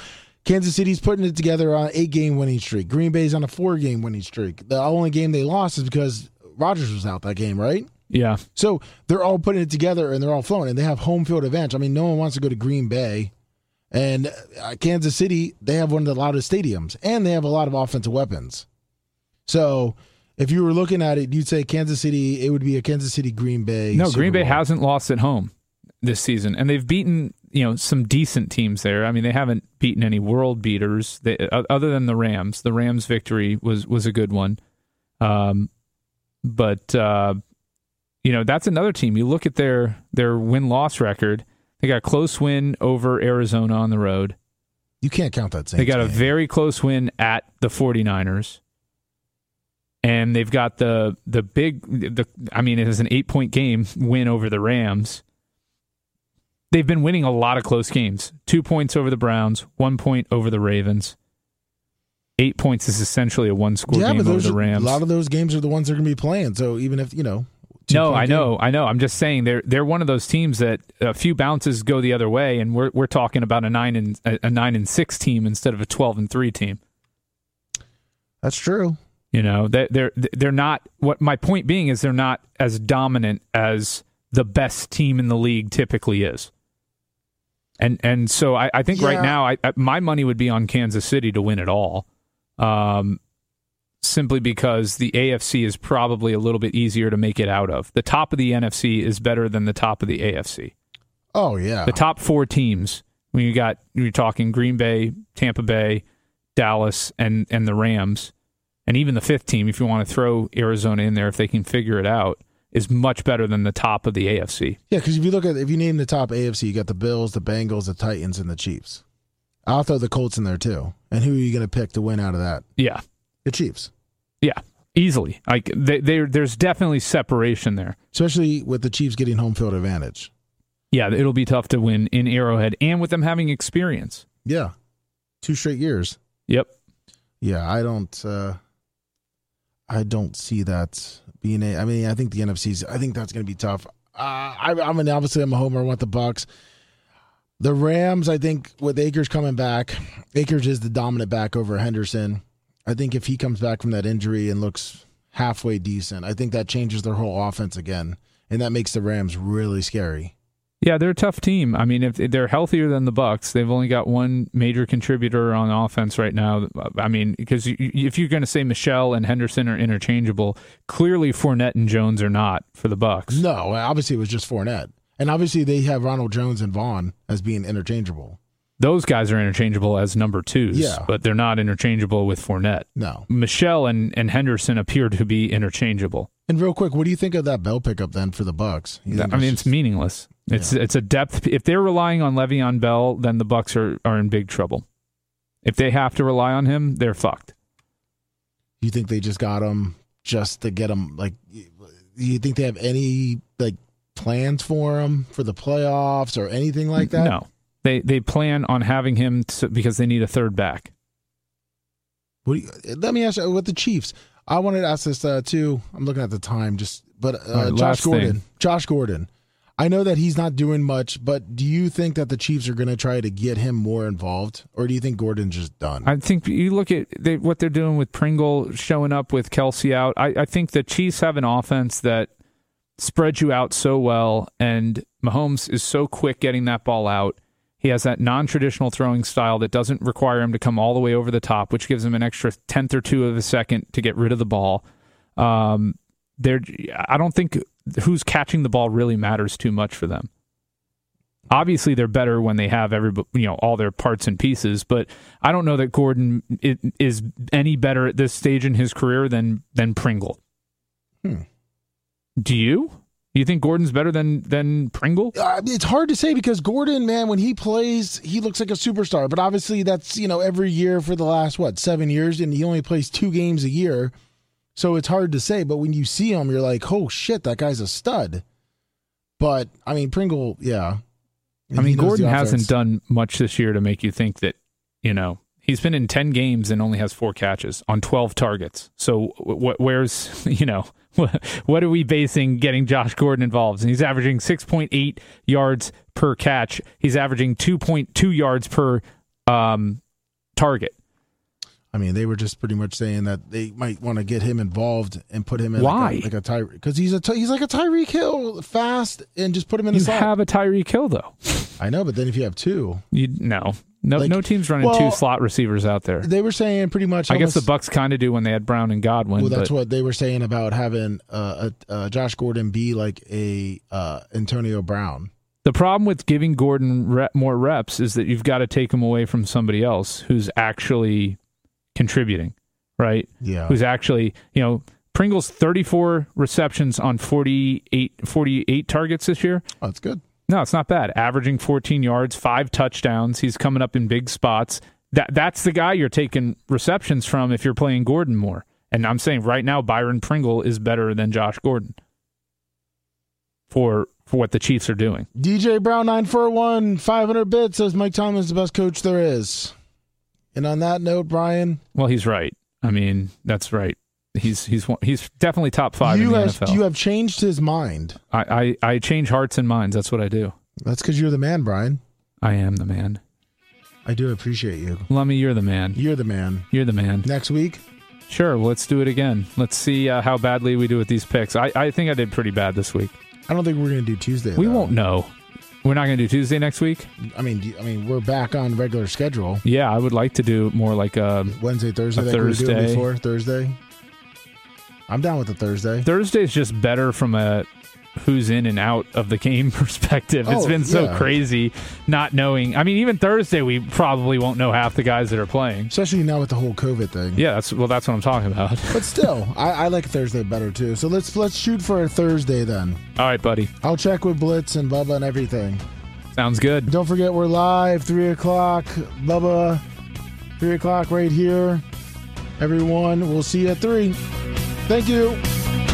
Kansas City's putting it together on an eight game winning streak. Green Bay's on a four game winning streak. The only game they lost is because Rodgers was out that game, right? Yeah. So they're all putting it together and they're all flowing and they have home field advantage. I mean, no one wants to go to Green Bay. And uh, Kansas City, they have one of the loudest stadiums and they have a lot of offensive weapons. So if you were looking at it, you'd say Kansas City, it would be a Kansas City Green Bay. No, Super Green Bay hasn't lost at home this season, and they've beaten you know some decent teams there. I mean, they haven't beaten any world beaters they, other than the Rams. The Rams victory was was a good one, um, but uh, you know that's another team. You look at their their win loss record. They got a close win over Arizona on the road. You can't count that. They got game. a very close win at the 49ers. And they've got the the big the I mean it is an 8-point game win over the Rams they've been winning a lot of close games. Two points over the Browns, one point over the Ravens. Eight points is essentially a one score yeah, game but over the Rams. A lot of those games are the ones they're going to be playing. So even if you know, no, I know, game- I know. I'm just saying they're they're one of those teams that a few bounces go the other way, and we're we're talking about a nine and a nine and six team instead of a twelve and three team. That's true. You know, they they're they're not. What my point being is they're not as dominant as the best team in the league typically is. And and so I, I think right now I, I, my money would be on Kansas City to win it all, um, simply because the AFC is probably a little bit easier to make it out of. The top of the NFC is better than the top of the AFC. Oh yeah, The top four teams when you got you're talking Green Bay, Tampa Bay, Dallas, and and the Rams, and even the fifth team if you want to throw Arizona in there if they can figure it out is much better than the top of the AFC. yeah. Because if you look at if you name the top AFC, you got the Bills, the Bengals, the Titans, and the Chiefs. I'll throw the Colts in there too. And who are you going to pick to win out of that? Yeah, The Chiefs, yeah, easily. Like they, they, there's definitely separation there. especially with the Chiefs getting home field advantage. Yeah, it'll be tough to win in Arrowhead, and with them having experience. Yeah, two straight years. Yep. Yeah, I don't. uh I don't see that being a. I mean, I think the NFC's. I think that's going to be tough. Uh, I, I mean, obviously, I'm a homer. I want the Bucs. The Rams. I think with Akers coming back, Akers is the dominant back over Henderson. I think if he comes back from that injury and looks halfway decent, I think that changes their whole offense again, and that makes the Rams really scary. Yeah, they're a tough team. I mean, if they're healthier than the Bucs, they've only got one major contributor on offense right now. I mean, because if you're going to say Michel and Henderson are interchangeable, clearly Fournette and Jones are not for the Bucs. No, obviously it was just Fournette, and obviously they have Ronald Jones and Vaughn as being interchangeable. Those guys are interchangeable as number twos, Yeah. but they're not interchangeable with Fournette. No. Michel and, and Henderson appear to be interchangeable. And real quick, what do you think of that Bell pickup then for the Bucs? You I mean, it's meaningless. It's it's a depth. If they're relying on Le'Veon Bell, then the Bucs are, are in big trouble. If they have to rely on him, they're fucked. you think they just got him just to get him? Like, do you think they have any like plans for him for the playoffs or anything like that? No, they they plan on having him to, because they need a third back. What do you, let me ask you with the Chiefs. I wanted to ask this uh, too. I'm looking at the time, just but uh, right, Josh Gordon. thing. Josh Gordon. I know that he's not doing much, but do you think that the Chiefs are going to try to get him more involved, or do you think Gordon's just done? I think you look at they, what they're doing with Pringle showing up with Kelce out. I, I think the Chiefs have an offense that spreads you out so well, and Mahomes is so quick getting that ball out. He has that non-traditional throwing style that doesn't require him to come all the way over the top, which gives him an extra tenth or two of a second to get rid of the ball. Um, they're, I don't think who's catching the ball really matters too much for them. Obviously, they're better when they have every you know all their parts and pieces, but I don't know that Gordon is any better at this stage in his career than than Pringle. Hmm. Do you? You think Gordon's better than than Pringle? Uh, it's hard to say because Gordon, man, when he plays, he looks like a superstar. But obviously, that's you know every year for the last what seven years, and he only plays two games a year, so it's hard to say. But when you see him, you're like, oh shit, that guy's a stud. But I mean, Pringle, yeah. I mean, Gordon hasn't done much this year to make you think that, you know, he's been in 10 games and only has four catches on 12 targets. So, wh- where's, you know, what are we basing getting Josh Gordon involved? And he's averaging 6.8 yards per catch. He's averaging 2.2 yards per um, target. I mean, they were just pretty much saying that they might want to get him involved and put him in Why? like a, like a Tyre because he's a he's like a Tyreek Hill, fast, and just put him in the You slot. have a Tyreek Hill, though. I know, but then if you have two, You No. No, Like- no team's running well, two slot receivers out there. they were saying pretty much. I guess the Bucs kind of do when they had Brown and Godwin. Well, that's but what they were saying about having uh, a, uh, Josh Gordon be like a uh, Antonio Brown. The problem with giving Gordon rep, more reps is that you've got to take him away from somebody else who's actually contributing, right? Yeah. Who's actually, you know, Pringle's 34 receptions on 48, 48 targets this year. Oh, that's good. No, it's not bad. Averaging 14 yards, five touchdowns. He's coming up in big spots. That that's the guy you're taking receptions from if you're playing Gordon more. And I'm saying right now Byron Pringle is better than Josh Gordon for for what the Chiefs are doing. DJ Brown 941 500 bits says Mike Tomlin's the best coach there is. And on that note, Brian, Well, he's right. I mean, that's right. He's he's one- he's definitely top five you in the have NFL. you have changed his mind. I, I I change hearts and minds. That's what I do. That's because you're the man, Brian. I am the man. I do appreciate you. Lummy, you're the man. You're the man. You're the man. Next week, Sure, well, let's do it again. Let's see uh, how badly we do with these picks. I, I think I did pretty bad this week. I don't think we're going to do Tuesday. We though. won't know. We're not going to do Tuesday next week. I mean, I mean, we're back on regular schedule. Yeah, I would like to do more like uh, Wednesday, Thursday, A like we were doing Thursday. before Thursday. I'm down with the Thursday. Thursday's just better from a who's in and out of the game perspective. It's oh, been so yeah. crazy not knowing. I mean, even Thursday we probably won't know half the guys that are playing. Especially now with the whole COVID thing. Yeah, that's well, that's what I'm talking about. But still, I, I like Thursday better too. So let's let's shoot for a Thursday then. All right, buddy. I'll check with Blitz and Bubba and everything. Sounds good. Don't forget we're live three o'clock. Bubba, three o'clock right here. Everyone, we'll see you at three. Thank you.